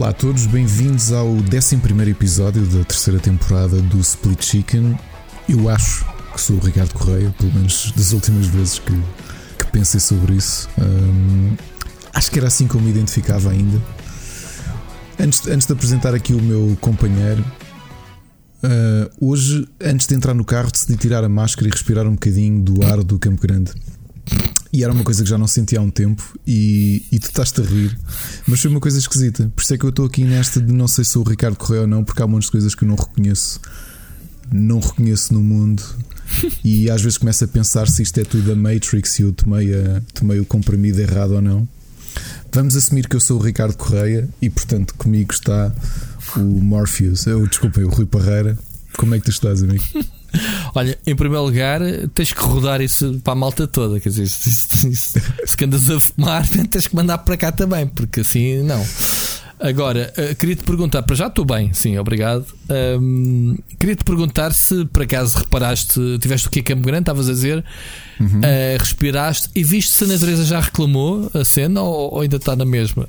Olá a todos, bem-vindos ao 11 episódio da terceira temporada do Split Chicken. Eu acho que sou o Ricardo Correia, pelo menos das últimas vezes que, que pensei sobre isso. Hum, acho que era assim como me identificava ainda. Antes, antes de apresentar aqui o meu companheiro, uh, hoje, antes de entrar no carro, decidi tirar a máscara e respirar um bocadinho do ar do Campo Grande. E era uma coisa que já não sentia há um tempo e, e tu estás-te a rir, mas foi uma coisa esquisita. Por isso é que eu estou aqui nesta de não sei se o Ricardo Correia ou não, porque há muitas coisas que eu não reconheço, não reconheço no mundo. E às vezes começo a pensar se isto é tudo a Matrix e eu tomei, a, tomei o comprimido errado ou não. Vamos assumir que eu sou o Ricardo Correia e, portanto, comigo está o Morpheus. Eu, desculpem, o Rui Parreira. Como é que tu estás, amigo? Olha, em primeiro lugar, tens que rodar isso para a malta toda. Quer dizer, se, se, se, se andas a fumar, tens que mandar para cá também, porque assim não. Agora, uh, queria te perguntar, para já estou bem, sim, obrigado. Um, queria te perguntar se por acaso reparaste, tiveste o que é Campo Grande, estavas a dizer, uhum. uh, respiraste e viste se a natureza já reclamou a cena ou, ou ainda está na mesma?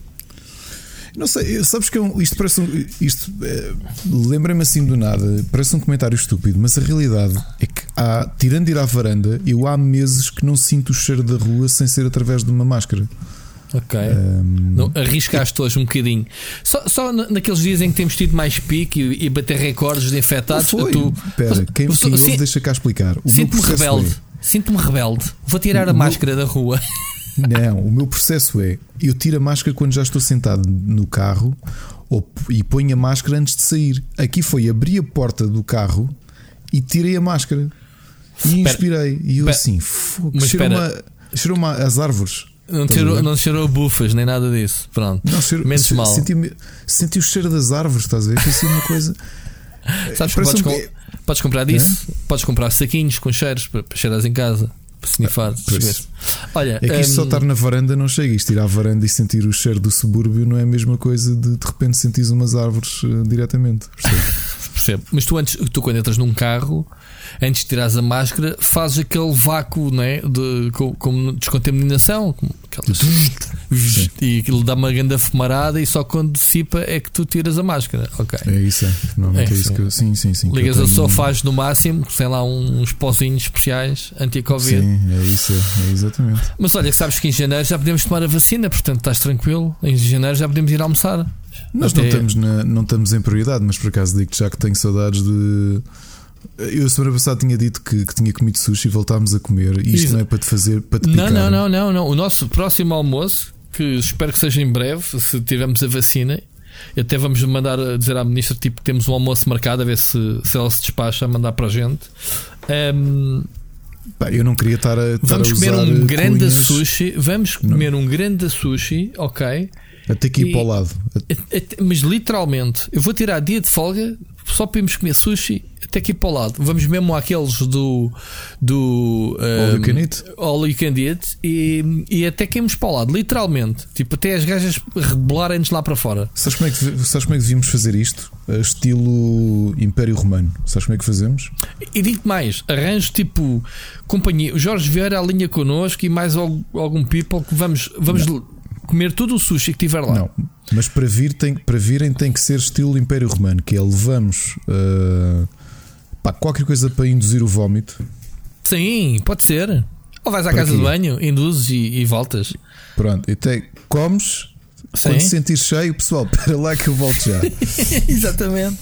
Não sei, sabes que é isto parece um, isto é, lembra-me assim do nada, parece um comentário estúpido, mas a realidade é que há, tirando de ir à varanda, eu há meses que não sinto o cheiro da rua sem ser através de uma máscara. Ok. Um... Não, arriscaste hoje um bocadinho. Só, só naqueles dias em que temos tido mais pique e, e bater recordes de infectados. Foi. Tu... Pera, quem, quem ouve, deixa cá explicar. Sinto-me rebelde. Sinto-me rebelde. Vou tirar a máscara da rua. Não, o meu processo é: eu tiro a máscara quando já estou sentado no carro ou, e ponho a máscara antes de sair. Aqui foi abrir a porta do carro e tirei a máscara e inspirei. E eu assim, cheirou-me as árvores. Não cheirou, não cheirou bufas nem nada disso. Pronto. Não, cheiro, Menos se, mal. Senti, senti, o cheiro das árvores, estás a ver? Foi assim uma coisa. Sabes que podes, um... com, podes comprar disso? Podes comprar saquinhos com cheiros para, para cheirar em casa snifar. Olha, é que isto um... só estar na varanda não chega. Isto ir à varanda e sentir o cheiro do subúrbio não é a mesma coisa de de repente sentir umas árvores uh, diretamente. Percebo. Mas tu antes, tu quando entras num carro, antes de tirares a máscara, fazes aquele vácuo né, de, como descontaminação, aquelas, e aquilo dá uma grande fumarada e só quando dissipa é que tu tiras a máscara. Okay. É isso, é. Normalmente é, é isso sim. que eu, sim, sim, sim. Ligas a sofás no máximo, sei lá, uns pozinhos especiais anti-Covid. Sim, é isso, é, exatamente. Mas olha, sabes que em janeiro já podemos tomar a vacina, portanto estás tranquilo. Em janeiro já podemos ir almoçar. Nós Até... não, estamos na, não estamos em prioridade, mas por acaso digo-te já que tenho saudades de. Eu semana passada tinha dito que, que tinha comido sushi e voltámos a comer. E isto Isso. não é para te fazer para te não, picar. Não, não, não, não. O nosso próximo almoço, que espero que seja em breve, se tivermos a vacina, até vamos mandar dizer à ministra tipo que temos um almoço marcado a ver se, se ela se despacha a mandar para a gente. Um, eu não queria estar a. Estar vamos a comer um grande cunhas. sushi. Vamos comer não. um grande sushi, ok? Até aqui e, para o lado. Mas literalmente, eu vou tirar dia de folga só irmos comer sushi até aqui para o lado. Vamos mesmo àqueles do. do um, All You Can Eat. All You Can Eat e, e até que irmos para o lado, literalmente. Tipo, até as gajas rebolarem-nos lá para fora. Sabes como, é que, sabes como é que devíamos fazer isto? Estilo Império Romano. Sabes como é que fazemos? E digo mais: arranjo tipo companhia. O Jorge Vieira alinha connosco e mais algum people que vamos. vamos comer todo o sushi que tiver lá. Não, mas para, vir tem, para virem tem que ser estilo Império Romano, que é levamos uh, pá, qualquer coisa para induzir o vómito. Sim, pode ser. Ou vais à para casa de banho, induzes e, e voltas. Pronto, e até comes. Sim. Quando sentir cheio, pessoal, para lá que eu volto já. Exatamente.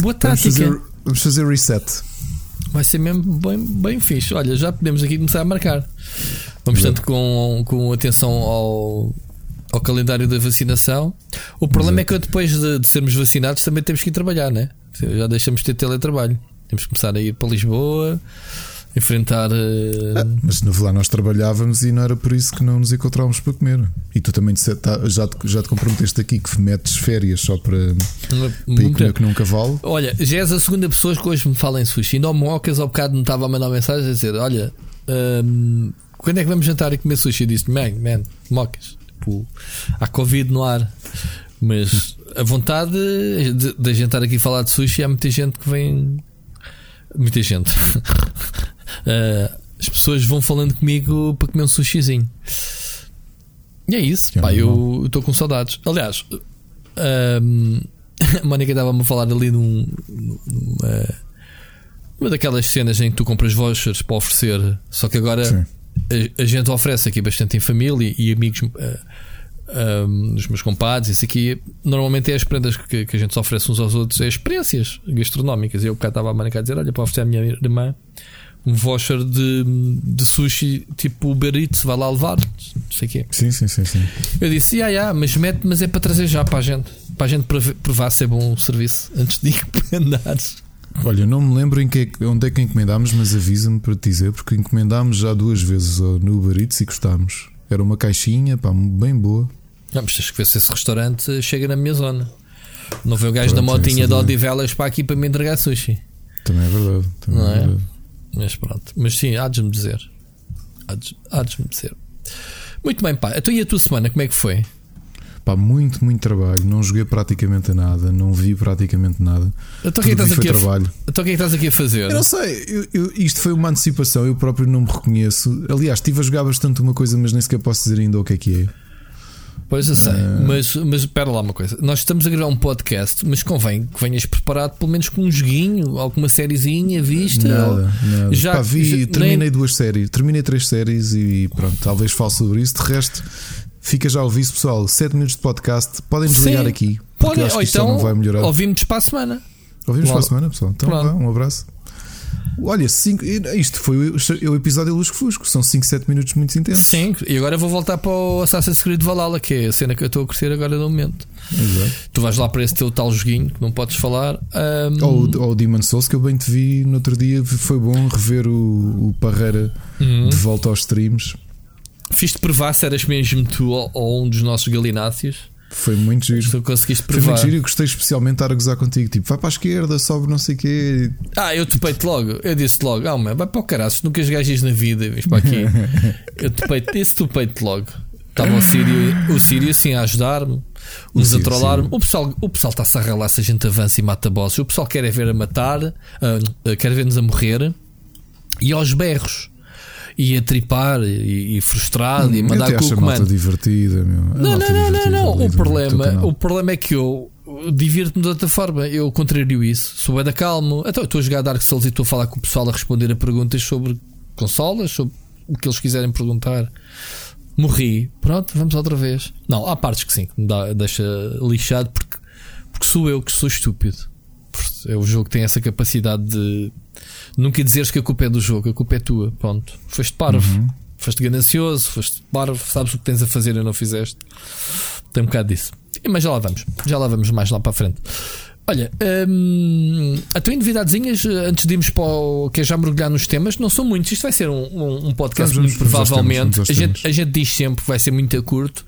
Boa tática. Vamos fazer, vamos fazer reset. Vai ser mesmo bem, bem fixe. Olha, já podemos aqui começar a marcar. Vamos, tanto, com, com atenção ao, ao calendário da vacinação. O problema Exato. é que depois de, de, sermos vacinados também temos que ir trabalhar, né? Já deixamos de ter teletrabalho. Temos que começar a ir para Lisboa, enfrentar. Uh... Ah, mas no lá nós trabalhávamos e não era por isso que não nos encontrávamos para comer. E tu também tá, já, te, já te comprometeste aqui que metes férias só para, para ir comer que num cavalo. Olha, já és a segunda pessoa que hoje me fala em sushi. Ainda ao Mocas, ao bocado me estava a mandar mensagem a dizer: Olha, um, quando é que vamos jantar e comer sushi? Eu disse: Man, man, Mocas tipo, há Covid no ar. Mas a vontade de, de a gente estar aqui a falar de sushi, há muita gente que vem. Muita gente. uh, as pessoas vão falando comigo para comer um sushizinho. E é isso, pá, eu estou com saudades. Aliás, Um, a Mónica estava-me a falar ali num, numa, uma daquelas cenas em que tu compras vouchers para oferecer, só que agora a, a, gente oferece aqui bastante em família e amigos. Uh, um, dos meus compadres, isso aqui normalmente é as prendas que, que, a gente oferece uns aos outros, é experiências gastronómicas. Eu cá estava a Mónica a dizer: Olha, para oferecer à minha irmã um voucher de, de sushi tipo Uber Eats, vai lá levar, não sei o quê. Sim, sim, sim, sim. Eu disse, ah, yeah, mas mete, mas é para trazer já para a gente, para a gente provar se é bom o serviço antes de andares. Olha, não me lembro em que, onde é que encomendámos, mas avisa-me para te dizer, porque encomendámos já duas vezes no Uber Eats e gostámos. Era uma caixinha, pá, bem boa. Não, mas tens que ver se esse restaurante chega na minha zona. Não vê o gajo da motinha de Odivelas para aqui para me entregar sushi. Também é verdade. Também não é? é verdade. Mas pronto. Mas sim, há de me dizer. Há de me dizer. Muito bem, pá. Então e a tua semana, como é que foi? Pá, muito, muito trabalho. Não joguei praticamente nada, não vi praticamente nada. Então o que é que estás aqui trabalho. A... Então que é que estás aqui a fazer? Eu não sei, eu, eu, isto foi uma antecipação, eu próprio não me reconheço. Aliás, estive a jogar bastante uma coisa, mas nem sequer posso dizer ainda o que é que é. Pois eu sei, uh... mas, mas espera lá uma coisa. Nós estamos a gravar um podcast, mas convém que venhas preparado pelo menos com um joguinho, alguma sériezinha vista. Nada, nada. Já Pá, vi, já, terminei nem... duas séries, terminei três séries e pronto, talvez fale sobre isso. De resto, fica já ao visto, pessoal. 7 minutos de podcast, podem desligar Sim. aqui. Podem, ou então não vai melhorar. ouvimos para a semana. Ouvimos para a semana, pessoal. Então, vá, um abraço. Olha, cinco, isto foi o, o episódio Lusco Fusco, são 5, 7 minutos muito intensos. Sim, e agora vou voltar para o Assassin's Creed Valhalla, que é a cena que eu estou a curtir agora no momento. Exato. Tu vais lá para esse teu tal joguinho que não podes falar. Um... Ou, ou o Demon Souls, que eu bem te vi no outro dia, foi bom rever o, o Parreira uhum. de volta aos streams. Fiz-te provar se eras mesmo tu ou, ou um dos nossos galináceos. Foi muito giro. Tu conseguiste provar. Foi muito giro e gostei especialmente de estar a gozar contigo. Tipo, vai para a esquerda, sobe não sei o quê. Ah, eu topei-te logo. Eu disse logo, ah, vai para o caralho, nunca jogaste na vida, vens para aqui. eu topei-te, esse topei-te logo. Estava o Sírio, o Sírio assim a ajudar-me, os a trollar-me. O pessoal, o pessoal está-se a ralar se a gente avança e mata bosses. O pessoal quer é ver a matar, uh, quer ver-nos a morrer e aos berros e a tripar e, e frustrado hum, e mandar com o comando. divertida, meu. Não, não, não, não, não. O problema, o problema é que eu divirto-me de outra forma. Eu contrario isso. Sou da calmo. Então, estou a jogar Dark Souls e estou a falar com o pessoal a responder a perguntas sobre consolas, sobre o que eles quiserem perguntar. Morri. Pronto, vamos outra vez. Não, há partes que sim, que me dá, deixa lixado porque, porque sou eu que sou estúpido. É o jogo que tem essa capacidade de nunca dizeres que a culpa é do jogo, a culpa é tua. Pronto, foste parvo, uhum. foste ganancioso, foste parvo, sabes o que tens a fazer e não fizeste. Tem um bocado disso. Mas já lá vamos, já lá vamos mais lá para a frente. Olha, hum, a tua novidadezinhas, antes de irmos para o que é já mergulhar nos temas, não são muitos. Isto vai ser um, um, um podcast vamos, muito provavelmente. Temas, a, gente, a gente diz sempre que vai ser muito curto.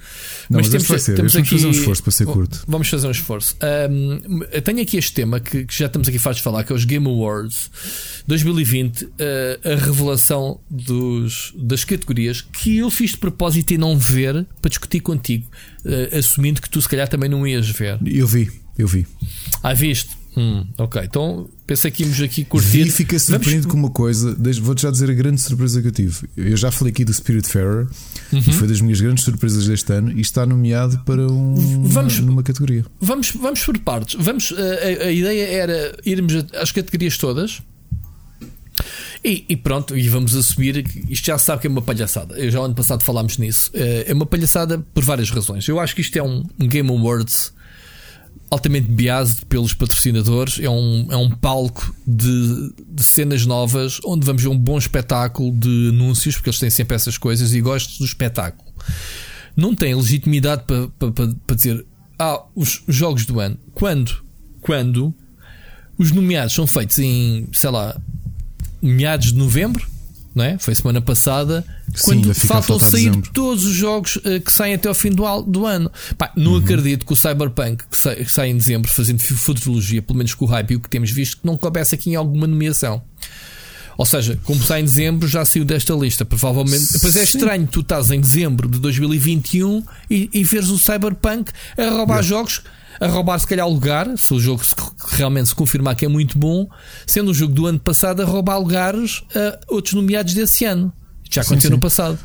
Não, mas, mas temos, temos aqui, fazer um esforço para ser curto. Vamos fazer um esforço. Um, eu tenho aqui este tema que, que já estamos aqui fartos de falar, que é os Game Awards 2020, uh, a revelação dos, das categorias que eu fiz de propósito e não ver para discutir contigo, uh, assumindo que tu se calhar também não ias ver. Eu vi, eu vi. Ah, viste? Hum, ok, então pensei que íamos aqui curtir. E fica surpreendido Vamos... com uma coisa, vou-te já dizer a grande surpresa que eu tive. Eu já falei aqui do Spirit Fairer uhum. e foi das minhas grandes surpresas deste ano e está nomeado para um, vamos, numa categoria. Vamos, vamos por partes. Vamos, a, a ideia era irmos às categorias todas. E, e, pronto, e vamos assumir que isto já se sabe que é uma palhaçada. Eu já ano passado falámos nisso. Eh, é uma palhaçada por várias razões. Eu acho que isto é um, um Game Awards altamente biased pelos patrocinadores. É um, é um palco de, de, cenas novas onde vamos ver um bom espetáculo de anúncios, porque eles têm sempre essas coisas e gosto do espetáculo. Não tem legitimidade para, para, para dizer ah, os jogos do ano. Quando? Quando os nomeados são feitos em, sei lá, meados de novembro não é? Foi semana passada. Sim, quando faltam sair dezembro. todos os jogos uh, que saem até ao fim do, do ano. Pá, não uhum. acredito que o Cyberpunk que sai, que sai, em dezembro, fazendo futurologia, pelo menos com o hype e o que temos visto, que não coubesse aqui em alguma nomeação. Ou seja, como sai em dezembro, já saiu desta lista. Provavelmente. Depois é estranho, tu estás em dezembro de 2021 e, e veres o Cyberpunk a roubar yeah. jogos a roubar se calhar lugar, se o jogo se, realmente se confirmar que é muito bom, sendo o jogo do ano passado a roubar lugares a outros nomeados desse ano. Já aconteceu sim, sim. no passado.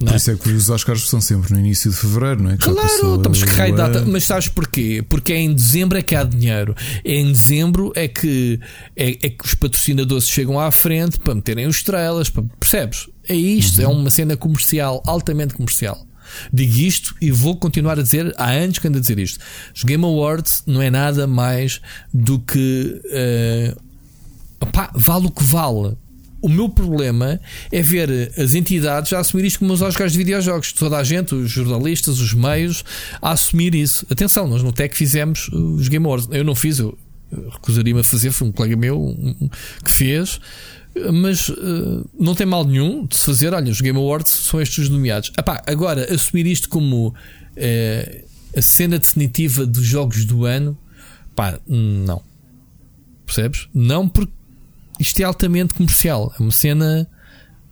Por é? isso é que os Oscars são sempre no início de fevereiro, não é? Que claro, estamos que raio data. Mas sabes porquê? Porque é em dezembro é que há dinheiro. É em dezembro é que, é, é que os patrocinadores chegam à frente para meterem os estrelas. Para, percebes? É isto, é uhum. é uma cena comercial, altamente comercial. Digo isto e vou continuar a dizer, há anos que ando a dizer isto. Os Game Awards não é nada mais do que. Uh, opá, vale o que vale. O meu problema é ver as entidades a assumir isto como os Oscars de videojogos. Toda a gente, os jornalistas, os meios, a assumir isso. Atenção, nós no Tech fizemos os Game Awards. Eu não fiz, eu recusaria-me a fazer, foi um colega meu que fez. Mas uh, não tem mal nenhum de se fazer. Olha, os Game Awards são estes os nomeados. Epá, agora, assumir isto como uh, a cena definitiva dos jogos do ano, pá, não. Percebes? Não porque isto é altamente comercial. É uma cena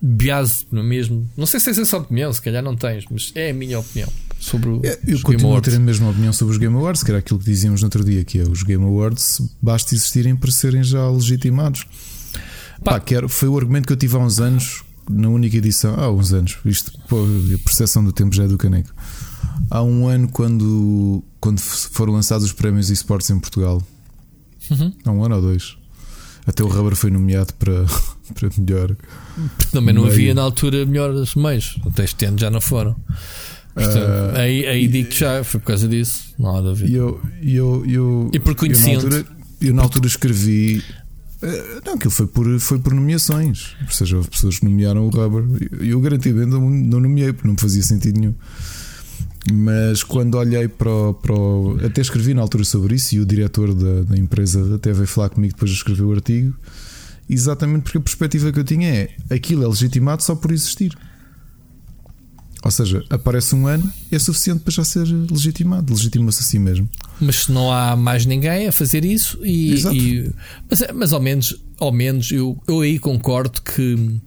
biase, não é mesmo? Não sei se é essa opinião, se calhar não tens, mas é a minha opinião sobre o, é, Eu continuo a ter a mesma opinião sobre os Game Awards, que era aquilo que dizíamos no outro dia, que é os Game Awards basta existirem para serem já legitimados. Pá, Pá quero, foi o argumento que eu tive há uns anos, na única edição, há uns anos, isto, pô, a percepção do tempo já é do caneco. Há um ano, quando, quando foram lançados os prémios esportes em Portugal, uhum. há um ano ou dois, até o Rubber foi nomeado para, para melhor. Também não meio. havia na altura melhores meios. Até este ano já não foram. Portanto, uh, aí aí digo que já foi por causa disso. Não há dúvida. Eu, eu, eu, e por conhecimento. Eu, eu na altura escrevi. Uh, não, aquilo foi por, foi por nomeações. Ou seja, houve pessoas que nomearam o Rubber. Eu, eu garantidamente não, não nomeei, porque não me fazia sentido nenhum. Mas quando olhei para o, para o, Até escrevi na altura sobre isso e o diretor da, da empresa até veio falar comigo depois de escrever o artigo. Exatamente porque a perspectiva que eu tinha é aquilo é legitimado só por existir. Ou seja, aparece um ano, é suficiente para já ser legitimado, legitima-se a si mesmo. Mas se não há mais ninguém a fazer isso, e, e mas, mas, ao menos, ao menos eu, eu aí concordo que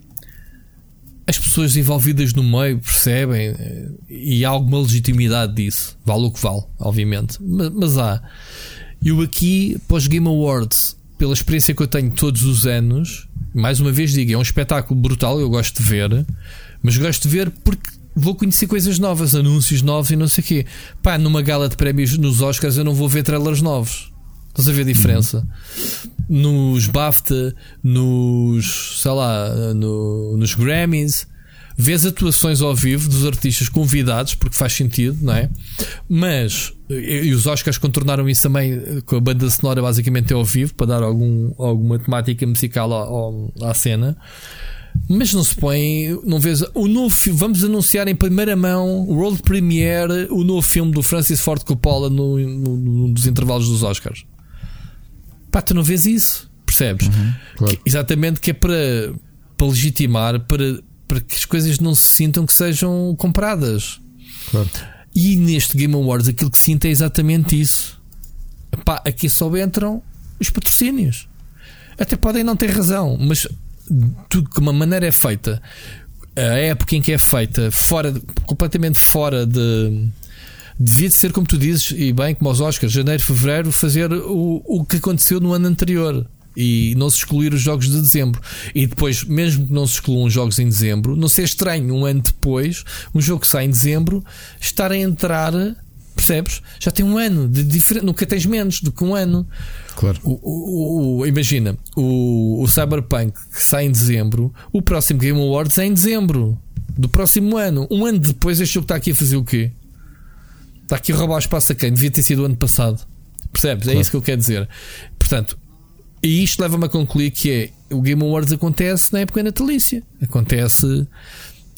as pessoas envolvidas no meio percebem eh, e há alguma legitimidade disso. Vale o que vale, obviamente. Mas, mas há. Eu aqui, pós Game Awards, pela experiência que eu tenho todos os anos, mais uma vez digo, é um espetáculo brutal, eu gosto de ver, mas gosto de ver porque vou conhecer coisas novas, anúncios novos e não sei o quê. Pá, numa gala de prémios nos Oscars eu não vou ver trailers novos. Estás a ver a diferença? Nos BAFTA, nos, sei lá, no, nos Grammys, vês atuações ao vivo dos artistas convidados, porque faz sentido, não é? Mas, e os Oscars contornaram isso também com a banda sonora basicamente ao vivo, para dar algum, alguma temática musical à, à cena. Mas não se põe, não vês o novo vamos anunciar em primeira mão, World Premiere, o novo filme do Francis Ford Coppola no, no, no dos intervalos dos Oscars. Pá, tu não vês isso, percebes? Uhum, claro. que, exatamente que é para, para legitimar, para, para que as coisas não se sintam que sejam compradas. Claro. E neste Game Awards aquilo que sinto é exatamente isso. Epá, aqui só entram os patrocínios. Até podem não ter razão, mas tudo que uma maneira é feita, a época em que é feita, fora, completamente fora de devia de ser, como tu dizes, e bem, como aos Oscars, janeiro, fevereiro, fazer o, o que aconteceu no ano anterior e não se excluir os jogos de dezembro. E depois, mesmo que não se excluam os jogos em dezembro, não ser estranho um ano depois, um jogo que sai em dezembro, estar a entrar. Percebes? Já tem um ano de diferente. Nunca tens menos do que um ano. Claro. O, o, o, imagina, o, o Cyberpunk que sai em dezembro, o próximo Game Awards é em dezembro do próximo ano. Um ano depois, este jogo está aqui a fazer o quê? Está aqui a roubar o espaço a quem? Devia ter sido o ano passado. Percebes? É claro. É isso que eu quero dizer. Portanto, e isto leva-me a concluir que é o Game Awards acontece na época natalícia. Acontece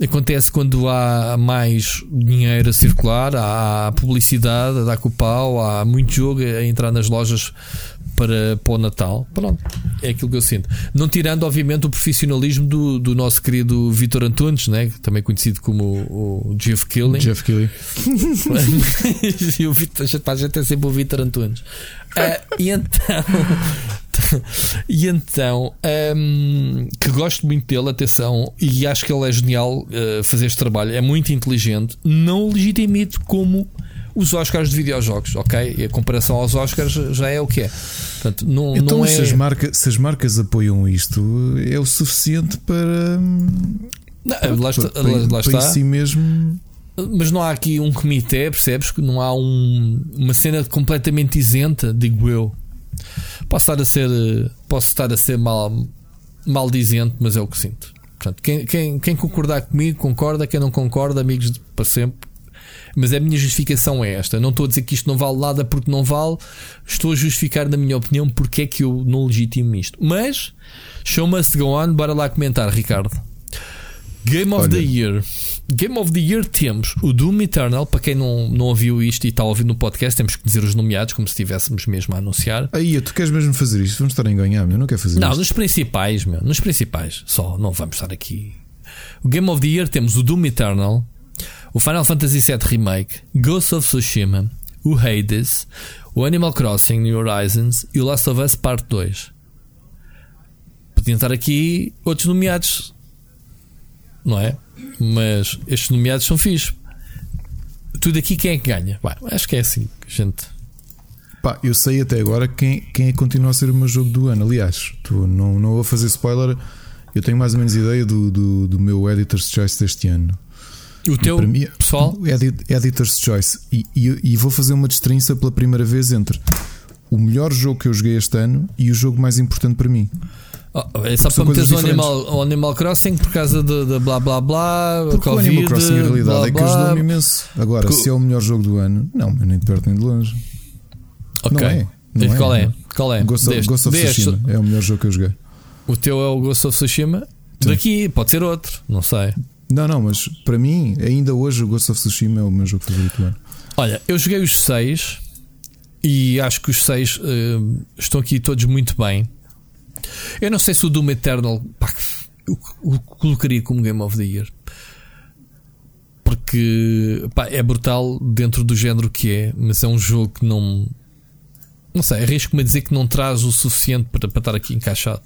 acontece quando há mais dinheiro a circular, há publicidade a dar com o pau, há muito jogo a entrar nas lojas para, para o Natal. Pronto, é aquilo que eu sinto. Não tirando, obviamente, o profissionalismo do, do nosso querido Vitor Antunes, né? também conhecido como o, o Jeff Killing. Jeff Killing. e o Vitor, a gente é sempre o Vitor Antunes. Uh, e então. e então, um, que gosto muito dele, atenção, e acho que ele é genial uh, fazer este trabalho, é muito inteligente. Não o legitimito como os Oscars de videojogos, ok? E a comparação aos Oscars já é o que é. Portanto, não, então, não é... se, as marcas, se as marcas apoiam isto, é o suficiente para. Não, lá está. para, lá para está. si mesmo. Mas não há aqui um comitê, percebes? Que não há um- uma cena completamente isenta, digo eu. Posso estar a ser, posso estar a ser mal, maldizente, mas é o que sinto. Portanto, quem, quem, quem concordar comigo, concorda. Quem não concorda, amigos de- para sempre. Mas a minha justificação é esta. Não estou a dizer que isto não vale nada porque não vale. Estou a justificar, na minha opinião, porque é que eu não legitimo isto. Mas, show must go on. Bora lá comentar, Ricardo. Game of Olha. the Year. Game of the Year temos o Doom Eternal. Para quem não, não ouviu isto e está a ouvir no podcast, temos que dizer os nomeados, como se estivéssemos mesmo a anunciar. Aí, tu queres mesmo fazer isto? Vamos estar a enganhar, meu. Eu não quero fazer Não, isto. nos principais, meu. Nos principais. Só, não vamos estar aqui. O Game of the Year temos o Doom Eternal, o Final Fantasy VII Remake, Ghost of Tsushima, o Hades, o Animal Crossing New Horizons e o Last of Us Part 2. Podiam estar aqui outros nomeados, não é? Mas estes nomeados são fixos. Tudo aqui quem é que ganha? Acho que é assim, gente. Pá, eu sei até agora quem, quem é continua a ser o meu jogo do ano. Aliás, tu, não, não vou fazer spoiler. Eu tenho mais ou menos ideia do, do, do meu Editor's Choice deste ano. O teu para mim- pessoal, Edit- Editor's Choice. E, e, e vou fazer uma destrinça pela primeira vez entre o melhor jogo que eu joguei este ano e o jogo mais importante para mim. Oh, é só para meteres o Animal, o Animal Crossing por causa de, blá blá blá. Porque Covid, o Animal Crossing, a realidade blá, é que ajudou-me imenso. Agora, Que- se é o melhor jogo do ano, não, nem de perto nem de longe. Ok. Não é. Não E qual é, é? Qual é? Ghost of, Deste- Ghost of deste. Tsushima é o melhor jogo que eu joguei. O teu é o Ghost of Tsushima. Sim. Daqui pode ser outro, não sei. Não, não, mas para mim, ainda hoje, o Ghost of Tsushima é o meu jogo favorito do ano. Olha, eu joguei os seis e acho que os seis eh, estão aqui todos muito bem. Eu não sei se o Doom Eternal pá, colocaria como Game of the Year. Porque pá, é brutal dentro do género que é, mas é um jogo que não. Não sei, arrisco-me a dizer que não traz o suficiente para, para estar aqui encaixado.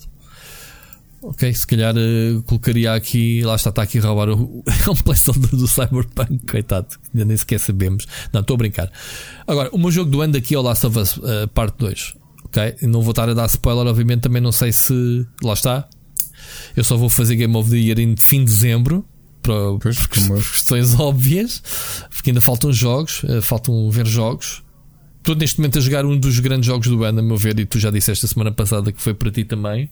Ok, se calhar eh, colocaria aqui, lá está, está aqui a roubar o, um placeholder do Cyberpunk, coitado, ainda nem sequer sabemos. Não, estou a brincar. Agora, o meu jogo do ano daqui é o Last of Us eh, Parte 2. Ok, não vou estar a dar spoiler, obviamente, também não sei se. Lá está. Eu só vou fazer Game of the Year em fim de dezembro. Para, Pois, por eu. questões óbvias, porque ainda faltam jogos, eh, faltam ver jogos. Estou neste momento a jogar um dos grandes jogos do ano, a meu ver, e tu já disseste a semana passada que foi para ti também,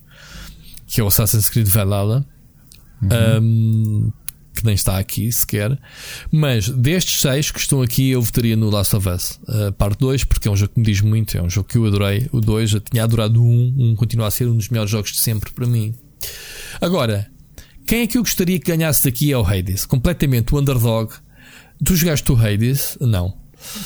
que é o Assassin's Creed Valhalla, um, que nem está aqui sequer. Mas destes seis que estão aqui, eu votaria no Last of Us, uh, parte 2, porque é um jogo que me diz muito, é um jogo que eu adorei. O 2, eu tinha adorado o 1, um, um continua a ser um dos melhores jogos de sempre para mim. Agora, quem é que eu gostaria que ganhasse daqui é o Hades, completamente o underdog. Tu jogaste o Hades? Não.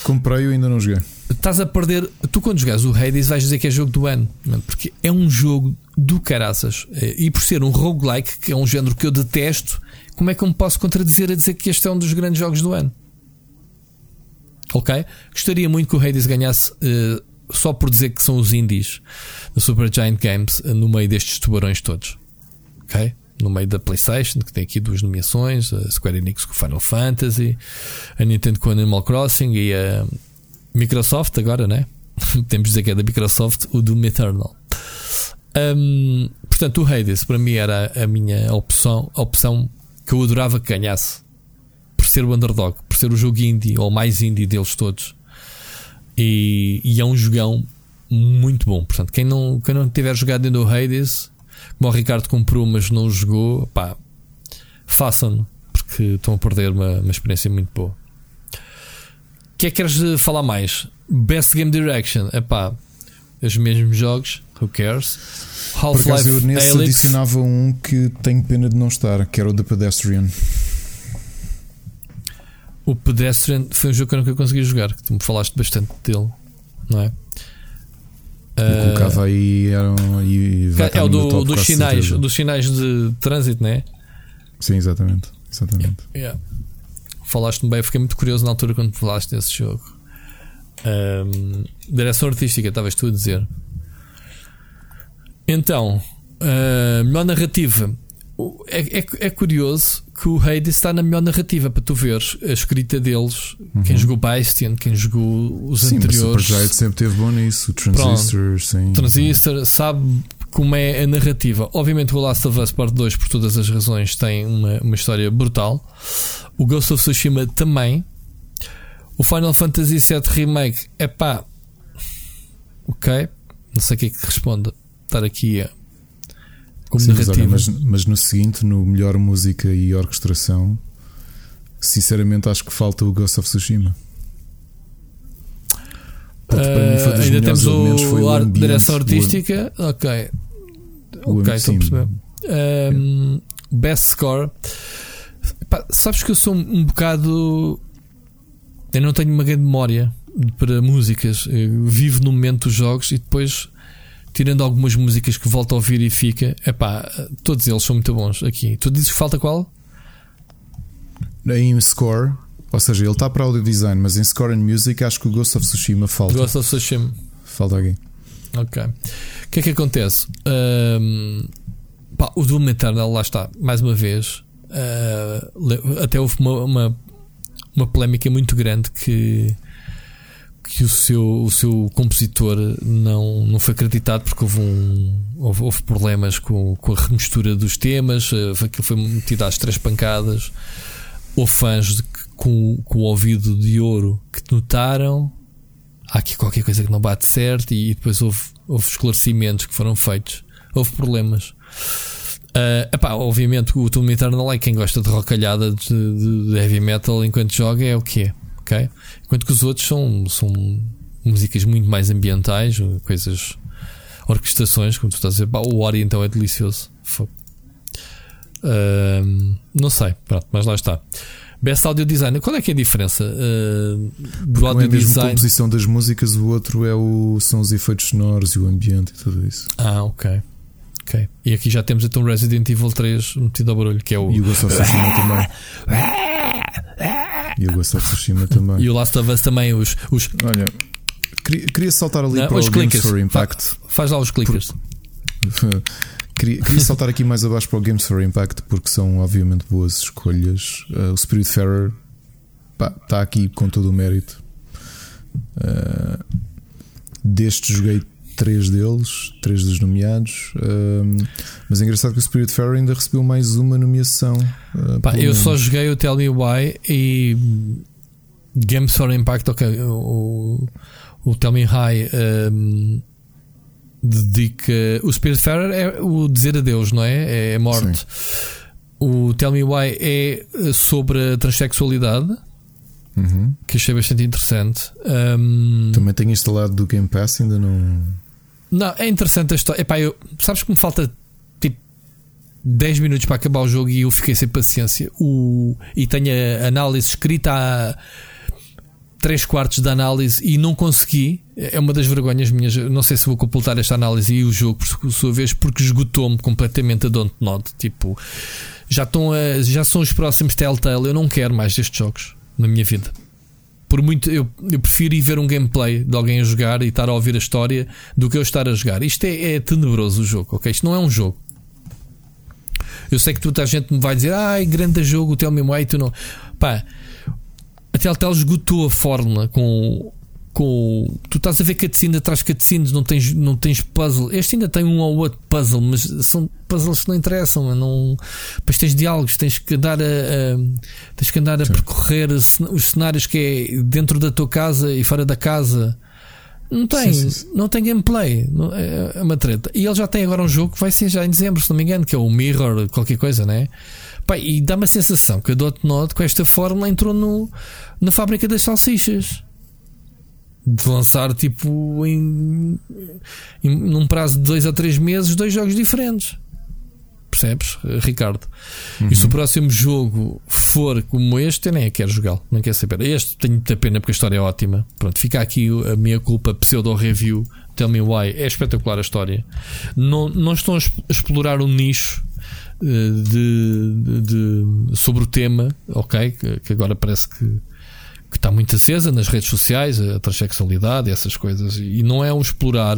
Comprei e ainda não joguei. Estás a perder. Tu, quando jogares o Hades, vais dizer que é jogo do ano, porque é um jogo do caraças. E por ser um roguelike, que é um género que eu detesto, como é que eu me posso contradizer a dizer que este é um dos grandes jogos do ano? Ok? Gostaria muito que o Hades ganhasse uh, só por dizer que são os indies da Super Giant Games uh, no meio destes tubarões todos. Ok? No meio da PlayStation, que tem aqui duas nomeações: a Square Enix com Final Fantasy, a Nintendo com Animal Crossing e a Microsoft, agora, né? Temos de dizer que é da Microsoft, o Doom Eternal. Um, portanto, o Hades para mim era a minha opção, a opção que eu adorava que ganhasse por ser o underdog, por ser o jogo indie ou mais indie deles todos. E, e é um jogão muito bom. Portanto, quem não, quem não tiver jogado ainda o Hades, o Ricardo comprou, mas não jogou, pá, façam-no, porque estão a perder uma, uma experiência muito boa. O que é que queres falar mais? Best Game Direction, é pá, os mesmos jogos, who cares? Por acaso eu Half-Life nesse Alyx, adicionava um que tenho pena de não estar, que era o The Pedestrian. o Pedestrian foi um jogo que eu nunca consegui jogar, que tu me falaste bastante dele, não é? Colocava aí. Era um, e vai é o do, dos sinais, dos sinais de trânsito, não é? Sim, exatamente. exatamente. Yeah. Falaste-me bem, eu fiquei muito curioso na altura quando falaste desse jogo. Ahm, direção artística, estavas tu a dizer. Então, ah, melhor narrativa. É, é, é curioso que o Hades está na melhor narrativa para tu veres a escrita deles. Quem jogou Bastion, quem jogou os Sim, anteriores. Supergiant sempre teve bom nisso. O Transistor, sim. Transistor sabe como é a narrativa. Obviamente, o Last of Us Part 2, por todas as razões, tem uma, uma história brutal. O Ghost of Tsushima também. O Final Fantasy VII Remake, é pá, ok. Não sei o que é que responde. Estar aqui a. Como Sim, mas, narrativa. olha, mas, mas no seguinte, no melhor música e orquestração, sinceramente acho que falta o Ghost of Tsushima. Porque para mim foi Ah, dos ainda temos elementos, foi o o ambiente, direção o- artística. ok. o ok, estou a perceber. Um, best score. Pá, sabes que eu sou um bocado. Eu não tenho uma grande memória para músicas. Eu vivo no momento dos jogos e depois, tirando algumas músicas que volto a ouvir e fica, epá, todos eles são muito bons aqui. Tu dizes que falta qual? Em score, ou seja, ele está para audio design, mas em score and music acho que o Ghost of Tsushima falta. Ghost of Tsushima. Falta alguém. Ok. O que é que acontece? Ahm, pá, o Doom Eternal, lá está, mais uma vez. le- até houve uma, uma, uma polémica muito grande que, que o, seu, o seu compositor não, não foi acreditado porque houve, um, houve, houve problemas com, com a remistura dos temas, ah, aquilo foi metido às três pancadas. Houve fãs de com, com o ouvido de ouro que notaram há aqui qualquer coisa que não bate certo e depois houve, houve esclarecimentos que foram feitos. Houve problemas. Ah, epá, obviamente o Doom Eternal é quem gosta de rocalhada de, de- de heavy metal enquanto joga é o que é, ok? Enquanto que os outros são, são músicas muito mais ambientais, coisas, orquestrações, como tu estás a dizer. O Ori então é delicioso. Ah, não sei, pronto, mas lá está. Best Audio Design, qual é que é a diferença ah, do é mesmo a design? composição das músicas, o outro é o, são os efeitos sonoros e o ambiente e tudo isso. Ah, ok. Ok. E aqui já temos então Resident Evil 3 metido ao barulho, que é o. E o Ghost of Tsushima também. E o Ghost of Tsushima também. E o Last of Us também, os. os Olha, queria, queria saltar ali não, para os o Games clickers. for Impact. Faz lá os clickers. queria, queria saltar aqui mais abaixo para o Games for Impact porque são obviamente boas escolhas. Uh, o Spiritfarer pá, está aqui com todo o mérito. Uh, deste joguei três deles, três dos nomeados. Um, mas é engraçado que o Spiritfarer ainda recebeu mais uma nomeação. uh, Pá, eu só menos. joguei o Tell Me Why e. Games for Impact, ok. O, o Tell Me High um, dedica. O Spiritfarer é o dizer adeus, não é? É a morte. O Tell Me Why é sobre a transexualidade, Uhum. que achei bastante interessante. Um, Também tenho instalado do Game Pass, ainda não. Não, é interessante a história. Epá, eu, sabes que me falta tipo 10 minutos para acabar o jogo e eu fiquei sem paciência. O, e tenho a análise escrita a 3 quartos da análise e não consegui. É uma das vergonhas minhas. Não sei se vou completar esta análise e o jogo, por sua vez, porque esgotou-me completamente a Don't Not. Tipo, já, estão a, já são os próximos Telltale. Eu não quero mais destes jogos na minha vida por muito eu, eu prefiro ir ver um gameplay de alguém a jogar e estar a ouvir a história do que eu estar a jogar. Isto é, é tenebroso o jogo, ok? Isto não é um jogo. Eu sei que toda a gente me vai dizer, ai, grande jogo, o Tell Me Why, tu não. Pá, a Telltale esgotou a fórmula com. Com, tu estás a ver cutscene atrás de cutscenes, não tens, não tens puzzle. Este ainda tem um ou outro puzzle, mas são puzzles que não interessam. Não, depois tens diálogos, tens que andar a, a- tens que andar a Sim. percorrer os cenários que é dentro da tua casa e fora da casa. Não tem, Sim, sim, não tem gameplay, é é uma treta. E ele já tem agora um jogo que vai ser já em dezembro, se não me engano, que é o Mirror, qualquer coisa, né? Pá, e dá-me a sensação que a Dotnod com esta fórmula entrou no, na fábrica das salsichas de lançar tipo em, em- num prazo de dois a três meses dois jogos diferentes. Percebes, Ricardo? E se o próximo jogo for como este, eu nem quero jogá-lo, nem quero saber. Este tenho muita pena porque a história é ótima. Pronto, fica aqui a minha culpa pseudo-review. Tell me why. É espetacular a história. Não, não estão a explorar um nicho eh, de, de- de- sobre o tema, ok? Que, que agora parece que que está muito acesa nas redes sociais, a transexualidade, essas coisas, e não é um explorar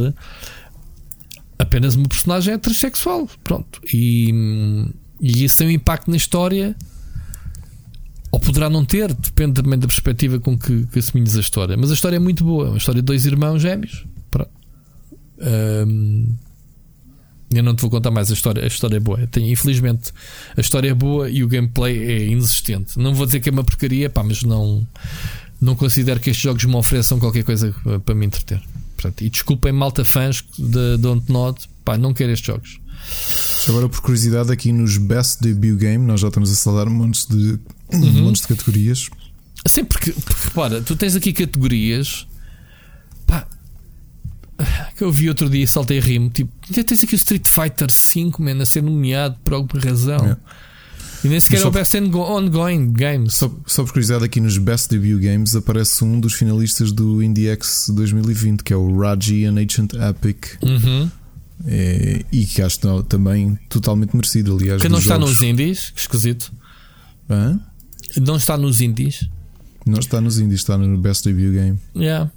apenas uma personagem é transexual, pronto, e, e isso tem um impacto na história, ou poderá não ter, depende também da perspectiva com que, que assumes a história, mas a história é muito boa, é uma história de dois irmãos gêmeos, pronto. Ahm, Eu não te vou contar mais a história. A história é boa. Tem, infelizmente, a história é boa e o gameplay é inexistente. Não vou dizer que é uma porcaria, pá, mas não, não considero que estes jogos me ofereçam qualquer coisa para me entreter. Portanto, e desculpem, malta fãs de Dontnod, pá, não quero estes jogos. Agora, por curiosidade, aqui nos Best Debut Game, nós já estamos a salar montes de, uhum. montes de categorias. Sim, porque, porque repara, tu tens aqui categorias pá, que eu vi outro dia e saltei a rimo. Tipo, já tens aqui o Street Fighter 5 man, a ser nomeado por alguma razão. É. E nem sequer é o Best Ongoing Games. Só, só por curiosidade, aqui nos Best Debut Games aparece um dos finalistas do IndieX 2020, que é o Raji and Ancient Epic. Uhum. É, e que acho também totalmente merecido, aliás. Que não está jogos. nos indies, que esquisito. Hã? Não está nos indies. Não está nos indies, está no Best Debut Game. Yeah.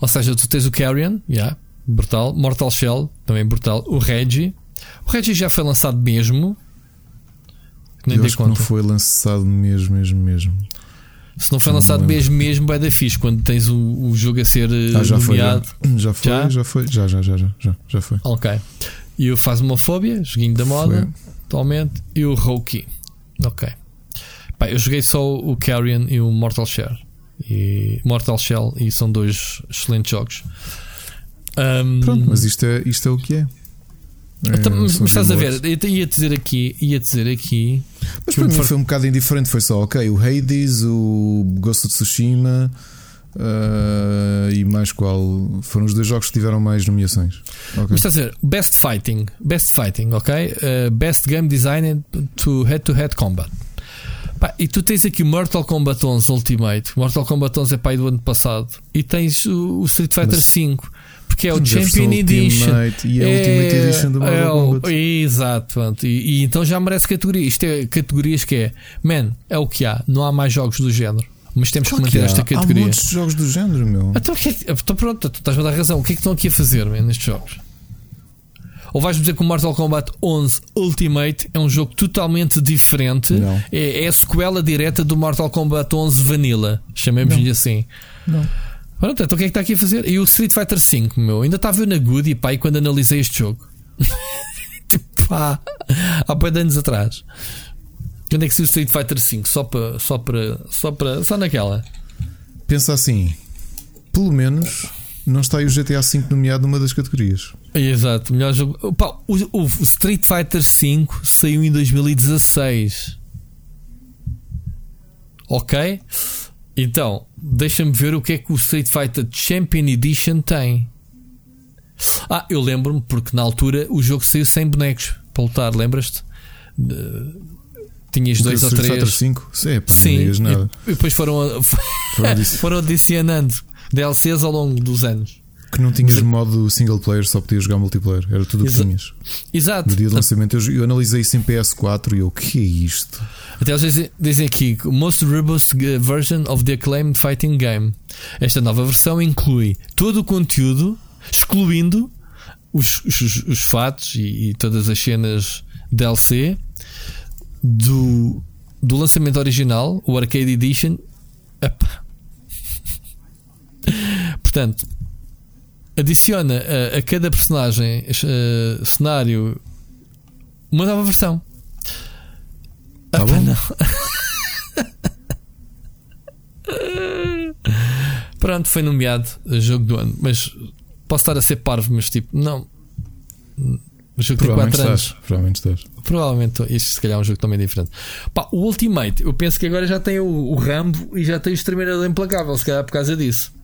Ou seja, tu tens o Carrion, yeah, brutal. Mortal Shell, também brutal. O Reggie. O Reggie já foi lançado mesmo. Nem Eu acho conta. que não foi lançado mesmo, mesmo, mesmo. Se não foi não lançado mesmo, mesmo, é da fixe quando tens o, o jogo a ser ah, já nomeado. Foi, já. já foi, já? já foi, já, já, já, já, já foi. Ok. E o Fasmofobia, joguinho da moda, foi. atualmente. E o Roki. Ok. Pá, eu joguei só o Carrion e o Mortal Shell. E Mortal Shell e são dois excelentes jogos. Um, Pronto, mas isto é, isto é o que é. Então, é, mas, estás a ver, eu ia dizer aqui, ia dizer aqui. Mas para mim for... foi um bocado indiferente, foi só ok, o Hades, o Ghost of Tsushima uh, e mais qual foram os dois jogos que tiveram mais nomeações. Okay. Mas estás a ver, Best Fighting, Best Fighting, ok? Uh, best Game Design to Head-to-Head Combat. Pá, e tu tens aqui o Mortal Kombat 11 Ultimate. Mortal Kombat 11 é pai do ano passado. E tens o, o Street Fighter Mas... 5 porque é o Champion Edition e é a Ultimate Edition do Mortal é, Kombat. Exato, pronto. E, e, então já merece categoria. Isto é categorias que é, man, é o que há. Não há mais jogos do género. Mas temos que manter que esta categoria. Há muitos jogos do género, meu. Então, que é, então pronto, tu estás a dar razão. O que é que estão aqui a fazer man, nestes jogos? Ou vais dizer que o Mortal Kombat 11 Ultimate é um jogo totalmente diferente? Não. É, é a sequela direta do Mortal Kombat 11 Vanilla. Chamemos-lhe assim. Não. Pronto, então o que é que está aqui a fazer? E o Street Fighter V, meu, ainda estava eu na Goody, pá, quando analisei este jogo. tipo, pá, há bem de anos atrás. Quando é que se o Street Fighter V? Só para, só para, só para, só naquela. Pensa assim, pelo menos não está aí o GTA V nomeado numa das categorias. Exato, melhor jogo. Pá, o, o Street Fighter V saiu em 2016. Ok? Então, deixa-me ver o que é que o Street Fighter Champion Edition tem. Ah, eu lembro-me, porque na altura o jogo saiu sem bonecos para lutar, lembras-te? Tinhas dois ou três. Fighter 5? Sim, pá, Sim nada. E depois foram, foram adicionando DLCs ao longo dos anos. Que não tinhas modo single player, só podias jogar multiplayer. Era tudo o que tinhas. Exato. No dia de lançamento, eu, eu analisei isso em PS4 e eu, o que é isto? Até eles dizem, dizem aqui: Most robust version of the acclaimed fighting game. Esta nova versão inclui todo o conteúdo, excluindo os, os, os fatos e, e, todas as cenas DLC do, do lançamento original, o Arcade Edition. Portanto, adiciona a, a cada personagem, uh, cenário, uma nova versão. Tá bom? Não. Pronto, foi nomeado jogo do ano, mas posso estar a ser parvo, mas tipo, não. O jogo tem 4 anos. Provavelmente estás. Provavelmente isto se calhar é um jogo também diferente. Pá, o Ultimate, eu penso que agora já tem o, o Rambo e já tem o Exterminador Implacável, se calhar por causa disso.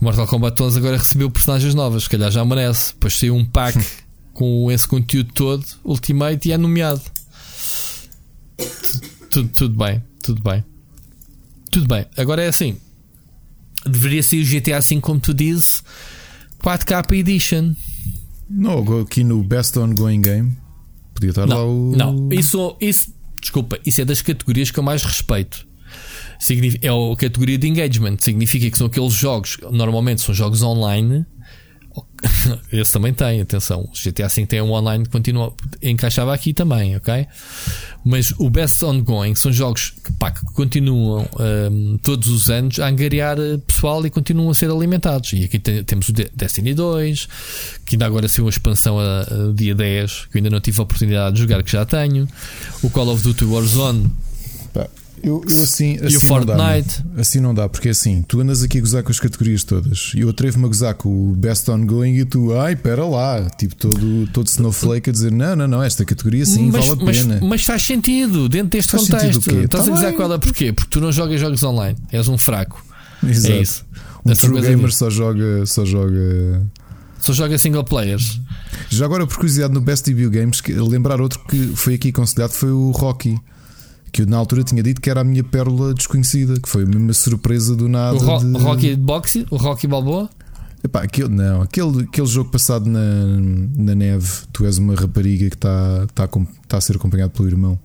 O Mortal Kombat 11 agora recebeu personagens novas, se calhar já merece. Depois saiu um pack com esse conteúdo todo, Ultimate, e é nomeado. Tudo, tudo bem, tudo bem. Tudo bem. Agora é assim. Deveria ser o GTA V, como tu dizes, 4K Edition. Não, aqui no Best Ongoing Game podia estar não, lá o. Não, isso, isso, desculpa, isso é das categorias que eu mais respeito. É a categoria de engagement. Significa que são aqueles jogos, normalmente são jogos online, esse também tem, atenção. O GTA V tem um online que continua, encaixava aqui também, ok? Mas o Best Ongoing são jogos que, pá, que continuam um, todos os anos a angariar eh, pessoal e continuam a ser alimentados. E aqui tem, temos o Destiny 2, que ainda agora saiu uma expansão a, a, dia 10, que eu ainda não tive a oportunidade de jogar, que já tenho. O Call of Duty Warzone eu, eu assim, assim e o Fortnite. Não dá, assim não dá, porque é assim, tu andas aqui a gozar com as categorias todas. Eu atrevo-me a gozar com o Best Ongoing e tu, ai, pera lá, tipo todo, todo snowflake a dizer: não, não, não, esta categoria sim mas, vale a pena. Mas, mas faz sentido dentro deste faz contexto. Estás tá a dizer qual é porquê? Porque tu não jogas jogos online, és um fraco. Exato. É isso. Um true gamer só joga, só joga. Só joga single players. Já agora, por curiosidade, no Best Debut Games, lembrar outro que foi aqui aconselhado foi o Rocky que eu na altura tinha dito que era a minha pérola desconhecida, que foi a mesma surpresa do nada. O ro de... Rocky Boxe? O Rocky Balboa? Epá, aquele, não, aquele, aquele jogo passado na, na neve, tu és uma rapariga que está tá, tá a ser acompanhado pelo irmão.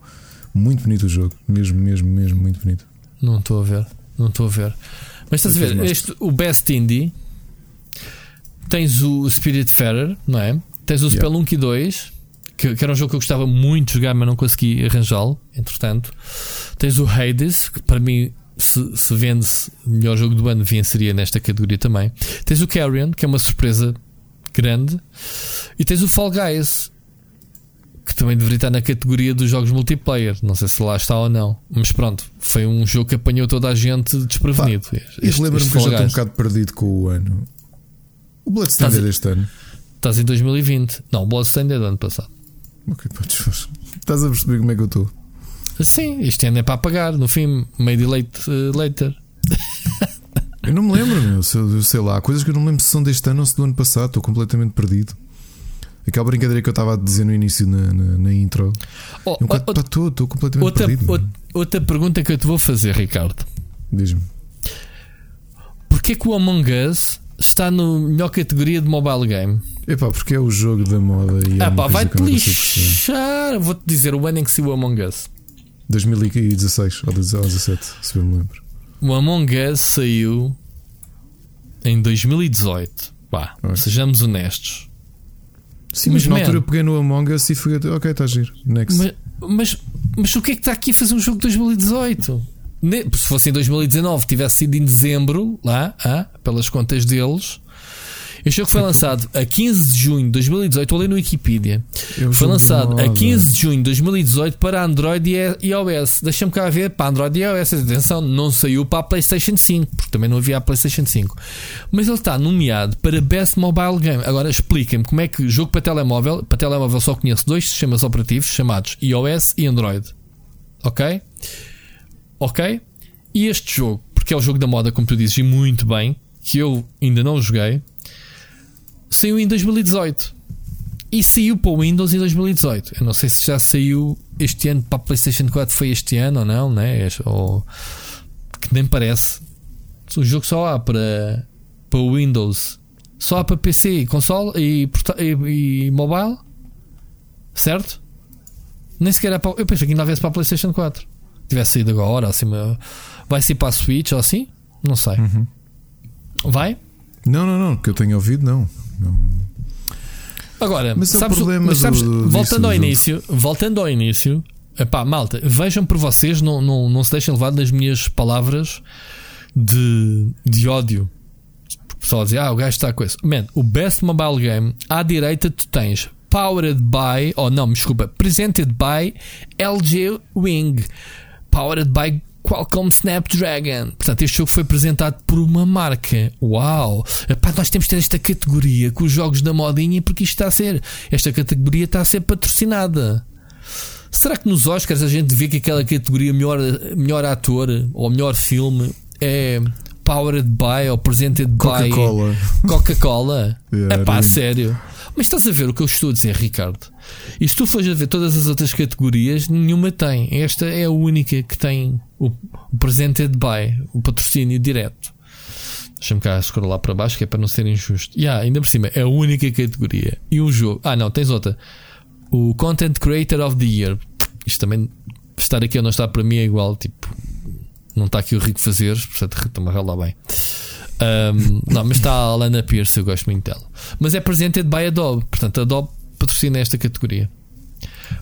Muito bonito o jogo, mesmo, mesmo, mesmo, muito bonito. Não estou a ver, não estou a ver. Mas estás a ver, este, o Best Indie tens o Spirit Fairer, não é? Tens o yeah. Spelunky 2 que, que, era um jogo que eu gostava muito de jogar, mas não consegui arranjá-lo. Entretanto, tens o Hades, que para mim, se, se vende-se melhor jogo do ano, venceria nesta categoria também. Tens o Carrion, que é uma surpresa grande, e tens o Fall Guys, que também deveria estar na categoria dos jogos multiplayer. Não sei se lá está ou não, mas pronto, foi um jogo que apanhou toda a gente desprevenido. Pá, e lembro-me que eu já estou um bocado perdido com o ano. O Bloodstained é deste ano. Estás em 2020. Não, o Bloodstained é do ano passado. Estás a perceber como é que eu estou? Sim, isto ainda é para apagar. No fim, made late uh, later. eu não me lembro, meu. Sei, sei lá, coisas que eu não me lembro se são deste ano ou se do ano passado. Estou completamente perdido. Aquela brincadeira que eu estava a dizer no início na, na, na intro. Oh, um estou, estou completamente outra, perdido. Outra, outra pergunta que eu te vou fazer, Ricardo. Diz-me. Porquê que o Among Us está na melhor categoria de mobile game? Epá, porque é o jogo da moda e é ah, vai-te lixar. Vou-te dizer o ano em que saiu o Among Us 2016 ou 2017, se eu me lembro. O Among Us saiu em 2018. Pá, sejamos honestos. Sim, mas, mas na man, altura peguei no Among Us e fui. Ok, está a giro. Next. Mas, mas, mas o que é que está aqui a fazer um jogo de 2018? Se fosse em 2019, tivesse sido em dezembro, lá, ah, pelas contas deles, este jogo foi lançado a 15 de junho de 2018. Olhei no Wikipedia. Eu foi lançado a 15 de junho de 2018 para Android e iOS. Deixa-me cá ver para Android e iOS. Atenção, não saiu para a PlayStation 5, porque também não havia a PlayStation 5. Mas ele está nomeado para Best Mobile Game. Agora explica-me como é que jogo para telemóvel. Para telemóvel só conheço dois sistemas operativos chamados iOS e Android. Ok? Ok? E este jogo, porque é o jogo da moda, como tu dizes, e muito bem, que eu ainda não joguei saiu em 2018 e saiu para o Windows em 2018. Eu não sei se já saiu este ano para a PlayStation 4 foi este ano ou não, né? Ou que nem parece. O jogo só há para, para o Windows, só há para PC, console e, e, e mobile, certo? Nem sequer é para. Eu pensei que ainda houvesse para a PlayStation 4. Tivesse saído agora, assim, vai ser para a Switch ou assim? Não sei. Uhum. Vai? Não, não, não, que eu tenho ouvido, não. Agora, mas sabes, é o problema mas sabes, do, voltando ao início, voltando ao início, epá, malta, vejam por vocês, não, não, não se deixem levar nas minhas palavras de, de ódio. O pessoal diz, ah, o gajo está com isso. Man, o Best Mobile Game, à direita tu tens Powered by, ou oh, não, desculpa, Presented by LG Wing, Powered by Qualcomm Snapdragon. Portanto, este jogo foi apresentado por uma marca. Uau! Epá, nós temos de ter esta categoria com os jogos da modinha porque isto está a ser. Esta categoria está a ser patrocinada. Será que nos Oscars a gente vê que aquela categoria melhor, melhor ator ou melhor filme é Powered by ou Presented by Coca-Cola? Coca-Cola? é pá, sério. Mas estás a ver o que eu estou a dizer, Ricardo? E se tu fores a ver todas as outras categorias, nenhuma tem. Esta é a única que tem o, o presented by, o patrocínio direto. Deixa-me cá scrollar para baixo, que é para não ser injusto. E yeah, ainda por cima, é a única categoria. E um jogo. Ah, não, tens outra. O Content Creator of the Year. Isto também, estar aqui ou não estar para mim é igual. Tipo, não está aqui o rico fazer, portanto, também lá bem. Um, não, mas está a Lana Pierce, eu gosto muito dela. Mas é presented by Adobe, portanto, Adobe patrocina esta categoria.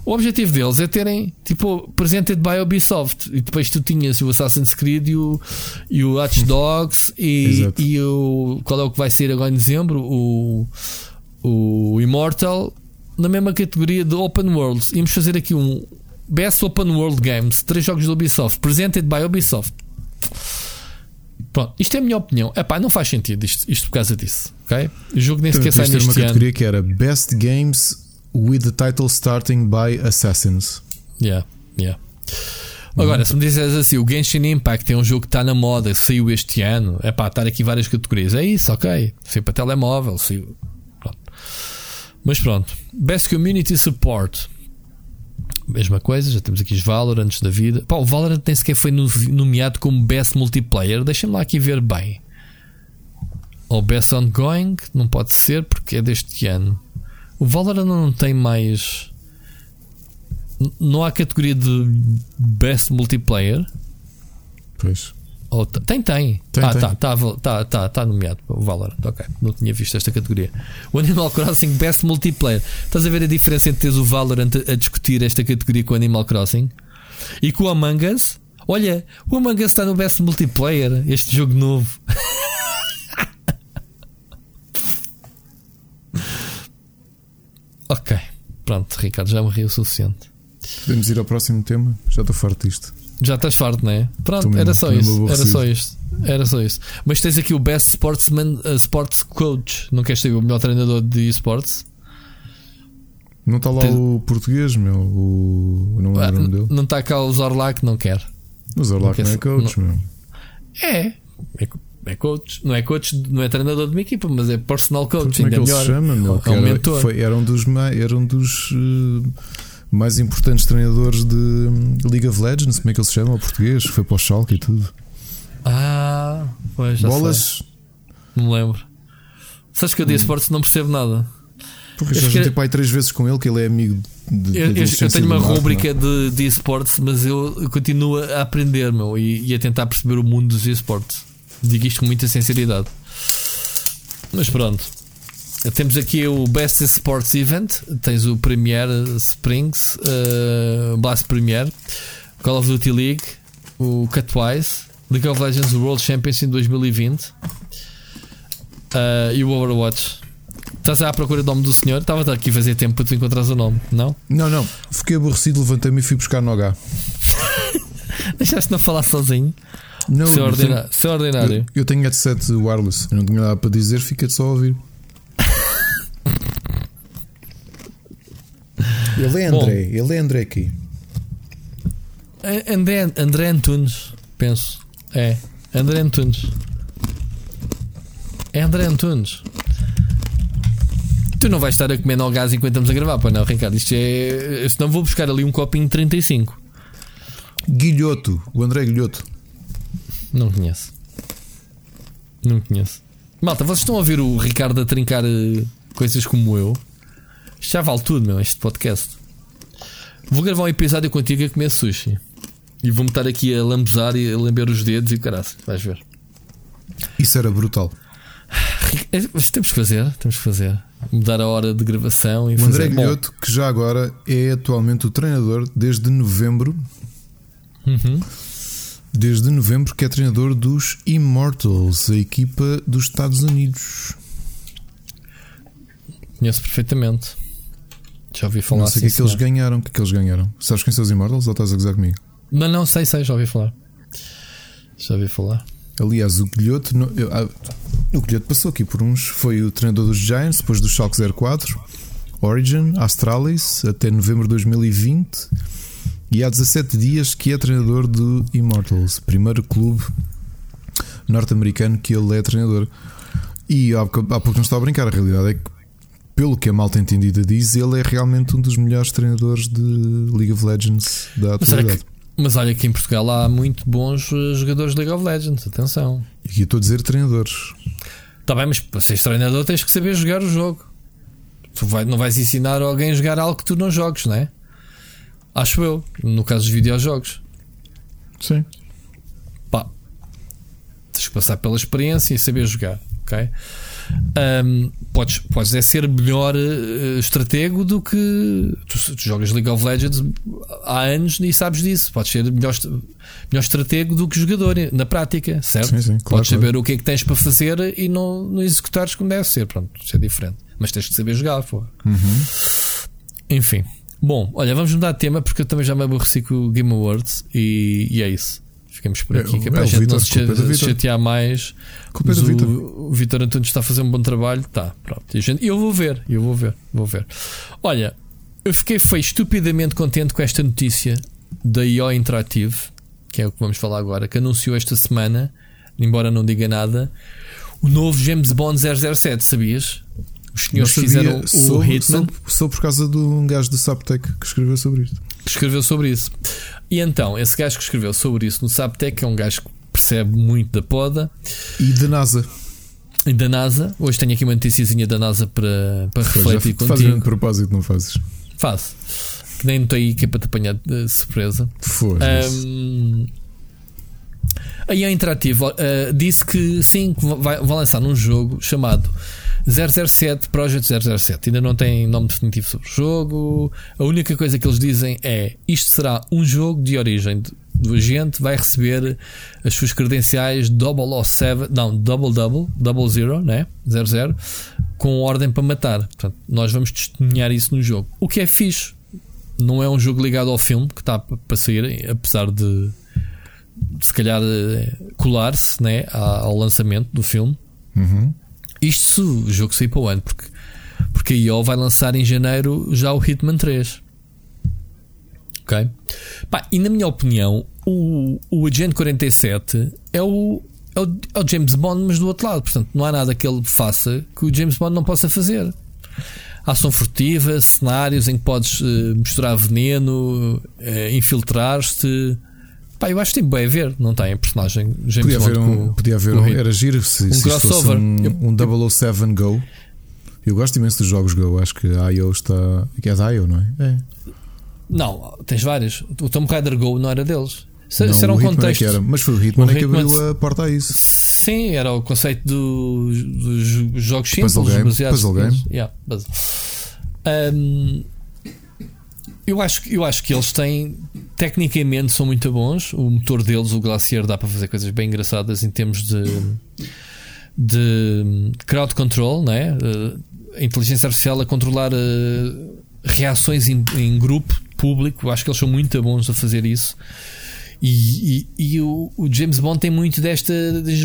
O objetivo deles é terem tipo presented by Ubisoft e depois tu tinhas o Assassin's Creed e o, e o Watch Dogs e, e o qual é o que vai ser agora em dezembro o, o Immortal na mesma categoria de Open Worlds. Íamos fazer aqui um Best Open World Games, três jogos do Ubisoft, presented by Ubisoft. Pronto, isto é a minha opinião. Epá, não faz sentido isto, isto por causa disso. Ok? O jogo nem sequer sai neste uma categoria que era Best Games with the title starting by Assassins. Yeah, yeah. Agora, se me disseres assim, o Genshin Impact é um jogo que está na moda, saiu este ano, é pá, estar aqui várias categorias. É isso, ok. Saiu para telemóvel, saiu. Pronto. Mas pronto. Best Community Support. Mesma coisa, já temos aqui os Valorants da vida. Pá, o Valorant nem sequer foi nomeado como Best Multiplayer. Deixa-me lá aqui ver bem. Ou Best Ongoing, não pode ser porque é deste ano. O Valorant não tem mais. Não há categoria de Best Multiplayer. Pois. Oh, tem, tem. tem ah, tá, tá, tá, tá, tá nomeado o Valorant. Ok, não tinha visto esta categoria. O Animal Crossing Best Multiplayer. Estás a ver a diferença entre teres o Valorant a discutir esta categoria com o Animal Crossing e com o Among Us? Olha, o Among Us está no Best Multiplayer, este jogo novo. ok, pronto, Ricardo, já morri o suficiente. Podemos ir ao próximo tema? Já estou farto disto. Já estás farto, não é? Pronto, era só isso. Era só isto. Era só isso. Mas tens aqui o Best Sportsman uh, Sports Coach. Não queres ter o melhor treinador de esportes? Não está lá tens... o português, meu. O... Não é o nome dele. Não está cá o Zorlac, não quer. O Zorlac não, não é coach, não... meu. É. É, é coach. Não é coach, não é treinador de uma equipa, mas é personal coach. Como é que ele melhor. se chama, meu? É um mentor. Foi, era um dos. Era um dos uh mais importantes treinadores de League of Legends, como é que ele se chama? O português, foi para o Schalke e tudo. Ah, pois já Bolas. Sei. Não me lembro. Sabes que eu de esportes não percebo nada. Porque já juntei pai três vezes com ele, que ele é amigo de, eu, eu tenho uma rúbrica de, de esportes, mas eu continuo a aprender meu, e, e, a tentar perceber o mundo dos esportes. Digo isto com muita sinceridade. Mas pronto. Temos aqui o Best Sports Event. Tens o Premier Springs, uh, Blast Premier, Call of Duty League, o Cutwise, League of Legends World Championship 2020 uh, eh, e o Overwatch. Estás à procura do nome do senhor? Estava aqui a fazer tempo para tu encontrares o nome, não? Não, não. Fiquei aborrecido, levantei-me e fui buscar no H. Deixaste-me a falar sozinho. Não, seu, ordena seu ordinário. Eu, eu tenho headset wireless. Eu não tinha nada para dizer, fica só a ouvir. Ele é André, Bom, ele é André aqui. André, André Antunes, penso. É, André Antunes. É André Antunes. Tu não vais estar a comer no gás enquanto estamos a gravar, pois não, Ricardo? Isto é. Senão vou buscar ali um copinho de 35. Guilhoto, o André Guilhoto. Não conheço. Não conheço. Malta, vocês estão a ver o Ricardo a trincar eh, coisas como eu? Isto já vale tudo, meu, este podcast. Vou gravar um episódio contigo a comer sushi. E vou-me estar aqui a lambuzar e a lamber os dedos e o caralho. Vais ver. Isso era brutal. Mas temos que fazer, temos que fazer. Mudar a hora de gravação e o fazer. André Guilhoto, que já agora é atualmente o treinador desde novembro. Uhum. Desde novembro que é treinador dos Immortals, a equipa dos Estados Unidos. Conheço perfeitamente. Já ouvi falar. Não sei o que é que eles ganharam. O que é que eles ganharam? Sabes quem são os Immortals ou estás a gozar comigo? Não, não, sei, sei, já ouvi falar. Já ouvi falar. Aliás, o Guilhote, ah, o Guilhote passou aqui por uns. Foi o treinador dos Giants, depois do Shock 04, Origin, Astralis, até novembro de 2020. E há 17 dias que é treinador do Immortals, primeiro clube norte-americano que ele é treinador. E há pouco não está a brincar, a realidade é que pelo que a malta entendida diz, ele é realmente um dos melhores treinadores de League of Legends da atualidade. Mas, mas olha que em Portugal há muito bons eh, jogadores de League of Legends, atenção. E aqui estou a dizer treinadores. Está bem, mas para seres treinador tens que saber jogar o jogo. Tu vai, não vais ensinar alguém a jogar algo que tu não jogues, não é? Acho eu, no caso dos videojogos. Sim. Pá, tens que passar pela experiência e saber jogar. ok? Um, podes, podes é ser melhor uh, estratego do que tu, tu, jogas League of Legends há anos e sabes disso. Podes ser melhor, melhor estratego do que jogador na prática, certo? Sim, sim, claro, podes saber claro. o que é que tens para fazer e não, não executares como deve ser. Pronto, isso é diferente. Mas tens que saber jogar, pô. Uhum. Enfim. Bom, olha, vamos mudar de tema porque eu também já me aborreci com o Game Awards e, e é isso. Ficamos por aqui, é, que é para é, a gente não se chatear mais. Culpa é o, o Vitor Antunes está a fazer um bom trabalho. Tá, pronto. E gente, eu vou ver, eu vou ver, vou ver. Olha, eu fiquei foi estupidamente contente com esta notícia da IO Interactive, que é o que vamos falar agora, que anunciou esta semana, embora não diga nada, o novo James Bond 007, sabias? Os senhores fizeram o sou, Hitman. Sou, sou, por causa de um gajo do Subtech que escreveu sobre isto. Que escreveu sobre isso. E então, esse gajo que escreveu sobre isso no Subtech é um gajo que percebe muito da poda. E da NASA. E da NASA. Hoje tenho aqui uma noticiazinha da NASA para, para refletir contigo. Fazes um propósito, não fazes? Faço. Que nem notei que é para te apanhar de surpresa. Foi. Um, a IA Interativo uh, disse que sim, que vai, vai lançar um jogo chamado 007 Project 007. Ainda não tem nome definitivo sobre o jogo. A única coisa que eles dizem é: isto será um jogo de origem do agente, vai receber as suas credenciais 007, não, double double, double zero, né? 00, com ordem para matar. Portanto, nós vamos testemunhar isso no jogo. O que é fixe. Não é um jogo ligado ao filme que está para sair, apesar de se calhar colar-se né, ao lançamento do filme. Uhum. Isto se o jogo sair para o ano, porque, porque a IO vai lançar em janeiro já o Hitman 3. Ok? Pá, e na minha opinião, o, o Agent 47 é o, é o, é o James Bond, mas do outro lado. Portanto, não há nada que ele faça que o James Bond não possa fazer. Ação furtiva, cenários em que podes uh, misturar veneno, uh, infiltrar-te, Pá, eu acho que tem bem a ver, não tem? A personagem James podia haver um, podia haver um, era giro se, um se crossover. Um, um 007 Go. Eu gosto imenso dos jogos Go, acho que a IO está. que é da IO, não é? É. Não, tens vários. O Tomb Raider Go não era deles. Se, não, será um Hitman contexto. É era, mas foi o Hitman, o Hitman que abriu a porta a isso. Sim, era o conceito do, dos jogos simples, puzzle game, baseados. Puzzle game. Yeah, puzzle. Um, eu acho, eu acho que eles têm, tecnicamente, são muito bons. O motor deles, o Glacier, dá para fazer coisas bem engraçadas em termos de, de crowd control, né? inteligência artificial a controlar uh, reações em, em, grupo público. Eu acho que eles são muito bons a fazer isso. E, e, e o, o, James Bond tem muito das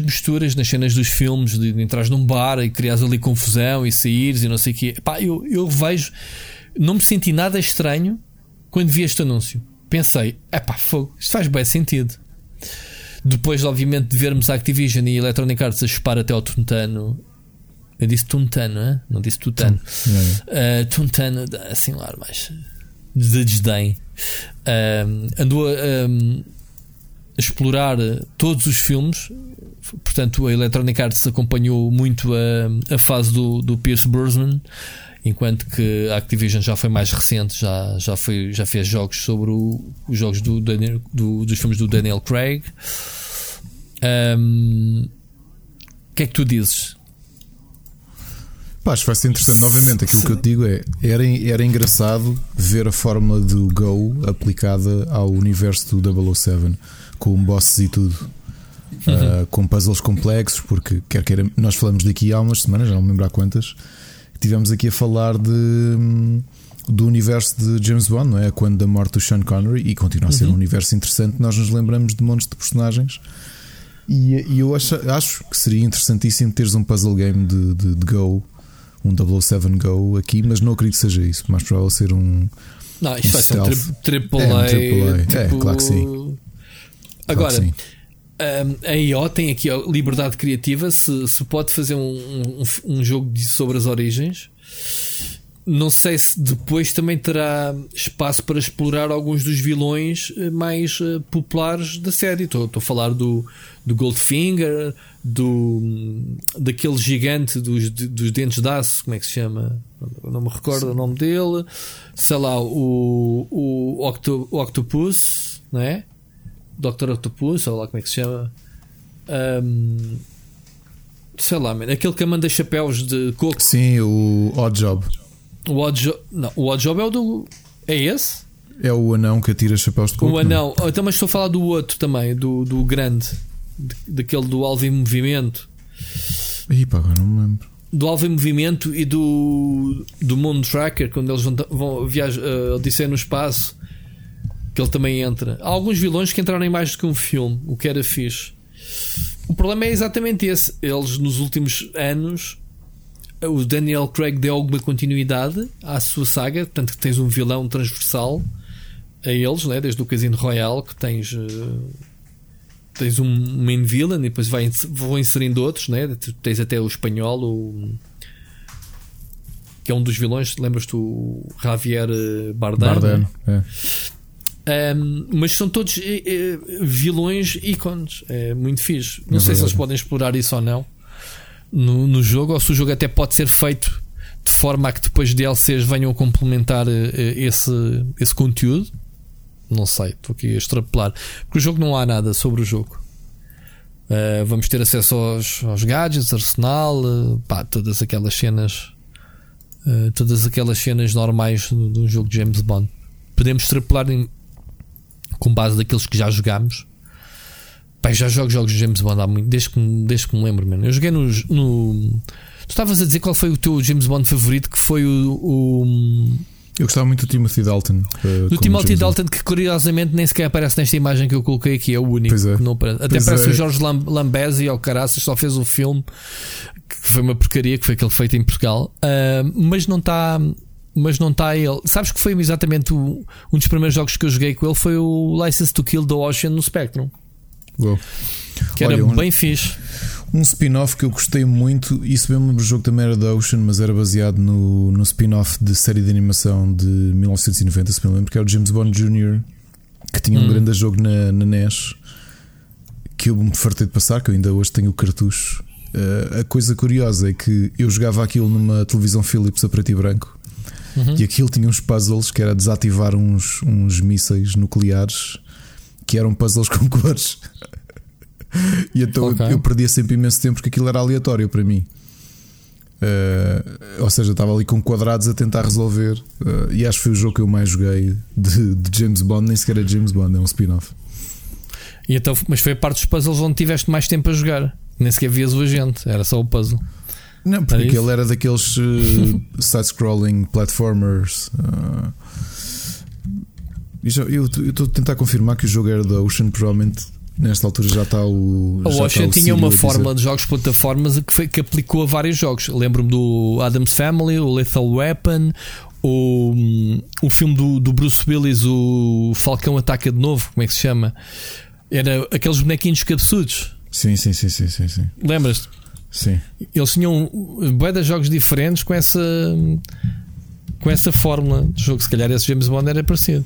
misturas nas cenas dos filmes, de, de entrar num bar e criares ali confusão e saíres e não sei o quê. Eu, eu vejo, não me senti nada estranho quando vi este anúncio, pensei: é pá, fogo, isto faz bem sentido. Depois, obviamente, de vermos a Activision e a Electronic Arts a chupar até ao Tuntano. Eu disse Tuntano, hein? não disse Tutano. Uh, Tuntano, assim lá, mais de desdém. Uh, andou a, um, a, explorar todos os filmes. Portanto, a Electronic Arts acompanhou muito a, a fase do, do Pierce Brosnan enquanto que a Activision já foi mais recente, já, já, foi, já fez jogos sobre o, os jogos do, Daniel, do, dos filmes do Daniel Craig. Um, o que é que tu dizes? Pá, acho que vai ser interessante. Novamente, aquilo que eu te digo é: era, era engraçado ver a fórmula do Go aplicada ao universo do 007, com bosses e tudo. Uhum. Uh, com puzzles complexos, porque quer queira, nós falamos daqui há umas semanas, já não me lembro há quantas, tivemos aqui a falar de, hum, do universo de James Bond, não é? Quando da morte do Sean Connery, e continua a ser uhum. um universo interessante, nós nos lembramos de montes de personagens. E, e eu acho, acho, que seria interessantíssimo teres um puzzle game de, de, de Go, um 007 Go aqui, mas não acredito que seja isso. Mais provável ser um. Não, isto um vai stealth. ser um triple é, um triple A. Tipo... É, claro que sim. Agora, claro que sim a IO tem aqui a liberdade criativa. Se, se pode fazer um, um, um jogo sobre as origens, não sei se depois também terá espaço para explorar alguns dos vilões eh, mais uh, populares da série. Estou, a falar do, do Goldfinger, do, daquele gigante dos, dos dentes de aço, como é que se chama? não me recordo Sim. o nome dele. Sei lá, o, o, Octo, o Octopus, não é? Dr. Octopus, ou lá como é que se chama. Um, sei lá, man, aquele que manda chapéus de coco. Sim, o Odd Job. O Odd Job, não, o Odd Job é o do. É esse? É o anão que atira chapéus de coco. O não? anão. Oh, Então, mas estou a falar do outro também, do, do grande, de- daquele do Alvo em Movimento. Ih, pá, agora não me lembro. Do Alvo em Movimento e do, do Moon Tracker, quando eles vão, vão viajar, uh, Odisseia no espaço, que ele também entra. Há alguns vilões que entraram em mais do que um filme, o que era fixe. O problema é exatamente esse. Eles, nos últimos anos, o Daniel Craig deu alguma continuidade à sua saga, portanto, que tens um vilão transversal a eles, né? desde o Casino Royale, que tens. uh, tens um main villain e depois vai, vão inserindo outros, né? Tens até o espanhol, o, que é um dos vilões, lembras-te o Javier eh, Bardem? Bardem. É. Um, mas são todos eh, vilões ícones. É muito fixe. Não É sei se eles podem explorar isso ou não no, no jogo, ou se o jogo até pode ser feito de forma a que depois DLCs venham a complementar eh, esse, esse conteúdo. Não sei, estou aqui a extrapolar. Porque o jogo não há nada sobre o jogo. Uh, vamos ter acesso aos, aos gadgets, arsenal, uh, pá, todas aquelas cenas, uh, todas aquelas cenas normais de de um jogo de James Bond. Podemos extrapolar em- com base daqueles que já jogámos. Pá, já jogo jogos de James Bond há muito, desde que, desde que me lembro, mano. Eu joguei no, no. Tu estavas a dizer qual foi o teu James Bond favorito, que foi o. o Eu gostava muito do Timothy Dalton. eh, do Timothy James Dalton, que curiosamente nem sequer aparece nesta imagem que eu coloquei aqui, é o único. É. que não aparece. Até Pois parece é. o Jorge Lam- Lambesi ao caraças, só fez o filme que foi uma porcaria, que foi aquele feito em Portugal, Ah, mas não está. Mas não está ele. Sabes que foi exatamente o- um dos primeiros jogos que eu joguei com ele foi o License to Kill the Ocean no Spectrum, Uau. que era Olha, um- bem fixe. Um spin-off que eu gostei muito, isso mesmo o jogo também era da Ocean, mas era baseado no, no spin-off de série de animação de 1990, se me lembro, que era o James Bond Jr., que tinha um Hum. grande jogo na, na NES, que eu me fartei de passar, que eu ainda hoje tenho o cartucho. Eh, a coisa curiosa é que eu jogava aquilo numa televisão Philips a preto e branco, Uhum. e aquilo tinha uns puzzles que era desativar uns, uns mísseis nucleares que eram puzzles com cores. e então Ok. eu perdia sempre imenso tempo porque aquilo era aleatório para mim. Eh, ou seja, estava ali com quadrados a tentar resolver. eh, e acho que foi o jogo que eu mais joguei de, de James Bond. Nem sequer é James Bond, é um spin-off. E então, mas foi a parte dos puzzles onde tiveste mais tempo a jogar. Nem sequer vias o agente, era só o puzzle. Não, porque Era aquele era daqueles eh, side-scrolling platformers. já- eu estou a tentar confirmar que o jogo era da Ocean, provavelmente nesta altura já está o. A já Ocean tinha uma fórmula de jogos plataformas que, foi- que aplicou a vários jogos. Lembro-me do Adam's Family, o Lethal Weapon, o, o filme do, do Bruce Willis, o Falcão Ataca de Novo, como é que se chama? Era aqueles bonequinhos cabeçudos. Sim, sim, sim, sim, sim, sim. Lembras-te? Sim. Eles tinham bué de jogos diferentes com essa com essa fórmula de jogo. Se calhar esse James Bond era parecido.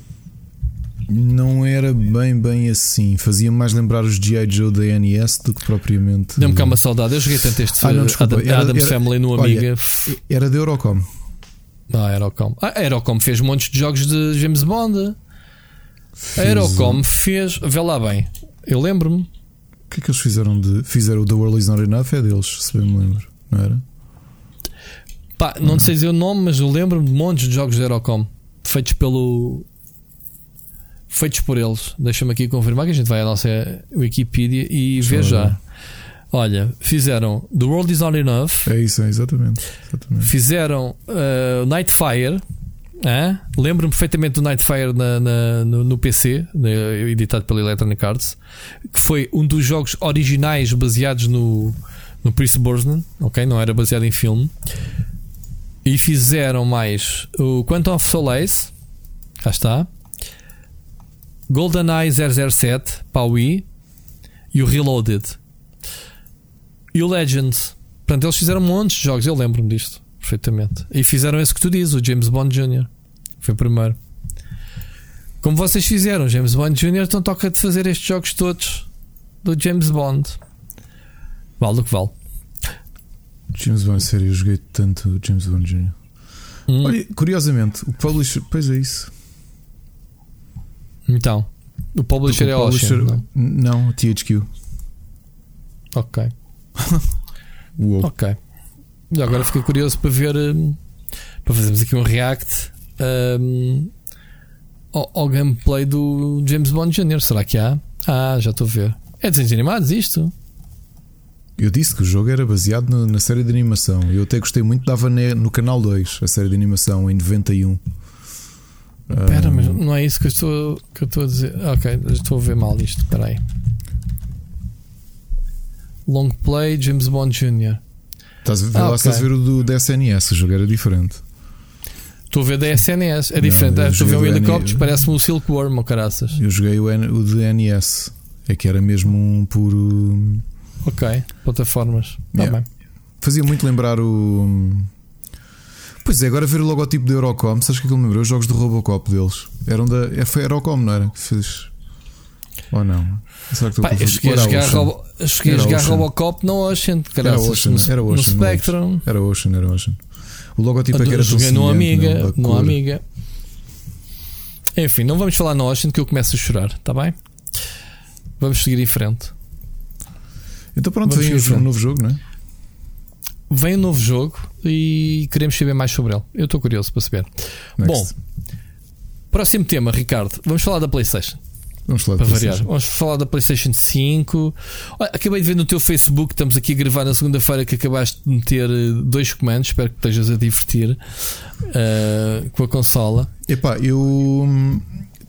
Não era bem, bem assim. Fazia mais lembrar os G.I. Joe da NES do que propriamente. Deu-me cá uma saudade. Eu joguei tanto este Ah, não, desculpa. Adam- Era- Adam's era- Family no olha, Amiga. Era da Eurocom. Não, a Aerocom. A Aerocom fez montes de jogos de James Bond. A Fez- Aerocom fez. Vê lá bem. Eu lembro-me. O que é que eles fizeram de. Fizeram o The World Is Not Enough? É deles, se bem me lembro. Não era? Pá, não sei dizer o nome, mas eu lembro-me de montes de jogos da Aerocom feitos pelo. Feitos por eles. Deixa-me aqui confirmar que a gente vai à nossa Wikipedia e vê já. Olha, fizeram The World Is Not Enough, É isso, é exatamente. exatamente. fizeram uh, Nightfire. Hã? Lembro-me perfeitamente do Nightfire na, na- no, no PC, né, editado pela Electronic Arts, que foi um dos jogos originais baseados no, no Pierce Brosnan, ok? Não era baseado em filme. E fizeram mais o Quantum of Solace, cá está, GoldenEye 007 para Wii e o Reloaded. E o Legends. Portanto, eles fizeram montes de jogos, eu lembro-me disto perfeitamente. E fizeram esse que tu dizes, o James Bond Jr. Foi o primeiro. Como vocês fizeram, James Bond Jr., então toca de fazer estes jogos todos do James Bond. Vale o que vale. James Bond, sério, eu joguei tanto o James Bond Jr. Hum, Olha, curiosamente, o publisher. Pois é isso. então, o publisher é o Ocean. publisher- não? Não, o THQ. Ok. Uou. Ok. E agora fiquei curioso para ver. hum, Para fazermos aqui um react hum, ao, ao gameplay do James Bond Jr. Será que há? Ah, já estou a ver. É desenhos animados isto? Eu disse que o jogo era baseado no- na série de animação. Eu até gostei muito, dava ne- no canal 2 a série de animação em 91. Espera, Ah, mas não é isso que eu estou, que eu estou a dizer. Ok, estou a ver mal isto. Espera aí. Long play James Bond Jr. Estás a ver, Ah, lá ok. estás a ver o do, da SNS, o jogo era diferente. Estou a ver da SNS, é Não, diferente. Ah, Estou a ver um helicóptero, N- parece-me o Silkworm, ou caraças. Eu joguei o, N- o de NS, é que era mesmo um puro. Ok, plataformas. Tá Yeah. bem. Fazia muito lembrar o. Pois é, agora ver o logotipo da Eurocom, sabes o que é que eu me lembrei? Os jogos do Robocop deles. Eram da. é, Foi a Eurocom, não era? Que fez. Ou não? Será que Pá, eu cheguei a jogar. Robo, cheguei a jogar. Robocop no Ocean, Era Ocean, no, era no Ocean. Spectrum. Era Ocean, era Ocean. O logotipo é que Eu era joguei no Amiga, no. Amiga. Enfim, não vamos falar no Ocean que eu começo a chorar, tá bem? Vamos seguir em frente. Então pronto, Vamos vem um novo jogo, não é? Vem um novo jogo e queremos saber mais sobre ele. Eu estou curioso para saber. Next. Bom, próximo tema, Ricardo. Vamos falar da PlayStation. Vamos falar Para variar. Vamos falar da PlayStation 5. Olha, acabei de ver no teu Facebook, estamos aqui a gravar na segunda-feira que acabaste de meter eh, dois comandos. Espero que estejas a divertir eh, com a consola. Epá, eu hum,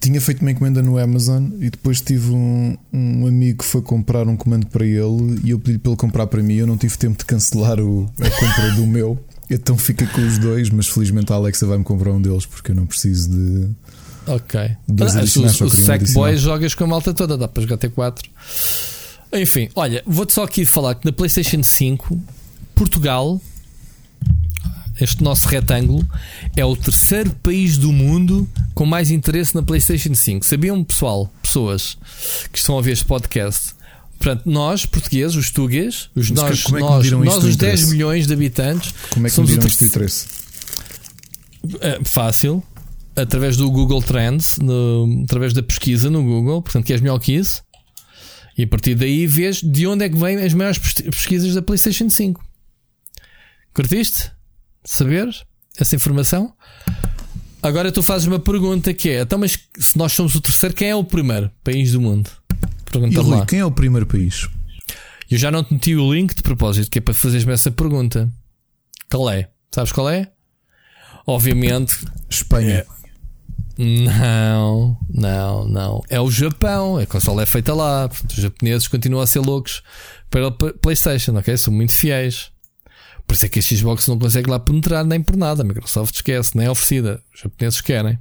tinha feito uma encomenda no Amazon e depois tive um, um amigo que foi comprar um comando para ele e eu pedi para ele comprar para mim. Eu não tive tempo de cancelar o, a compra do meu, então fica com os dois. Mas felizmente a Alexa vai-me comprar um deles porque eu não preciso de. Ok. Dois Ah, adicionais, o Sackboy jogas com a malta toda, dá para jogar até 4. Enfim, olha, vou-te só aqui falar que na PlayStation 5, Portugal, este nosso retângulo, é o terceiro país do mundo com mais interesse na PlayStation 5. Sabiam, pessoal, pessoas que estão a ver este podcast? Portanto, nós, portugueses, os tugas, os Mas nós, é nós, mediram isto nós os 10 interesse? milhões de habitantes, Como é que Somos me o viram terce- este interesse? é, fácil, através do Google Trends, no- através da pesquisa no Google, portanto, que és melhor que isso. E a partir daí vês de onde é que vêm as maiores pes- pesquisas da PlayStation 5. Curtiste? Saber essa informação? Agora tu fazes uma pergunta que é: então, mas se nós somos o terceiro, quem é o primeiro país do mundo? E Pergunta Rui, lá. quem é o primeiro país? Eu já não te meti o link de propósito, que é para fazeres-me essa pergunta. Qual é? Sabes qual é? Obviamente Espanha. Não, não, não. É o Japão. A consola é feita lá. Portanto, os japoneses continuam a ser loucos pela P- PlayStation, ok? São muito fiéis. Por isso é que a Xbox não consegue lá penetrar nem por nada. A Microsoft esquece, nem é oferecida. Os japoneses querem.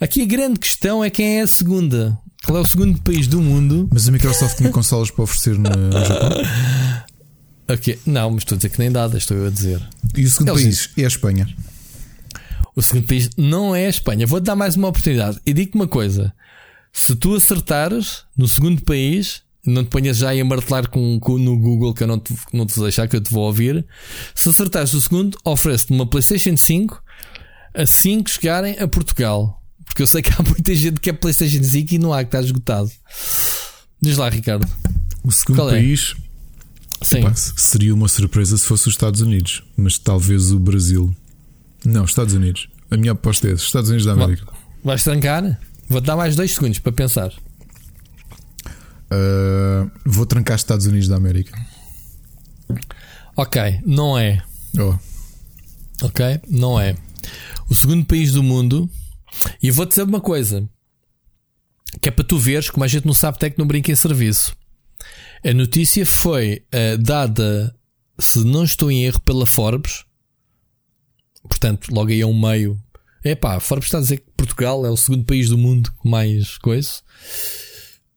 Aqui a grande questão é quem é a segunda. Qual é o segundo país do mundo? Mas a Microsoft tinha consolas para oferecer no no Japão. Ok, Não, mas estou a dizer que nem dada, estou eu a dizer. E o segundo Eles país é a Espanha. O segundo país não é a Espanha. Vou-te dar mais uma oportunidade. E digo-te uma coisa: se tu acertares no segundo país, não te ponhas já a martelar com, com- no Google, que eu não te, não te vou deixar, que eu te vou ouvir. Se acertares o segundo, ofereço-te uma PlayStation 5 assim que chegarem a Portugal. Porque eu sei que há muita gente que é PlayStation 5 e não há, que está esgotado. Diz lá, Ricardo. O segundo Qual é? país Sim. pá, seria uma surpresa se fosse os Estados Unidos, mas talvez o Brasil. Não, Estados Unidos. A minha aposta é esse, Estados Unidos da América. Vais trancar? Vou-te dar mais dois segundos para pensar. Uh, vou trancar Estados Unidos da América. Ok, não é. Oh, Ok? Não é. O segundo país do mundo. E vou-te dizer uma coisa. Que é para tu veres como a gente não sabe até que não brinca em serviço. A notícia foi eh, dada, se não estou em erro, pela Forbes. Portanto, logo aí é um meio. Epá, a Forbes está a dizer que Portugal é o segundo país do mundo com mais coisa.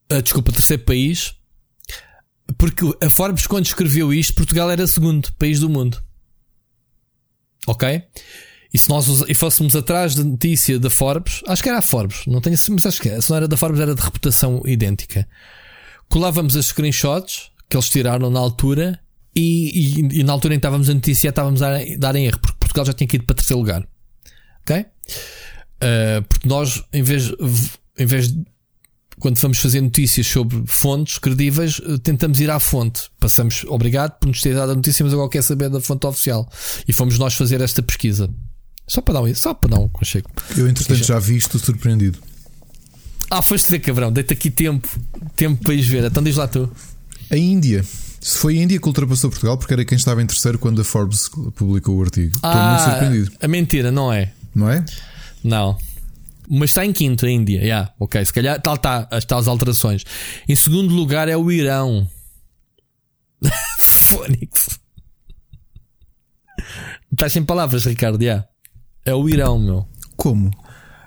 Ah, desculpa, terceiro país. Porque a Forbes, quando escreveu isto, Portugal era segundo país do mundo. Ok? E se nós e fôssemos atrás da notícia da Forbes, acho que era a Forbes, não tenho mas acho que é. se não era da Forbes, era de reputação idêntica. Colávamos as screenshots que eles tiraram na altura e, e- e na altura em que estávamos a noticiar, estávamos a dar em erro, porque Portugal já tinha ido para terceiro lugar. Ok? Uh, porque nós, em vez, em vez de quando vamos fazer notícias sobre fontes credíveis, eh, tentamos ir à fonte. Passamos, obrigado por nos ter dado a notícia, mas agora quer saber da fonte oficial. E fomos nós fazer esta pesquisa. Só para dar um, só para dar um conchego. Eu, entretanto, já vi isto surpreendido. Ah, foste dizer, cabrão, deita aqui tempo, tempo para ir ver. Então diz lá tu. A Índia. Se foi a Índia que ultrapassou Portugal, porque era quem estava em terceiro quando a Forbes publicou o artigo. Ah, Estou muito surpreendido. A mentira, não é? Não é? Não. Mas está em quinto a Índia. Yeah, ok, se calhar tal está as tais alterações. Em segundo lugar é o Irão. Fónix. Estás sem palavras, Ricardo. Yeah. É o Irão, meu. Como?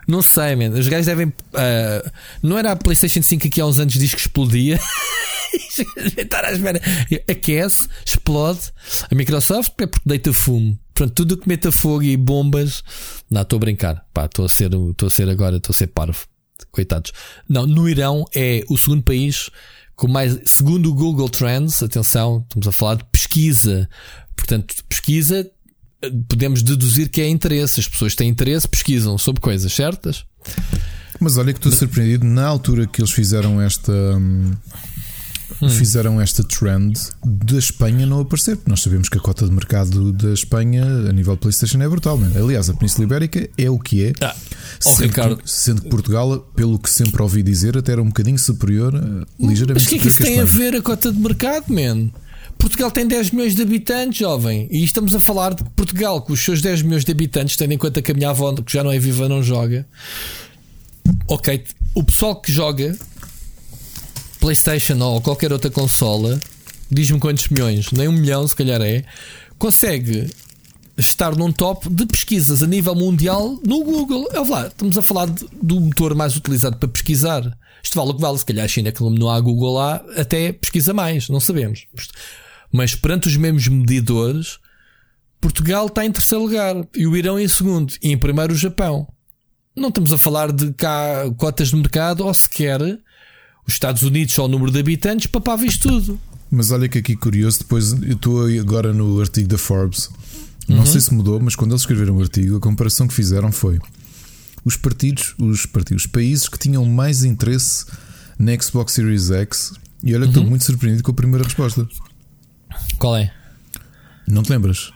Não sei, man. Os gajos devem. Uh, não era a PlayStation 5 aqui há uns anos diz que explodia. Estar à espera. Aquece, explode. A Microsoft é porque deita fumo. Pronto, tudo que meta fogo e bombas. Não, estou a brincar. Estou a ser, estou a ser agora, estou a ser parvo. Coitados. Não, no Irão é o segundo país com mais, segundo o Google Trends, atenção, estamos a falar de pesquisa. Portanto, pesquisa, podemos deduzir que é interesse. As pessoas têm interesse, pesquisam sobre coisas certas. Mas olha que estou surpreendido na altura que eles fizeram esta. Hum. Fizeram esta trend da Espanha não aparecer, porque nós sabemos que a cota de mercado da Espanha a nível PlayStation é brutal. Né? Aliás, a Península Ibérica é o que é, ah, sendo, Ricardo. que, sendo que Portugal, pelo que sempre ouvi dizer, até era um bocadinho superior, ligeiramente Mas o que é que isso tem a Espanha. ver a cota de mercado, man? Portugal tem 10 milhões de habitantes, jovem. E estamos a falar de Portugal com os seus 10 milhões de habitantes, tendo em conta que a minha avó, que já não é viva, não joga. Ok, o pessoal que joga PlayStation ou qualquer outra consola, diz-me quantos milhões, nem um milhão, se calhar é, consegue estar num top de pesquisas a nível mundial no Google. É lá, estamos a falar de, do motor mais utilizado para pesquisar. Isto vale o que vale, se calhar a China, que não há Google lá, até pesquisa mais, não sabemos. Mas perante os mesmos medidores, Portugal está em terceiro lugar e o Irão em segundo e em primeiro o Japão. Não estamos a falar de cá cotas de mercado ou sequer os Estados Unidos ou o número de habitantes papava isto tudo. Mas olha que aqui curioso, depois eu estou agora no artigo da Forbes. Não Uhum. sei se mudou, mas quando eles escreveram o artigo, a comparação que fizeram foi os partidos, os partidos, os países que tinham mais interesse na Xbox Series X. E olha que estou Uhum. muito surpreendido com a primeira resposta. Qual é? Não te lembras?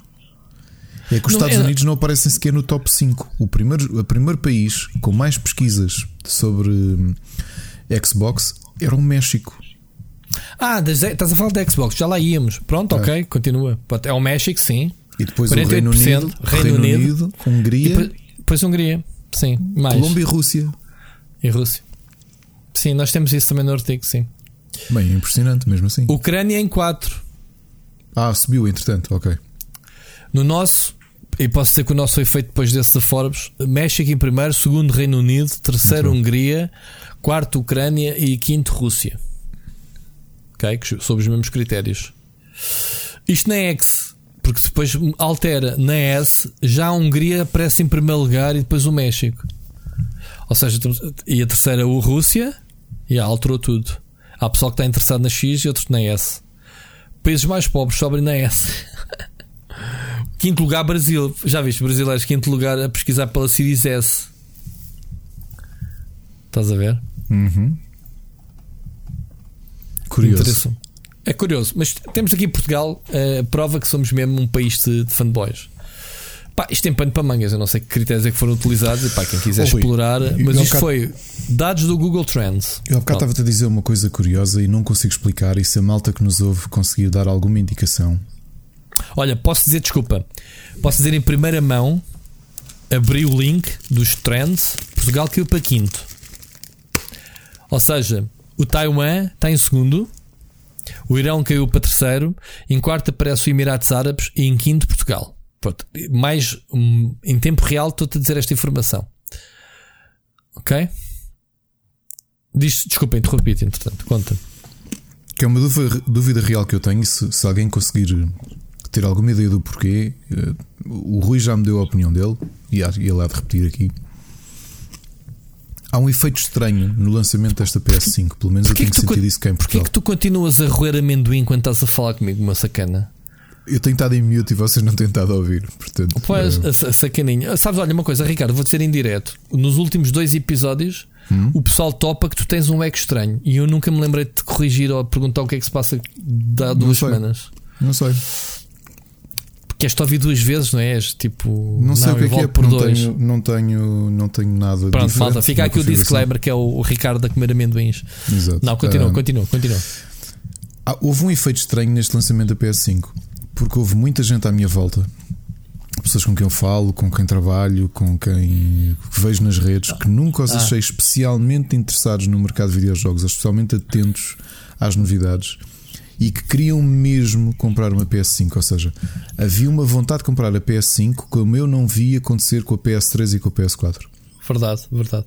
É que os Não, Estados era- Unidos não aparecem sequer no top 5. O primeiro, o primeiro país com mais pesquisas sobre hum, Xbox era o México. Ah, estás a falar da Xbox, já lá íamos. Pronto, ok, continua. É o México, sim. E depois o Reino 48%, Unido, Reino Unido. E Hungria, depois, depois Hungria, sim. Mais. Colômbia e Rússia. E Rússia. Sim, nós temos isso também no artigo, sim. Bem, é impressionante mesmo assim. Ucrânia em 4. Ah, subiu entretanto, ok. No nosso, e posso dizer que o nosso foi feito depois desse da Forbes: México em primeiro, segundo Reino Unido, terceiro Muito bom. Quarto Ucrânia e quinto Rússia. Ok? Sob os mesmos critérios. Isto na X, porque depois altera na S, já a Hungria aparece em primeiro lugar e depois o México. Ou seja, e a terceira o Rússia, e alterou tudo. Há pessoal que está interessado na X e outros na S. Países mais pobres sobem na S. Quinto lugar, Brasil. Já viste, brasileiros, quinto lugar a pesquisar pela Series S. Estás a ver? Uhum. Curioso. É curioso, mas temos aqui em Portugal a prova que somos mesmo um país de, de fanboys. Pá, isto tem pano para mangas, eu não sei que critérios é que foram utilizados e pá, quem quiser Oh, explorar, eu- mas eu isto cá- foi dados do Google Trends. Eu há bocado estava-te a dizer uma coisa curiosa e não consigo explicar. E se a malta que nos ouve conseguir dar alguma indicação? Olha, posso dizer, desculpa, posso dizer em primeira mão, abri o link dos trends, Portugal caiu para quinto. Ou seja, o Taiwan está em segundo, o Irão caiu para terceiro, em quarto aparece o Emirados Árabes e em quinto Portugal. Pronto, mais hum, em tempo real estou-te a dizer esta informação. Ok? Diz, desculpa, interrompi-te, entretanto, conta. Que é uma dúvida, dúvida real que eu tenho. Se, se alguém conseguir ter alguma ideia do porquê, eh, o Rui já me deu a opinião dele e ele há de repetir aqui. Há um efeito estranho no lançamento desta PS5, pelo menos Porquê eu tenho que sentido isso cá em Porquê Portugal. que tu continuas a roer amendoim quando estás a falar comigo, uma sacana? Eu tenho estado em mute e vocês não têm estado a ouvir. Portanto, pois, é... sacaninho. Sabes, olha uma coisa, Ricardo, vou dizer em direto. Nos últimos dois episódios, hum? o pessoal topa que tu tens um eco estranho. E eu nunca me lembrei de te corrigir ou perguntar o que é que se passa há duas semanas. Não sei. Porque este ouvir duas vezes, não é? És tipo. Não sei não, o que é que é, por não dois. Tenho, não, tenho, não tenho nada Pronto, malta, fica aqui o disclaimer que é o, Ricardo da comer amendoins. Exato. Não, continua, uh, continua, continua. Ah, houve um efeito estranho neste lançamento da PS5 porque houve muita gente à minha volta, pessoas com quem eu falo, com quem trabalho, com quem vejo nas redes, que nunca os ah. achei especialmente interessados no mercado de videojogos, especialmente atentos às novidades e que queriam mesmo comprar uma PS5. Ou seja, havia uma vontade de comprar a PS5 como eu não vi acontecer com a PS3 e com a PS4. Verdade, verdade.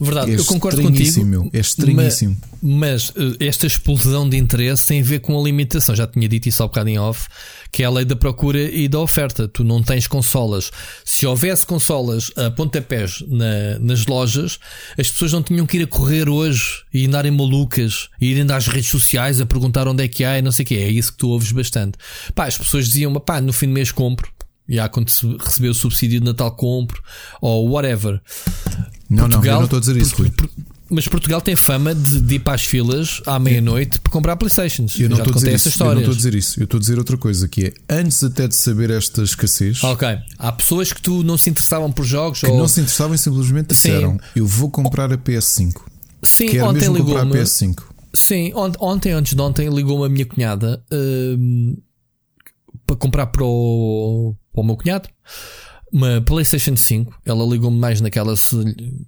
Verdade, é eu concordo contigo. Meu, é estranhíssimo. Mas, mas, eh, esta explosão de interesse tem a ver com a limitação. Já tinha dito isso há um bocado em off, que é a lei da procura e da oferta. Tu não tens consolas. Se houvesse consolas a pontapés na, nas lojas, as pessoas não tinham que ir a correr hoje e andarem malucas e irem às redes sociais a perguntar onde é que há e não sei o que. É isso que tu ouves bastante. Pá, as pessoas diziam, pá, no fim do mês compro. E há quando recebeu o subsídio de Natal compro ou whatever. Não, Portugal, não, eu não estou a dizer isso, por, mas Portugal tem fama de, de ir para as filas à meia-noite para comprar Playstations. Eu não estou a dizer isso. Eu não estou a dizer isso. Eu estou a dizer outra coisa que é antes até de saber esta escassez. Ok. Há pessoas que tu não se interessavam por jogos que ou... não se interessavam e simplesmente disseram: Sim. Eu vou comprar a PS5. Sim, Quero ontem ligou-me. a PS5. Sim, ontem, antes de ontem, ligou-me a minha cunhada uh, para comprar para o, para o meu cunhado uma PlayStation 5. Ela ligou-me mais naquela se,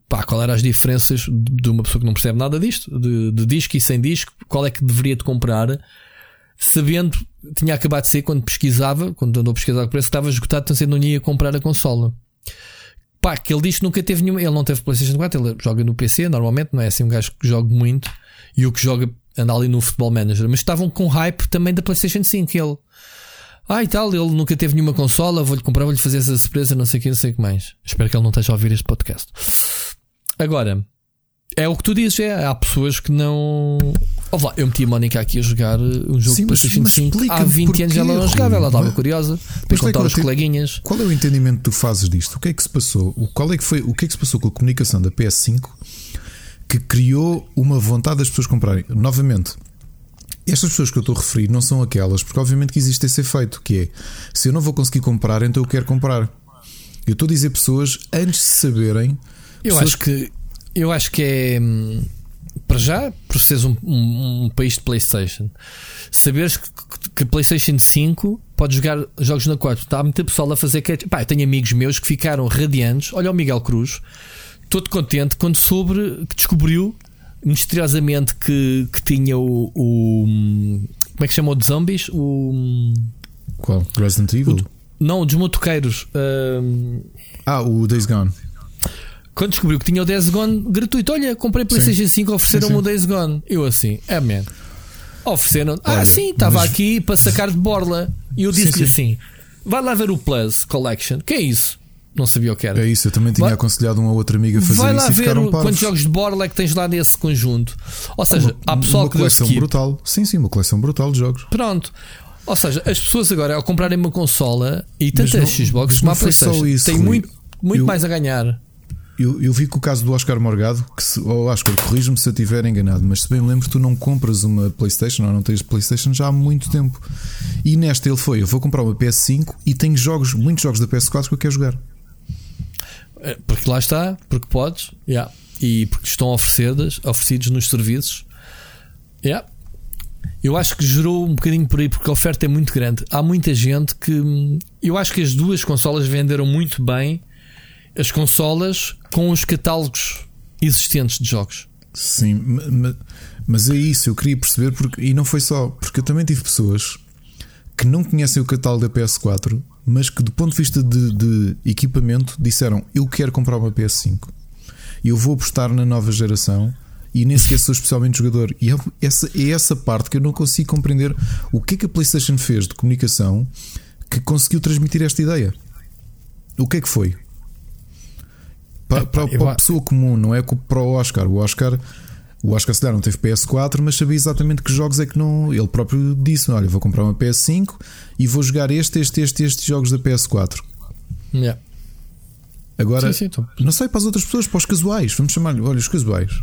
pá, qual eram as diferenças de uma pessoa que não percebe nada disto, de, de disco e sem disco, qual é que deveria de comprar, sabendo, tinha acabado de ser quando pesquisava, quando andou a pesquisar o preço, estava esgotado, então não ia comprar a consola. Pá, que ele diz que nunca teve nenhuma, ele não teve PlayStation 4, ele joga no PC normalmente, não é assim um gajo que joga muito, e o que joga anda ali no Football Manager, mas estavam com hype também da PlayStation 5, ele ah, e tal, ele nunca teve nenhuma consola, vou-lhe comprar, vou-lhe fazer essa surpresa, não sei o que, não sei o que mais. Espero que ele não esteja a ouvir este podcast. Agora, é o que tu dizes, é, há pessoas que não. Oh, lá, eu meti a Mónica aqui a jogar um jogo Sim, PlayStation 5 há 20 anos ela não jogava, ela estava curiosa para contar aos coleguinhas. Qual é o entendimento que tu fazes disto? O que é que se passou? Qual é que foi, o que é que se passou com a comunicação da PS5 que criou uma vontade das pessoas comprarem? Novamente, estas pessoas que eu estou a referir não são aquelas, porque obviamente que existe esse efeito, que é se eu não vou conseguir comprar, então eu quero comprar. Eu estou a dizer pessoas antes de saberem. Eu acho que eu acho que é hum, para já, por seres um, um, um, país de Playstation, saberes que, que Playstation 5 pode jogar jogos na 4. Está muita pessoa a fazer que pá, eu tenho amigos meus que ficaram radiantes. Olha o Miguel Cruz, todo contente quando soube que descobriu misteriosamente que, que tinha o, o, Como é que chamou de zombies? O. Qual? Resident Evil? O, não, dos motoqueiros. Ah, o Days Gone. Quando descobriu que tinha o Days Gone gratuito, olha, comprei PlayStation sim. 5, ofereceram-me o Days Gone. Eu assim, é man. Ofereceram. Ah, sim, estava mas... aqui para sacar de borla. E eu disse-lhe assim: vai lá ver o Plus Collection. Que é isso? Não sabia o que era. É isso, eu também tinha Vai, aconselhado uma outra amiga a fazer vai lá isso ver quantos jogos de borla é que tens lá nesse conjunto. Ou seja, uma, há pessoal uma que coleção brutal. Sim, sim, uma coleção brutal de jogos. Pronto. Ou seja, as pessoas agora ao comprarem uma consola e tanto a Xbox como a PlayStation têm muito, muito eu, mais a ganhar. Eu, eu vi que o caso do Oscar Morgado, que se, oh Oscar, corrijo-me se eu estiver enganado, mas se bem me lembro, tu não compras uma PlayStation ou não tens PlayStation já há muito tempo. E nesta ele foi: eu vou comprar uma PS5 e tenho jogos, muitos jogos da PS4 que eu quero jogar. É, porque lá está, porque podes, yeah. e porque estão oferecidas, oferecidos nos serviços. Yeah. Eu acho que gerou um bocadinho por aí, porque a oferta é muito grande. Há muita gente que. Eu acho que as duas consolas venderam muito bem as consolas com os catálogos existentes de jogos. Sim, mas, mas é isso, eu queria perceber, porque, e não foi só, porque eu também tive pessoas que não conhecem o catálogo da PS4 mas que do ponto de vista de, de equipamento disseram eu quero comprar uma PS5 e eu vou apostar na nova geração e nem sequer sou especialmente jogador. E é essa, é essa parte que eu não consigo compreender o que é que a PlayStation fez de comunicação que conseguiu transmitir esta ideia. O que é que foi? Para, para, para a pessoa comum, não é para o Oscar. O Oscar O Oscar se não teve PS4, mas sabia exatamente que jogos é que não. Ele próprio disse: Olha, vou comprar uma PS5 e vou jogar este, este, este, estes jogos da PS4. Yeah. Agora, sim, sim, não sei para as outras pessoas, para os casuais, vamos chamar-lhe, olha, os casuais.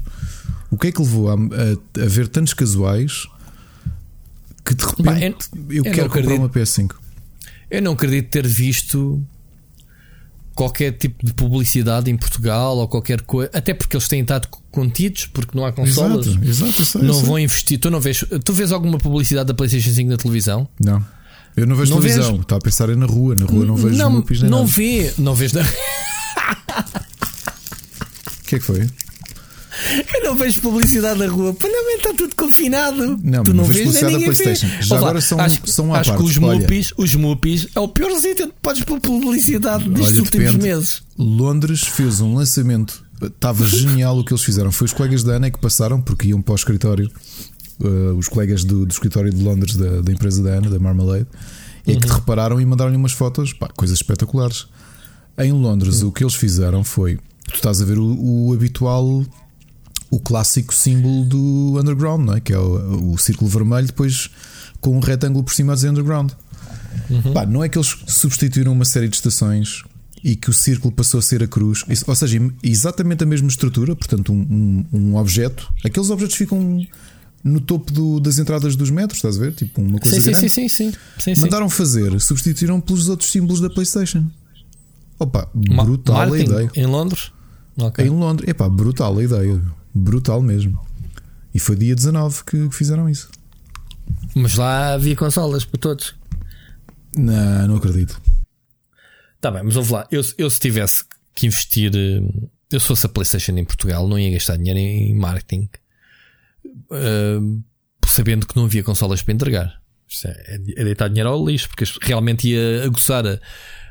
O que é que levou a, a, a ver tantos casuais que de repente bah, eu, eu, eu, quero comprar acredito, uma PS5? Eu não acredito ter visto qualquer tipo de publicidade em Portugal ou qualquer coisa, até porque eles têm estado contidos, porque não há consolas. Exato, exato sei, não sei. vão investir. Tu não vês, tu vês alguma publicidade da PlayStation 5 na televisão? Não. Eu não vejo não televisão, está a pensar é na rua, na rua não vejo não, Não vê, não vês da. O que é que foi? Eu não vejo publicidade na rua. Palhamento está tudo confinado. Não, tu não vês publicidade da PlayStation. Vê. Já Olá, agora são, acho, são acho parte, que os Mupis, os Mupis é o pior sítio onde podes pôr publicidade nestes últimos depende. meses. Londres fez um lançamento. Estava genial o que eles fizeram. Foi os colegas da Ana que passaram, porque iam para o escritório. Uh, os colegas do, do, escritório de Londres da, da, empresa da Ana, da Marmalade, e uhum. que repararam e mandaram-lhe umas fotos, pá, coisas espetaculares. Em Londres, uhum. o que eles fizeram foi: tu estás a ver o, o habitual o clássico símbolo do underground, não é? que é o, o círculo vermelho, depois com um retângulo por cima a dizer underground. Uhum. Pá, não é que eles substituíram uma série de estações e que o círculo passou a ser a cruz, ou seja, exatamente a mesma estrutura, portanto, um, um, um objeto. Aqueles objetos ficam no topo do, das entradas dos metros, estás a ver? Tipo uma coisa sim, grande. Sim, sim, sim, sim. Mandaram fazer, substituíram pelos outros símbolos da PlayStation. Opa, brutal a ideia. Em Londres? Okay. Em Londres, epá, brutal a ideia. Brutal mesmo. E foi dia 19 que, que fizeram isso. Mas lá havia consolas para todos. Não, não acredito. Tá bem, mas ouve lá. Eu, eu se tivesse que investir. Eh, eu se fosse a PlayStation em Portugal, não ia gastar dinheiro em marketing. Uh, sabendo que não havia consolas para entregar. É, é deitar dinheiro ao lixo, porque realmente ia aguçar. A,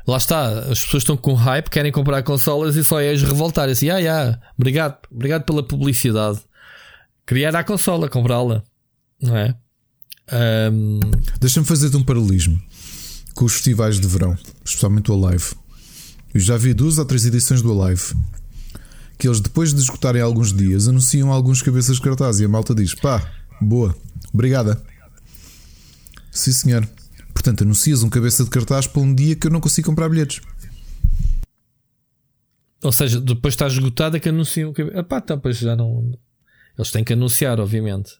lá está, as pessoas estão com hype, querem comprar consolas e só é revoltar assim, ah, yeah, obrigado, obrigado pela publicidade. Criar a consola, comprá-la, não é? Um... Deixa-me fazer-te um paralelismo com os festivais de verão, especialmente o Alive. Eu já vi duas ou três edições do Alive que eles, depois de esgotarem alguns dias, anunciam alguns cabeças de cartaz e a malta diz: pá, boa, obrigada. Sim, senhor. Portanto, anuncias um cabeça de cartaz para um dia que eu não consigo comprar bilhetes. Ou seja, depois está esgotado é que anunciam. Ah, pá, então, pois já não. Eles têm que anunciar, obviamente.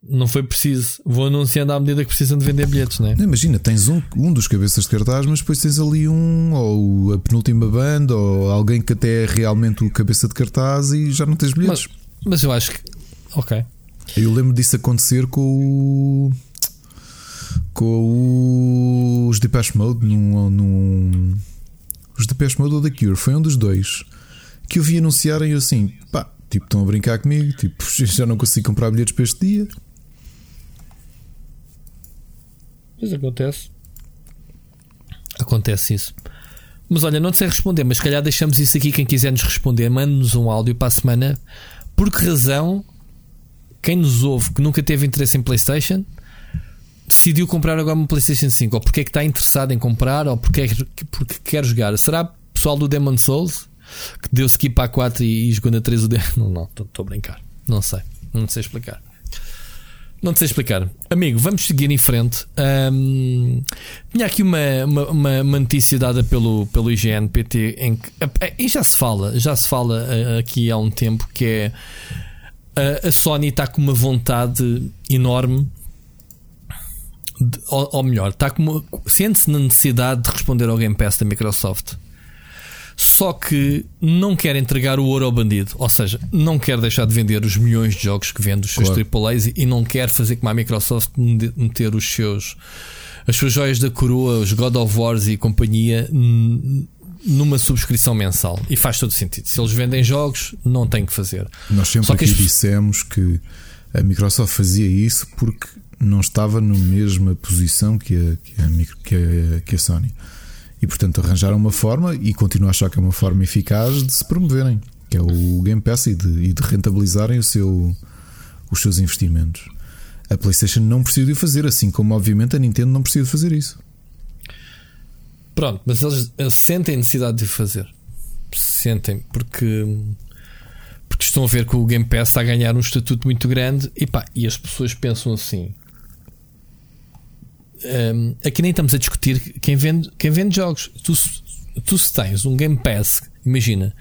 Não foi preciso. Vou anunciando à medida que precisam de vender bilhetes, não é? Não, imagina, tens um, um dos cabeças de cartaz, mas depois tens ali um, ou a penúltima banda, ou alguém que até é realmente o cabeça de cartaz e já não tens bilhetes. Mas, mas eu acho que. Ok. Eu lembro disso acontecer com o com os Depeche Mode num, num os Depeche Mode ou The Cure, foi um dos dois que eu vi anunciarem eu assim, pá, tipo, estão a brincar comigo, tipo, já não consigo comprar bilhetes para este dia. Mas acontece. Acontece isso. Mas olha, não te sei responder, mas se calhar deixamos isso aqui. Quem quiser nos responder, mande-nos um áudio para a semana. Por que razão, quem nos ouve que nunca teve interesse em PlayStation decidiu comprar agora uma PlayStation 5? Ou porque é que está interessado em comprar? Ou porque, é, porque quer jogar? Será pessoal do Demon Souls que deu skip a 4 e, e jogou na 3 o Demon? Não, não, estou a brincar. Não sei. Não sei explicar. Não sei explicar. Amigo, vamos seguir em frente. Um, tinha aqui uma, uma, uma, notícia dada pelo, pelo IGN-PT em que. E já se fala, já se fala eh, aqui há um tempo que é. A, a Sony está com uma vontade enorme ou, ou melhor, está como sente-se na necessidade de responder ao Game Pass da Microsoft. Só que não quer entregar o ouro ao bandido, ou seja, não quer deixar de vender os milhões de jogos que vende, os seus claro. AAAs, e não quer fazer como a Microsoft meter os seus as suas joias da coroa, os God of Wars e companhia numa subscrição mensal. E faz todo sentido. Se eles vendem jogos, não tem que fazer. Nós sempre Só que aqui as... dissemos que a Microsoft fazia isso porque não estava na mesma posição que a, que a, que a, que a Sony. E portanto arranjaram uma forma e continuo a achar que é uma forma eficaz de se promoverem, que é o Game Pass e de, e de rentabilizarem o seu, os seus investimentos. A PlayStation não precisa de fazer, assim como obviamente a Nintendo não precisa de fazer isso. Pronto, mas eles sentem necessidade de fazer. Sentem, porque porque estão a ver que o Game Pass está a ganhar um estatuto muito grande e, pá, e as pessoas pensam assim. Um, aqui nem estamos a discutir quem vende, quem vende jogos. Tu, tu se tens um Game Pass, imagina,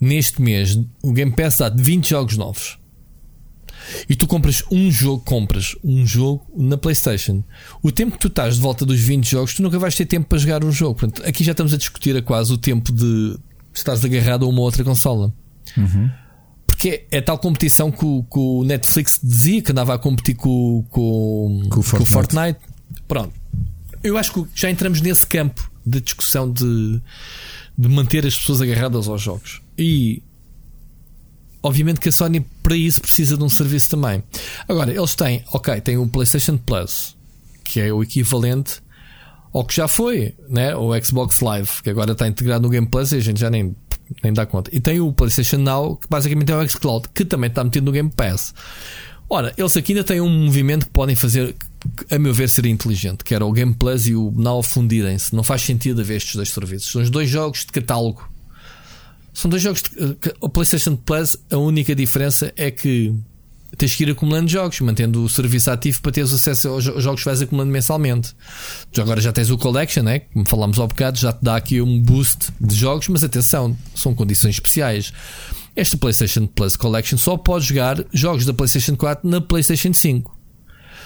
neste mês o Game Pass dá 20 jogos novos e tu compras um jogo, compras um jogo na PlayStation. O tempo que tu estás de volta dos 20 jogos, tu nunca vais ter tempo para jogar um jogo. Portanto, aqui já estamos a discutir a quase o tempo de estás agarrado a uma outra consola. Uhum. Porque é, é tal competição que o, que o, Netflix dizia que andava a competir com, com, com, o, Fortnite. com o Fortnite. Pronto. Eu acho que já entramos nesse campo de discussão de, de manter as pessoas agarradas aos jogos. E obviamente que a Sony para isso precisa de um serviço também. Agora, eles têm, ok, têm o PlayStation Plus, que é o equivalente ao que já foi, né? o Xbox Live, que agora está integrado no Game Plus e a gente já nem, nem dá conta. E tem o PlayStation Now, que basicamente é o Xcloud, que também está metido no Game Pass. Ora, eles aqui ainda têm um movimento que podem fazer, a meu ver, ser inteligente, que era o Game Plus e o Now fundirem-se. Não faz sentido haver estes dois serviços. São os dois jogos de catálogo são dois jogos. De, o PlayStation Plus, a única diferença é que tens que ir acumulando jogos, mantendo o serviço ativo para teres acesso aos jogos que vais acumulando mensalmente. Tu agora já tens o Collection, né? como falámos ao bocado, já te dá aqui um boost de jogos, mas atenção, são condições especiais. Este PlayStation Plus Collection só pode jogar jogos da PlayStation 4 na PlayStation 5.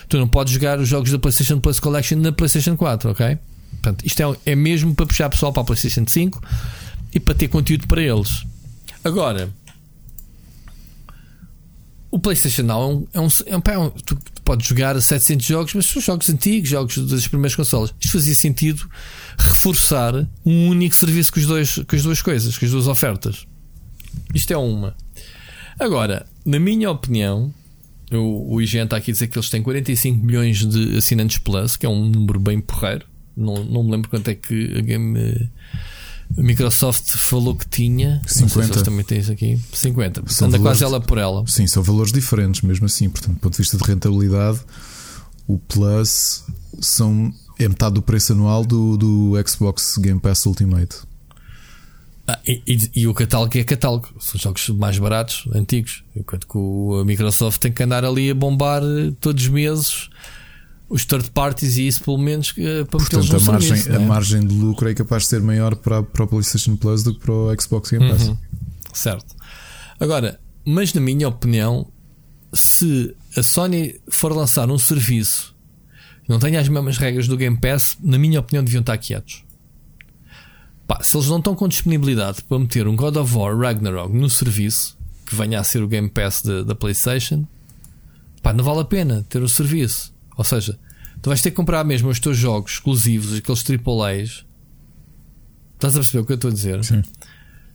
Tu não podes jogar os jogos da PlayStation Plus Collection na PlayStation 4, ok? Portanto, isto é, é mesmo para puxar pessoal para a PlayStation 5 e para ter conteúdo para eles. Agora, o PlayStation Now é um, é um, é um, tu podes jogar 700 jogos, mas são jogos antigos, jogos das primeiras consolas. Isto fazia sentido reforçar um único serviço com, os dois, com as duas coisas, com as duas ofertas. Isto é uma. Agora, na minha opinião, o, o IGN está aqui a dizer que eles têm 45 milhões de assinantes Plus, que é um número bem porreiro. Não, não me lembro quanto é que a Game a Microsoft falou que tinha 50. Se também isso aqui. 50. São Anda quase ela por ela. Sim, são valores diferentes, mesmo assim. Portanto, do ponto de vista de rentabilidade, o Plus são, é metade do preço anual do, do Xbox Game Pass Ultimate. Ah, e, e, e, o catálogo é catálogo, são jogos mais baratos, antigos. Enquanto que o, a Microsoft tem que andar ali a bombar todos os meses os third parties e isso pelo menos uh, para Portanto, a margem, serviço, a é? margem de lucro é capaz de ser maior para, para o PlayStation Plus do que para o Xbox Game Pass. Uhum. Certo. Agora, mas na minha opinião, se a Sony for lançar um serviço que não tenha as mesmas regras do Game Pass, na minha opinião, deviam estar quietos. Pá, se eles não estão com disponibilidade para meter um God of War Ragnarok no serviço, que venha a ser o Game Pass da PlayStation, pá, não vale a pena ter o serviço. Ou seja, tu vais ter que comprar mesmo os teus jogos exclusivos, aqueles AAAs. Estás a perceber o que eu estou a dizer? Sim.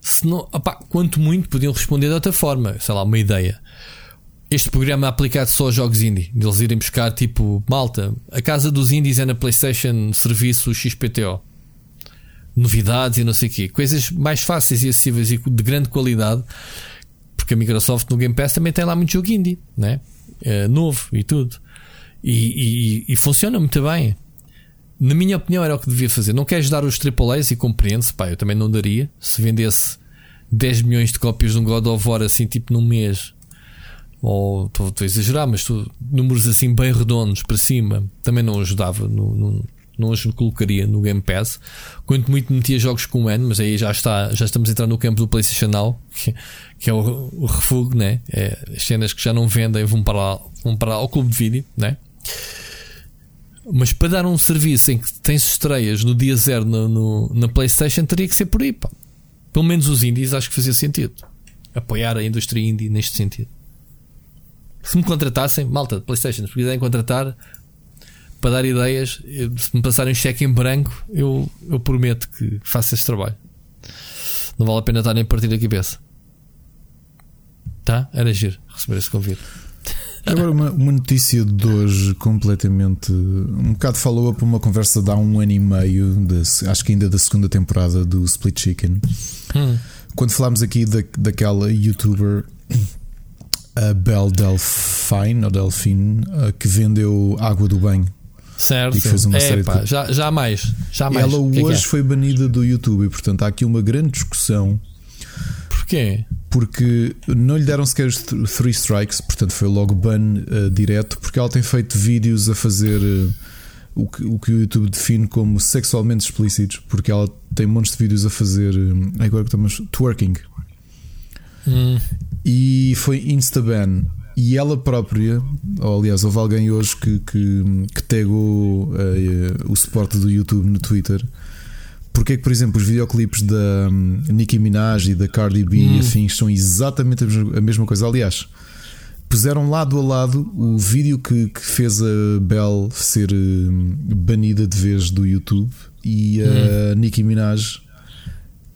Se não, opá, quanto muito podiam responder de outra forma, sei lá, uma ideia. Este programa é aplicado só a jogos indie, de eles irem buscar tipo, malta, a casa dos indies é na PlayStation Serviço XPTO. Novidades e não sei o quê. Coisas mais fáceis e acessíveis e de grande qualidade. Porque a Microsoft no Game Pass também tem lá muito jogo indie, né? É novo e tudo. E, e, e, funciona muito bem. Na minha opinião, era o que devia fazer. Não queres dar os AAAs e compreende-se, pá, eu também não daria. Se vendesse 10 milhões de cópias de um God of War assim, tipo num mês, ou estou a exagerar, mas tu, números assim bem redondos para cima, também não ajudava, no, no, não os colocaria no Game Pass. Quanto muito metia jogos com N, mas aí já está, já estamos a entrar no campo do PlayStation Now, que, que é o, o refúgio, né? É, as cenas que já não vendem vão para lá, vão para lá ao clube de vídeo, né? Mas para dar um serviço em que tens estreias no dia zero no, no, na PlayStation, teria que ser por aí. Pá. Pelo menos os indies acho que fazia sentido. Apoiar a indústria indie neste sentido. Se me contratassem, malta, PlayStation, se quiserem contratar para dar ideias, se me passarem um cheque em branco, eu, eu prometo que faço esse trabalho. Não vale a pena estarem a partir da cabeça. Tá? Era giro receber esse convite. Agora, uma, uma, notícia de hoje completamente. Um bocado follow-up uma conversa de há um ano e meio, de, acho que ainda da segunda temporada do Split Chicken. Hum. Quando falámos aqui da, daquela youtuber, a Belle Delphine, ou Delphine, que vendeu água do banho. Certo. E fez uma é, série pá, de... já, já mais. Já Ela que hoje é? foi banida do YouTube e, portanto, há aqui uma grande discussão. Porquê? porque não lhe deram sequer os three strikes, portanto foi logo ban uh, direto, porque ela tem feito vídeos a fazer uh, o, que, o que o YouTube define como sexualmente explícitos, porque ela tem montes de vídeos a fazer uh, agora que estamos twerking. Hum. E foi insta-ban. E ela própria, ou aliás, houve alguém hoje que, que, que tagou o suporte do YouTube no Twitter porque é que, por exemplo, os videoclipes da um, Nicki Minaj e da Cardi B hum. e afins são exatamente a mesma coisa. Aliás, puseram lado a lado o vídeo que, que fez a Belle ser um, banida de vez do YouTube e a hum. Nicki Minaj,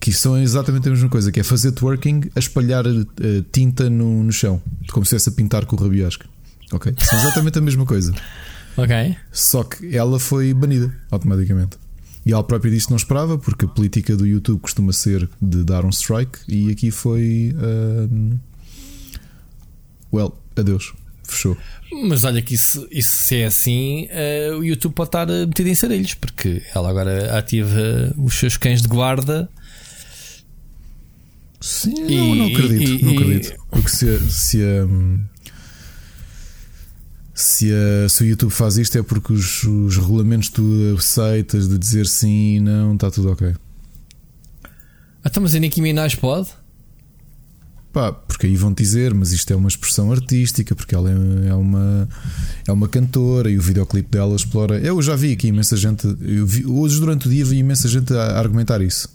que são exatamente a mesma coisa, que é fazer twerking a espalhar uh, tinta no, no chão, como se fosse a pintar com o rabiosca. Ok? São exatamente a mesma coisa. ok. Só que ela foi banida automaticamente. E ela própria disse que não esperava, porque a política do YouTube costuma ser de dar um strike, e aqui foi. Uh, well, adeus. Fechou. Mas olha que isso, isso se é assim, uh, o YouTube pode estar metido em sarelhos, porque ela agora ativa os seus cães de guarda. Sim, e, não, não acredito, e, não acredito. Porque se, se um, se, a, se o YouTube faz isto é porque os, os regulamentos tu aceitas de dizer sim e não, está tudo ok. Então, mas a Nicki Minaj pode? Pá, porque aí vão dizer, mas isto é uma expressão artística, porque ela é, é uma, é uma cantora e o videoclipe dela explora. Eu já vi aqui imensa gente, vi, hoje durante o dia vi imensa gente a, argumentar isso.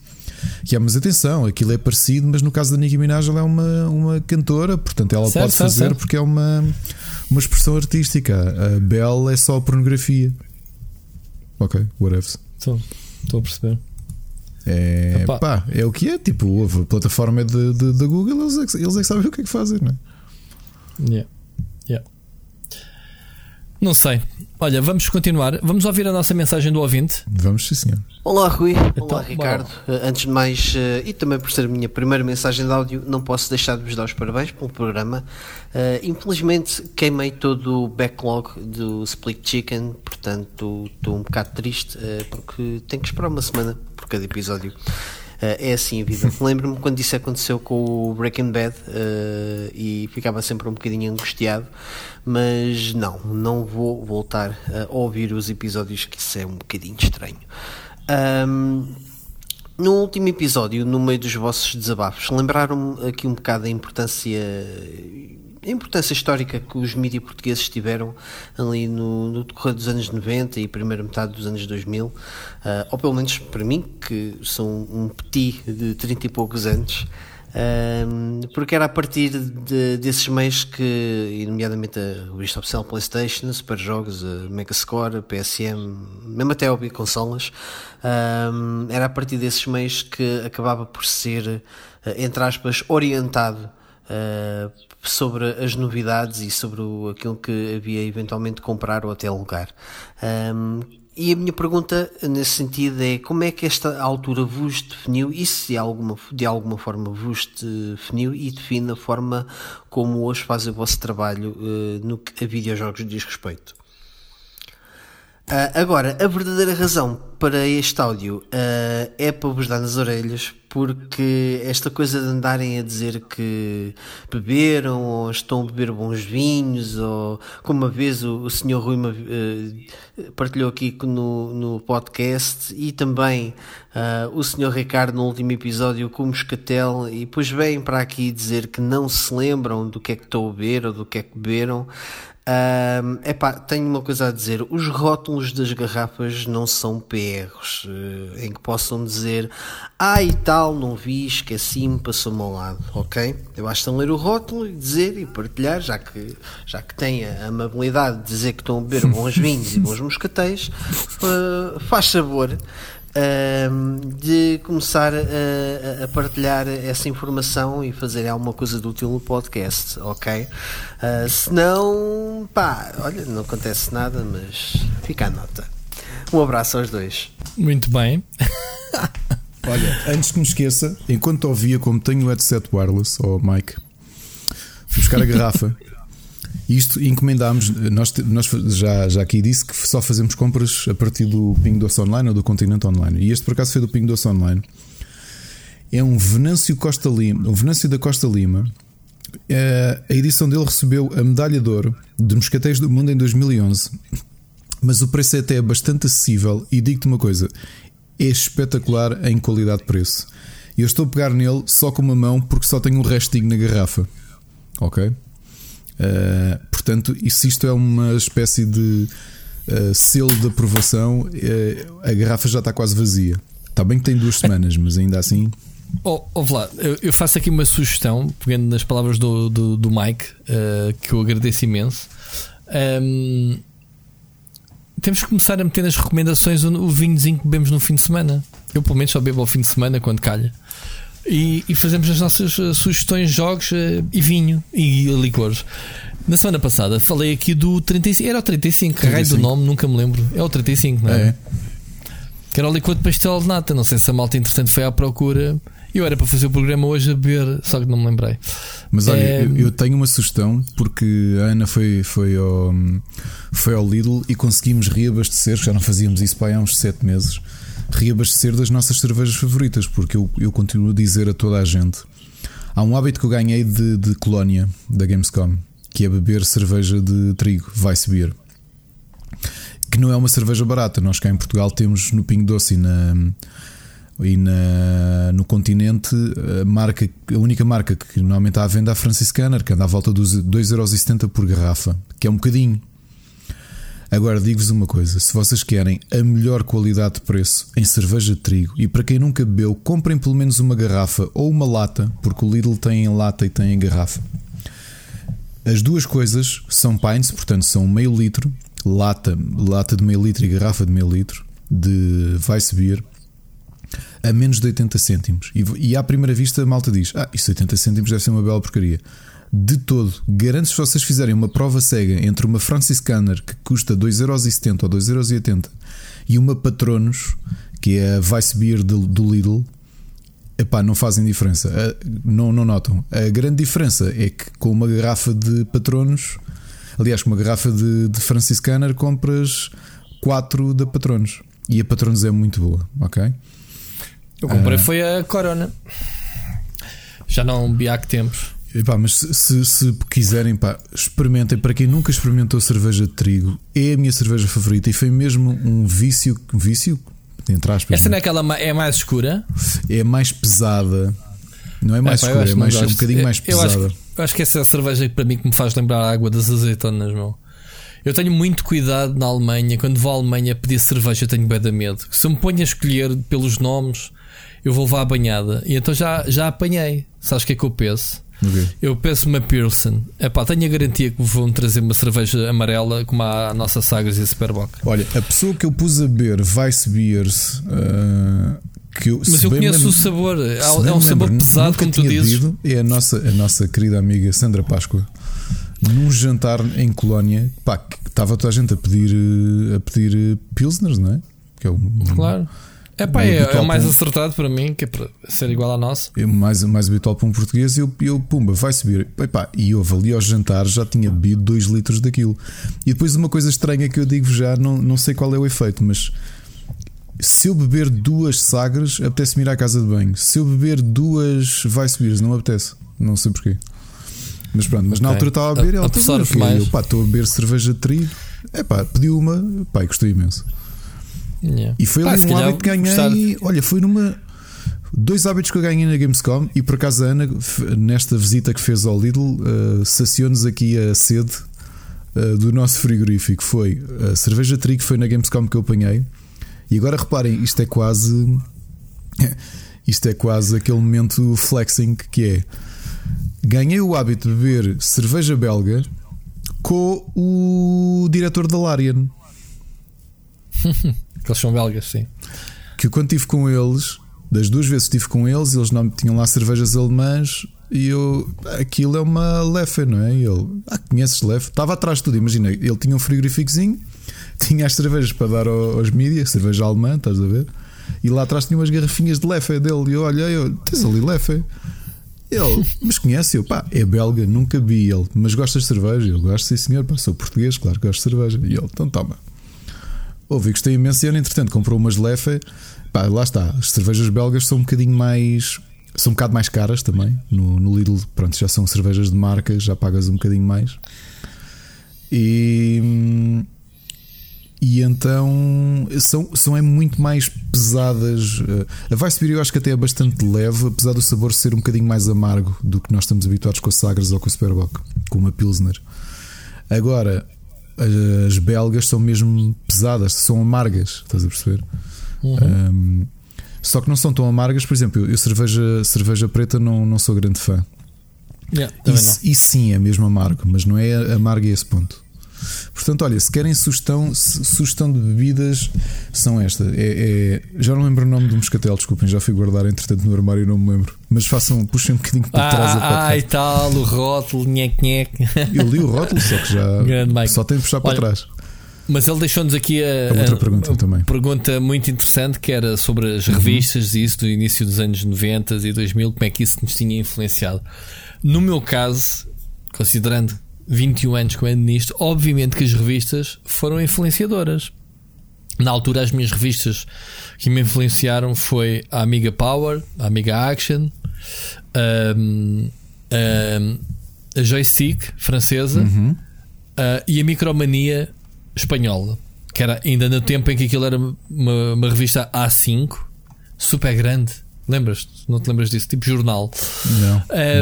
Que é, mas atenção, aquilo é parecido, mas no caso da Nicki Minaj ela é uma, uma cantora, portanto ela certo, pode certo, fazer certo. porque é uma uma expressão artística. A Bell é só pornografia. Ok, whatever. Estou, estou a perceber. É, pá, é o que é. Tipo, a plataforma é da Google, eles é, que, eles é que sabem o que é que fazem, não é? Yeah. Não sei. Olha, vamos continuar. Vamos ouvir a nossa mensagem do ouvinte. Vamos, sim, senhor. Olá, Rui. Então, Olá, Ricardo. Bom. Antes de mais, eh, e também por ser a minha primeira mensagem de áudio, não posso deixar de vos dar os parabéns pelo programa. Uh, infelizmente, queimei todo o backlog do Split Chicken, portanto, estou um bocado triste uh, porque tenho que esperar uma semana por cada episódio. Uh, é assim a vida. Lembro-me quando isso aconteceu com o Breaking Bad uh, e ficava sempre um bocadinho angustiado, mas não, não vou voltar a ouvir os episódios, que isso é um bocadinho estranho. Um, no último episódio, no meio dos vossos desabafos, lembraram-me aqui um bocado a importância a importância histórica que os mídias portugueses tiveram ali no, no, decorrer dos anos 90 e primeira metade dos anos 2000, uh, ah, ou pelo menos para mim, que sou um petit de 30 e poucos anos, porque era a partir de, desses meios que, nomeadamente a revista oficial PlayStation, Super Jogos, a Megascore, PSM, mesmo até a consolas, era a partir desses meios que acabava por ser, entre aspas, orientado Uh, sobre as novidades e sobre o, aquilo que havia eventualmente comprar ou até alugar. E a minha pergunta nesse sentido é como é que esta altura vos definiu e se de alguma, de alguma forma vos definiu e define a forma como hoje faz o vosso trabalho uh, no que a videojogos diz respeito. Uh, agora, a verdadeira razão para este áudio uh, é para vos dar nas orelhas, porque esta coisa de andarem a dizer que beberam ou estão a beber bons vinhos, ou como uma vez o, o senhor Rui uh, partilhou aqui no, no podcast, e também o senhor Ricardo no último episódio com o Moscatel, e depois vêm para aqui dizer que não se lembram do que é que estão a beber ou do que é que beberam. Um, epá, tenho uma coisa a dizer: os rótulos das garrafas não são PRs uh, em que possam dizer ah e tal, não vi, esqueci-me, passou-me ao lado, ok? Eu basta ler o rótulo e dizer e partilhar, já que, já que tem a amabilidade de dizer que estão a beber bons vinhos e bons moscatéis, uh, faz sabor de começar a, a, partilhar essa informação e fazer alguma coisa de útil no podcast, ok? Uh, se não, pá, olha, não acontece nada, mas fica a nota. Um abraço aos dois. Muito bem. olha, antes que me esqueça, enquanto ouvia como tenho o headset wireless, ou oh Mike, fui buscar a garrafa. Isto encomendámos, nós, nós já, já aqui disse que só fazemos compras a partir do Ping Doce Online ou do Continente Online. E este por acaso foi do Ping Doce Online. é um Venâncio Costa Lima, um Venâncio da Costa Lima. Uh, a edição dele recebeu a medalha de ouro de Moscateiros do Mundo em 2011. Mas o preço é até bastante acessível e digo-te uma coisa: é espetacular em qualidade de preço. Eu estou a pegar nele só com uma mão porque só tenho um restinho na garrafa. Ok? Uh, portanto, e se isto é uma espécie de uh, selo de aprovação, uh, a garrafa já está quase vazia. Está bem que tem duas semanas, mas ainda assim. Oh, oh Vlad, eu faço aqui uma sugestão, pegando nas palavras do, do, do Mike, que eu agradeço imenso. Um, temos que começar a meter nas recomendações o vinhozinho que bebemos no fim de semana. Eu, pelo menos, só bebo ao fim de semana quando calha. E, e fazemos as nossas uh, sugestões, jogos uh, e vinho e licores. Na semana passada falei aqui do 35. Era o 35, 35. raio do nome, nunca me lembro. É o 35, não é? é. Que era o licor de pastel de nata. Não sei se a malta, entretanto, foi à procura. Eu era para fazer o programa hoje a beber, só que não me lembrei. Mas olha, é... eu, eu, tenho uma sugestão porque a Ana foi, foi, ao, foi ao Lidl e conseguimos reabastecer, já não fazíamos isso para há uns 7 meses, reabastecer das nossas cervejas favoritas, porque eu, eu continuo a dizer a toda a gente. Há um hábito que eu ganhei de, de colónia da Gamescom, que é beber cerveja de trigo, Weiss Beer. Que não é uma cerveja barata. Nós cá em Portugal temos no Pingo Doce e na e na, no continente a, marca, a única marca que normalmente está à venda é a Franciscaner, que anda à volta dos 2,70€ por garrafa, que é um bocadinho. Agora digo-vos uma coisa: se vocês querem a melhor qualidade de preço em cerveja de trigo, e para quem nunca bebeu, comprem pelo menos uma garrafa ou uma lata, porque o Lidl tem em lata e tem em garrafa. As duas coisas são pints, portanto são meio litro, lata, lata de meio litro e garrafa de meio litro de Weissbier a menos de 80 cêntimos. E, e à primeira vista a malta diz: Ah, isso 80 cêntimos deve ser uma bela porcaria. De todo, garanto se vocês fizerem uma prova cega entre uma Franciscaner que custa 2,70€ ou 2,80€ e uma Patronos, que é a Vice Beer do, Lidl, epá, não fazem diferença. Não, não notam. A grande diferença é que com uma garrafa de Patronos, aliás, com uma garrafa de, de Franciscaner, compras 4 da Patronos. E a Patronos é muito boa, ok? Eu comprei uh, foi a Corona. Já não vi há que tempos. Epá, mas se, se, se, quiserem, pá, experimentem. Para quem nunca experimentou cerveja de trigo, é a minha cerveja favorita e foi mesmo um vício. Vício? Entre aspas, Essa não é aquela é mais escura? É mais pesada. Não é mais é, escura, é, mais, é um bocadinho mais pesada. Eu acho, eu acho, que essa é a cerveja que para mim que me faz lembrar a água das azeitonas, meu. Eu tenho muito cuidado na Alemanha. Quando vou à Alemanha pedir cerveja, tenho bem da medo. Se eu me ponho a escolher pelos nomes, eu vou levar a banhada. E então já, já apanhei. Sabes o que é que eu penso? Okay. Eu peço uma Pearson. Epá, tenho a garantia que vão trazer uma cerveja amarela como a nossa Sagres e a Superboc. Olha, a pessoa que eu pus a beber Vice Beers. Uh, que eu, Mas eu conheço lembro, o sabor. É um sabor pesado, como tu dizes. é a nossa, a nossa querida amiga Sandra Páscoa. Num jantar em Colónia, pá, estava toda a gente a pedir, a pedir Pilsners, não é? Que é o, claro. É pá, é, é, o mais acertado para mim, que é para ser igual à nossa. É mais, mais habitual para um português e eu, eu, pumba, vai subir. Epá, e eu ali ao jantar já tinha bebido 2 litros daquilo. E depois uma coisa estranha que eu digo já, não, não sei qual é o efeito, mas se eu beber duas sagres, apetece-me ir à casa de banho. Se eu beber duas vai subir, não apetece. Não sei porquê. Mas pronto, mas okay. na altura estava a beber, ela estava a mais. Eu, pá, estou a beber cerveja de trigo. É pá, pedi uma, pá, gostei imenso. Yeah. E foi Pá, ali um hábito que ganhei. Olha, foi numa. Dois hábitos que eu ganhei na Gamescom e por acaso a Ana, nesta visita que fez ao Lidl, uh, saciou-nos aqui a sede uh, do nosso frigorífico. Foi a cerveja trigo foi na Gamescom que eu apanhei. E agora reparem, isto é quase. Isto é quase aquele momento flexing que é. Ganhei o hábito de beber cerveja belga com o diretor da Larian. Que eles são belgas, sim. Que quando estive com eles, das duas vezes que estive com eles, eles não tinham lá cervejas alemãs e eu. Aquilo é uma Lefe, não é? E ele. Ah, conheces Lefe? Estava atrás de tudo, imagina. Ele tinha um frigoríficozinho, tinha as cervejas para dar aos mídias, cerveja alemã, estás a ver? E lá atrás tinha umas garrafinhas de Lefe dele. E eu olhei, eu, tens ali Lefe. Ele, mas conhece eu, pá, é belga, nunca vi ele, mas gosta de cerveja. Eu gosto, sim senhor, pá, sou português, claro que gosto de cerveja. E ele, então toma. Ouvi, gostei imenso. E ele, entretanto, comprou umas Lefe. Pá, lá está. As cervejas belgas são um bocadinho mais são um bocado mais caras também. No, no Lidl, pronto, já são cervejas de marca, já pagas um bocadinho mais. E. E então são, são é muito mais pesadas. A Vice Beer eu acho que até é bastante leve, apesar do sabor ser um bocadinho mais amargo do que nós estamos habituados com a Sagres ou com a Superbock, com uma Pilsner. Agora, as belgas são mesmo pesadas, são amargas, estás a perceber? Uhum. Um, só que não são tão amargas, por exemplo, eu, eu cerveja, cerveja preta não, não sou grande fã. Yeah, isso, isso sim é mesmo amargo, mas não é amargo a esse ponto. Portanto, olha, se querem sugestão, sugestão de bebidas, são esta. É, é, já não lembro o nome do moscatel, desculpem, já fui guardar entretanto no armário e não me lembro. Mas façam, puxem um bocadinho para ah, trás a Ah, e tal, o rótulo, nhec, nhec. Eu li o rótulo, só que já só tenho que puxar para olha, trás. Mas ele deixou-nos aqui a, a outra a, pergunta a, também. pergunta muito interessante que era sobre as uhum. revistas e isso do início dos anos 90 e 2000, como é que isso nos tinha influenciado. No meu caso, considerando 21 anos que eu ando nisto, obviamente que as revistas foram influenciadoras. Na altura, as minhas revistas que me influenciaram foi a Amiga Power, a Amiga Action, um, um, a Joystick francesa uhum. uh, e a Micromania espanhola, que era ainda no tempo em que aquilo era uma, uma revista A5, super grande Lembras? Não te lembras disso? Tipo jornal. Não.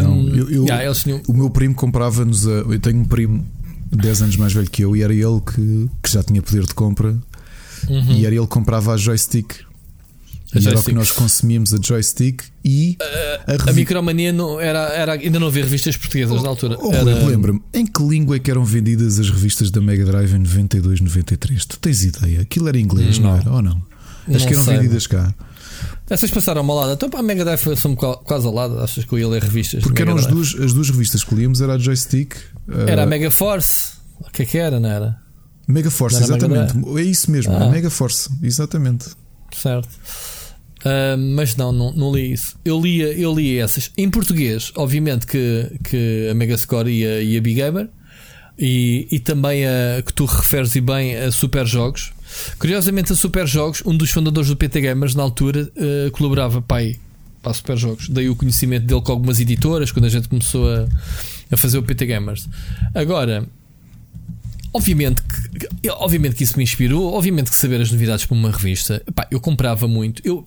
Um, não. Eu, eu, yeah, tinham... O meu primo comprava-nos. Eu tenho um primo 10 anos mais velho que eu e era ele que, que já tinha poder de compra. Uhum. E era ele que comprava a joystick. A e joystick. era o que nós consumíamos a joystick e uh, a, a, a Micromania não, era, era, ainda não havia revistas portuguesas oh, na altura. Oh, era... Lembra-me, em que língua é que eram vendidas as revistas da Mega Drive em 92, 93? Tu tens ideia? Aquilo era inglês, não, não era? Ou não? Acho não que eram sei, vendidas cá. Essas passaram ao lado. Então para a Mega Drive são quase ao lado. Achas que eu ia ler revistas? Porque eram as duas, as duas revistas que líamos, era a Joystick. Era uh... a Mega Force. O que é que era, não era? Mega Force, exatamente. É isso mesmo, ah. a Mega Force, exatamente. Certo. Uh, mas não, não, não, li isso. Eu lia, eu li essas. Em português, obviamente que, que a Megascore e a, e a Big Gamer. E, e também a que tu referes e bem a Super Jogos. Curiosamente, a Super Jogos, um dos fundadores do PT Gamers na altura, uh, colaborava pai, para a Super Jogos. Daí o conhecimento dele com algumas editoras, quando a gente começou a, a fazer o PT Gamers. Agora, obviamente que, obviamente que isso me inspirou, obviamente que saber as novidades para uma revista, eu comprava muito. Eu,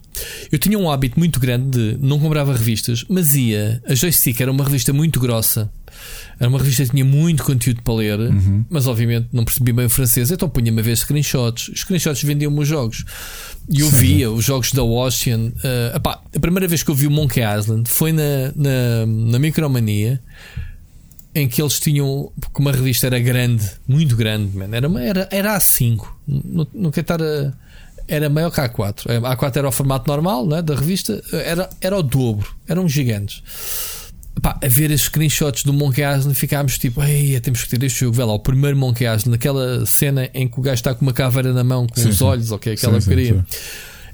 eu tinha um hábito muito grande de não comprava revistas, mas ia. A Joystick era uma revista muito grossa era uma revista que tinha muito conteúdo para ler, uhum. mas obviamente não percebi bem o francês, então punha-me a ver screenshots. Os screenshots vendiam-me os jogos. E eu via os jogos da Ocean. Uh, epá, a primeira vez que eu vi o Monkey Island foi na, na, na Micromania em que eles tinham. Porque uma revista era grande, muito grande, man. Era, era, era A5. Não, não quero estar a. Era maior que a A4. A A4 era o formato normal né, da revista, era, era o dobro, eram gigantes pá, a ver as screenshots do Monkey Island ficámos tipo, ei, temos que ter este jogo. Vê lá, o primeiro Monkey Island, naquela cena em que o gajo está com uma caveira na mão, com sim, os sim. olhos, ok, aquela sim, queria.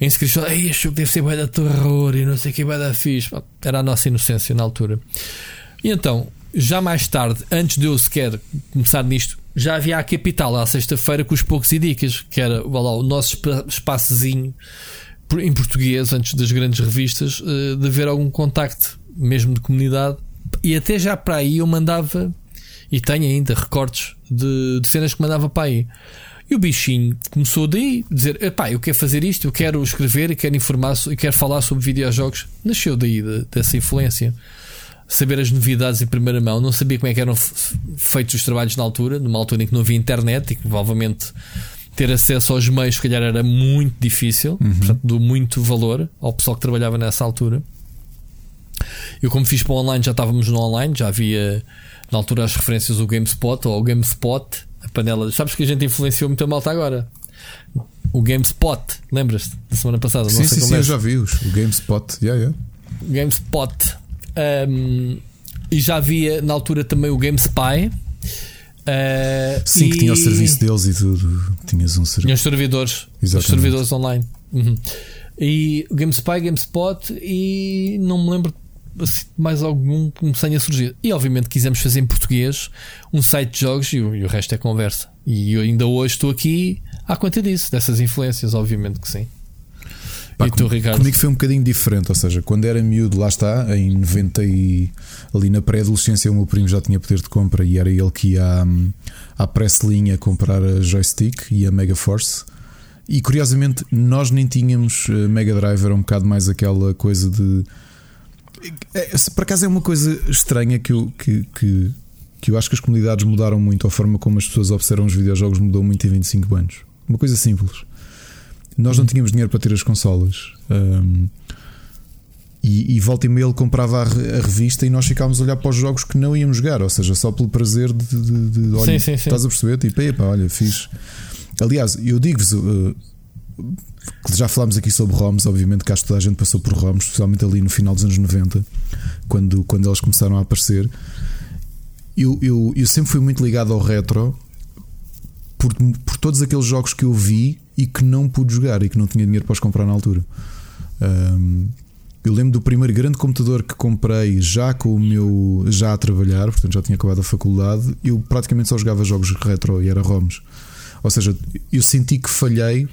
Em screenshot, ei, este jogo deve ser bem da terror e não sei o que, vai dar fixe. Era a nossa inocência na altura. E então, já mais tarde, antes de eu sequer começar nisto, já havia a capital à sexta-feira com os poucos e dicas, que era lá, o nosso espaçozinho em português, antes das grandes revistas, eh, de haver algum contacto mesmo de comunidade, e até já para aí eu mandava, e tenho ainda recortes de, de cenas que mandava para aí. E o bichinho começou daí, dizer: Epá, eu quero fazer isto, eu quero escrever, e quero informar, e quero falar sobre videojogos. Nasceu daí, de, dessa influência. Saber as novidades em primeira mão, não sabia como é que eram feitos os trabalhos na altura, numa altura em que não havia internet e que provavelmente ter acesso aos meios, se calhar, era muito difícil, uhum. portanto, do muito valor ao pessoal que trabalhava nessa altura. Eu, como fiz para o online, já estávamos no online, já havia na altura as referências do GameSpot ou o GameSpot, a panela. Sabes que a gente influenciou muito a malta agora. O GameSpot, lembras-te da semana passada? Sim, sim, sim, eu já vi os, o GameSpot. Yeah, yeah. GameSpot. Um, e já havia na altura também o GameSpy. Uh, Sim, e... que tinha o serviço deles e tudo. Tinhas um serviço. Tinha os servidores. Exatamente. Os servidores online. Uhum. E o GameSpy, GameSpot e não me lembro assim, mais algum que me tenha surgido. E obviamente quisemos fazer em português um site de jogos e o, e o resto é conversa. E eu ainda hoje estou aqui à conta disso, dessas influências, obviamente que sim. Pá, e tu, Ricardo? Comigo foi um bocadinho diferente, ou seja, quando era miúdo, lá está, em 90 e ali na pré-adolescência, o meu primo já tinha poder de compra e era ele que ia à, à press linha comprar a joystick e a Mega Force. E curiosamente, nós nem tínhamos eh, Mega Drive, era um bocado mais aquela coisa de. É, por acaso é uma coisa estranha que eu, que, que, que eu acho que as comunidades mudaram muito, a forma como as pessoas observam os videojogos mudou muito em 25 anos. Uma coisa simples. Nós não tínhamos dinheiro para ter as consolas. Um, e, e volta e meia ele comprava a, a, revista e nós ficávamos a olhar para os jogos que não íamos jogar, ou seja, só pelo prazer de, de, de olha, sim, sim, sim. estás a perceber? Tipo, epa, olha, fiz. Aliás, eu digo-vos, uh, já falámos aqui sobre ROMs, obviamente que acho que toda a gente passou por ROMs, especialmente ali no final dos anos 90, quando, quando eles começaram a aparecer. Eu, eu, eu sempre fui muito ligado ao retro por, por todos aqueles jogos que eu vi e que não pude jogar e que não tinha dinheiro para os comprar na altura. Um, eu lembro do primeiro grande computador que comprei já com o meu já a trabalhar, portanto já tinha acabado a faculdade. Eu praticamente só jogava jogos retro e era ROMs. Ou seja, eu senti que falhei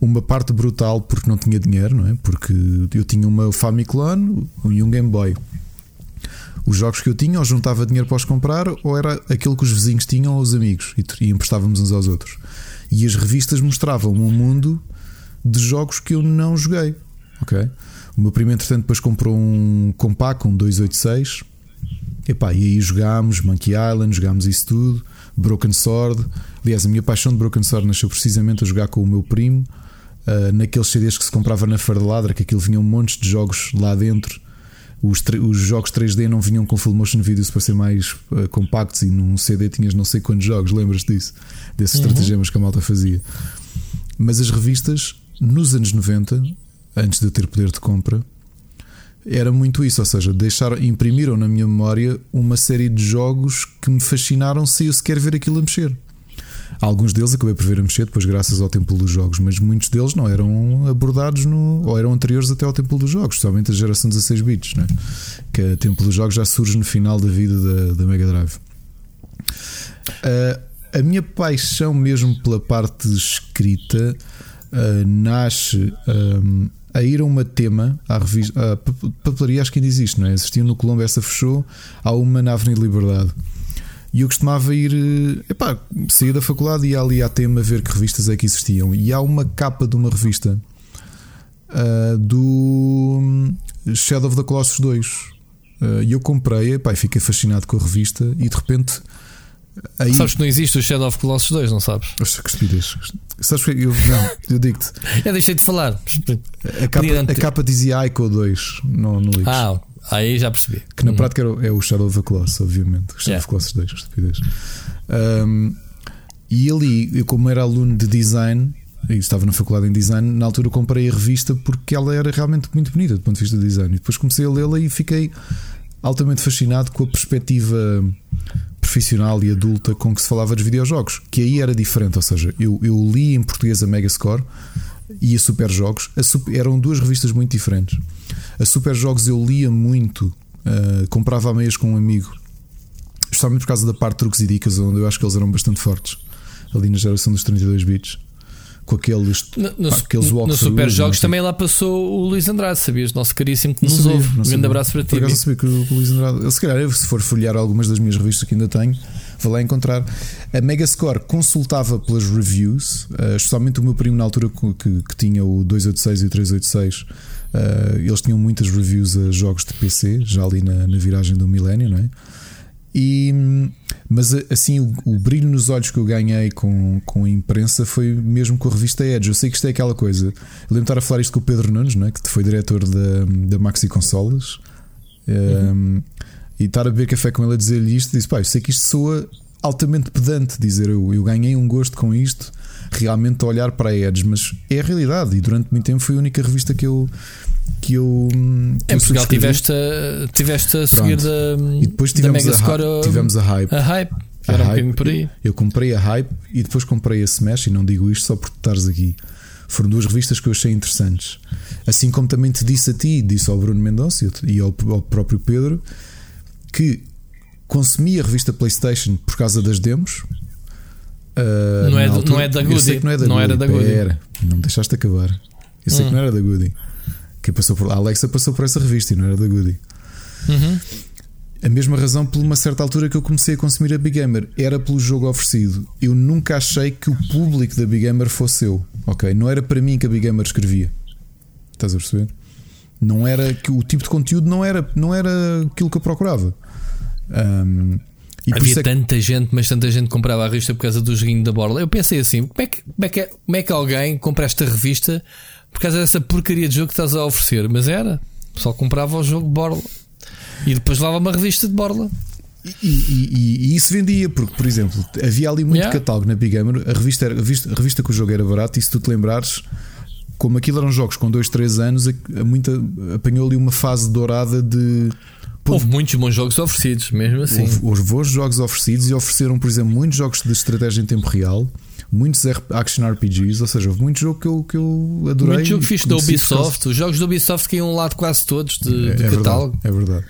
uma parte brutal porque não tinha dinheiro, não é? Porque eu tinha uma Famiclone e um Game Boy. Os jogos que eu tinha, ou juntava dinheiro para os comprar, ou era aquilo que os vizinhos tinham ou os amigos e emprestávamos uns aos outros. E as revistas mostravam um mundo de jogos que eu não joguei. Ok? O meu primo, entretanto, depois comprou um Compaq, um 286. Epá, e aí jogámos Monkey Island, jogámos isso tudo, Broken Sword. Aliás, a minha paixão de Broken Sword nasceu precisamente a jogar com o meu primo. Uh, naqueles CDs que se comprava na Fardeladra, que aquilo vinha um monte de jogos lá dentro. Os, os, jogos 3D não vinham com full motion videos para ser mais uh, compactos e num CD tinhas não sei quantos jogos, lembras disso? Desses uhum. estratagemas que a malta fazia. Mas as revistas, nos anos 90, antes de eu ter poder de compra, era muito isso, ou seja, deixaram, imprimiram na minha memória uma série de jogos que me fascinaram sem eu sequer ver aquilo a mexer. Alguns deles acabei por ver a mexer depois, graças ao Templo dos Jogos, mas muitos deles não eram abordados no, ou eram anteriores até ao Templo dos Jogos, somente a geração 16 bits, né? que o Templo dos Jogos já surge no final da vida da, da Mega Drive. Uh, a minha paixão, mesmo pela parte escrita, uh, nasce um, a ir a uma tema, à revista, a papelaria, acho que ainda existe, não é? No Colombo, essa fechou, há uma na Avenida Liberdade. E eu costumava ir, eh, epá, saía da faculdade e ia ali à tema ver que revistas é que existiam. E há uma capa de uma revista uh, do hum, Shadow of the Colossus 2. Uh, e eu comprei, epá, e fiquei fascinado com a revista e de repente. Aí... Sabes que não existe o Shadow of the Colossus 2, não sabes? Oxa, que estupidez. Sabes que eu, não, eu digo-te. eu deixei de falar. A capa, a capa dizia Ico 2 no, no livro. Ah, Aí já percebi. Que na uhum. prática é o Shadow of the Colossus, obviamente. O Shadow yeah. of the Colossus 2, estupidez. Um, e ali, eu como era aluno de design, e estava na faculdade em design, na altura comprei a revista porque ela era realmente muito bonita do ponto de vista de design. E depois comecei a lê-la e fiquei altamente fascinado com a perspectiva profissional e adulta com que se falava dos videojogos, que aí era diferente. Ou seja, eu, eu li em português a Megascore e a Super Jogos, a super, eram duas revistas muito diferentes. A Super Jogos eu lia muito, uh, comprava a meias com um amigo, especialmente por causa da parte de truques e dicas, onde eu acho que eles eram bastante fortes, ali na geração dos 32 bits. Com aqueles, no, no, pá, aqueles no Super Jogos também lá passou o Luís Andrade, sabias? Nosso caríssimo que nos ouve. Um grande abraço para ti. Por acaso sabia que o Luís Andrade, se calhar, se for folhear algumas das minhas revistas que ainda tenho, vou lá encontrar. A Megascore consultava pelas reviews, uh, especialmente o meu primo na altura que, que tinha o 286 e o 386. Uh, eh, eles tinham muitas reviews a jogos de PC, já ali na, na viragem do milénio, não é? E, mas assim, o, o, brilho nos olhos que eu ganhei com, com a imprensa foi mesmo com a revista Edge. Eu sei que isto é aquela coisa. Eu lembro de estar a falar isto com o Pedro Nunes, não é? que foi diretor da, da Maxi Consolas. Uhum. Um, e estar a beber café com ele a dizer-lhe isto, disse: pá, eu sei que isto soa altamente pedante. Dizer eu, eu ganhei um gosto com isto, realmente a olhar para a Edge, mas é a realidade. E durante muito tempo foi a única revista que eu. Que eu, que em Portugal tiveste tiveste a seguir da, e depois tivemos da Megascore, a, tivemos a Hype. A Hype, era a um hype, por aí. Eu comprei a Hype e depois comprei a Smash. E não digo isto só por estares aqui. Foram duas revistas que eu achei interessantes. Assim como também te disse a ti, disse ao Bruno Mendonça e ao, ao próprio Pedro que consumi a revista PlayStation por causa das demos. Uh, não, é, altura, não é da Goody. Não, é da não Goody, era da Goody. Era, não me deixaste acabar. Eu sei hum. que não era da Goody. Que passou por, a Alexa passou por essa revista e não era da Goody. Uhum. A mesma razão por uma certa altura que eu comecei a consumir a Big Gamer era pelo jogo oferecido. Eu nunca achei que o público da Big Gamer fosse eu. Ok? Não era para mim que a Big Gamer escrevia. Estás a perceber? Não era que o tipo de conteúdo não era, não era aquilo que eu procurava. Um, Havia é tanta gente, mas tanta gente comprava a revista por causa do joguinho da Borla. Eu pensei assim: como é, que, como, é que, como é que alguém compra esta revista por causa dessa porcaria de jogo que estás a oferecer? Mas era, só comprava o jogo de Borla e depois levava uma revista de Borla. E, e, e, isso vendia, porque, por exemplo, havia ali muito yeah. catálogo na Big Gamer. A revista, era, a, revista, a revista que o jogo era barato, e se tu te lembrares, como aquilo eram jogos com 2, 3 anos, muita, apanhou ali uma fase dourada de. Houve muitos bons jogos oferecidos, mesmo assim. Houve, houve bons jogos oferecidos e ofereceram, por exemplo, muitos jogos de estratégia em tempo real, muitos action RPGs, ou seja, houve muito jogo que eu, que eu adorei. Muito jogo fixe da Ubisoft, os jogos da Ubisoft que iam lá de quase todos de, é, de é catálogo. Verdade, é verdade.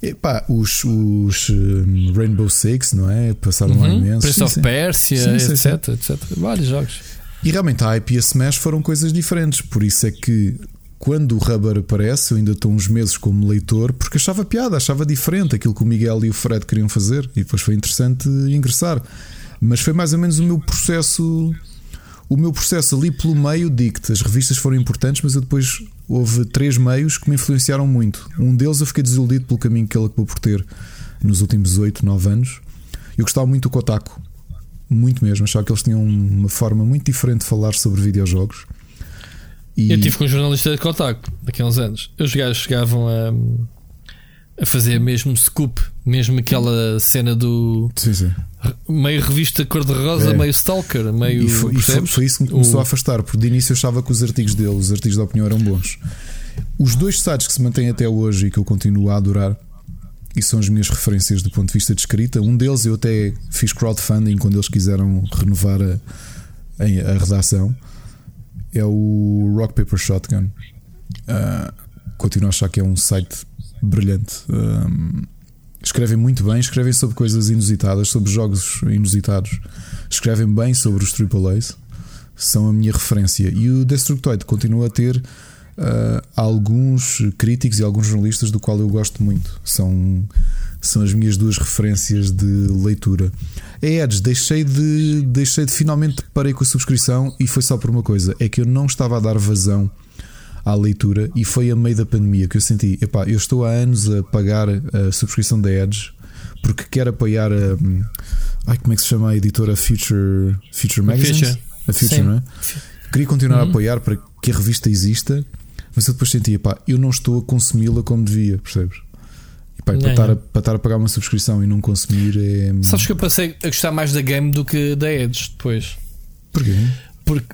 Epá, os, os um, Rainbow Six, não é? Passaram uhum. lá imenso. Prince of Persia, etc, etc. Vários jogos. E realmente a hype e a Smash foram coisas diferentes. Por isso é que quando o Rubber aparece, eu ainda estou uns meses como leitor, porque achava piada, achava diferente aquilo que o Miguel e o Fred queriam fazer. E depois foi interessante ingressar. Mas foi mais ou menos o meu processo. O meu processo ali pelo meio, digo-te, as revistas foram importantes, mas eu depois houve três meios que me influenciaram muito. Um deles eu fiquei desiludido pelo caminho que ele acabou por ter nos últimos 8, 9 anos. Eu gostava muito do Kotaku muito mesmo. Achava que eles tinham uma forma muito diferente de falar sobre videojogos. E... Eu tive com um jornalista de Kotaku daqui a uns anos. Os gajos chegavam a, a fazer mesmo scoop, mesmo aquela cena do sim, sim. meio revista cor-de-rosa, é. meio stalker, meio. E foi, e foi, foi isso que me começou o... a afastar, porque de início eu achava que os artigos dele, os artigos da opinião, eram bons. Os dois sites que se mantêm até hoje e que eu continuo a adorar e são as minhas referências do ponto de vista de escrita. Um deles eu até fiz crowdfunding quando eles quiseram renovar a, a, a redação. É o Rock Paper Shotgun. Uh, continuo a achar que é um site brilhante. Um, escrevem muito bem, escrevem sobre coisas inusitadas, sobre jogos inusitados. Escrevem bem sobre os AAAs. São a minha referência. E o Destructoid continua a ter uh, alguns críticos e alguns jornalistas do qual eu gosto muito. São, são as minhas duas referências de leitura. É Edge, deixei de, deixei de finalmente parei com a subscrição e foi só por uma coisa: é que eu não estava a dar vazão à leitura e foi a meio da pandemia que eu senti, epá, eu estou há anos a pagar a subscrição da Edge porque quero apoiar a. Ai, como é que se chama a editora Future, Future Magazine? Future. A Future, Sim. não é? Queria continuar uhum. a apoiar para que a revista exista mas eu depois sentia, pá, eu não estou a consumi-la como devia, percebes? E, pá, para, estar a, para estar a pagar uma subscrição e não consumir é. Sabes que eu passei a gostar mais da game do que da Edge depois. Porquê? Porque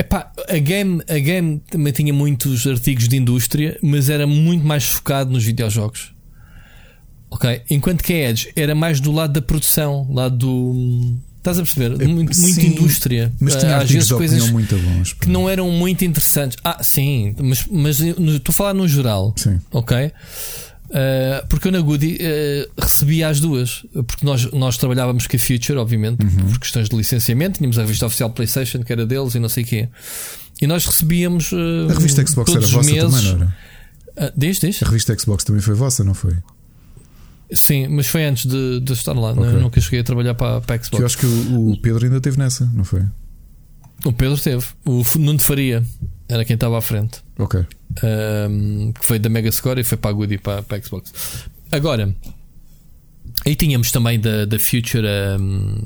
Epá, a game, a game também tinha muitos artigos de indústria, mas era muito mais focado nos videojogos. Ok? Enquanto que a Edge era mais do lado da produção, lado do Estás a perceber? Muito, muita indústria. Mas tinha às vezes coisas muito bons, que não eram muito interessantes. Ah, sim, mas, mas estou a falar no geral. Sim. Ok? Uh, porque eu na Goody uh, recebia as duas. Porque nós, nós trabalhávamos com a Future, obviamente, uhum. por questões de licenciamento. Tínhamos a revista oficial PlayStation, que era deles, e não sei o quê. E nós recebíamos. Uh, a revista Xbox era vossa meses. também, não era? Uh, diz, diz? A revista Xbox também foi vossa, não foi? Sim, mas foi antes de, de estar lá. É? Okay. nunca cheguei a trabalhar para, para a Xbox. Que eu acho que o, o Pedro ainda teve nessa, não foi? O Pedro teve. O Nuno Faria era quem estava à frente. Ok. Um, que foi da Mega Score e foi para a Goody para, para a Xbox. Agora, aí tínhamos também da, da Future um,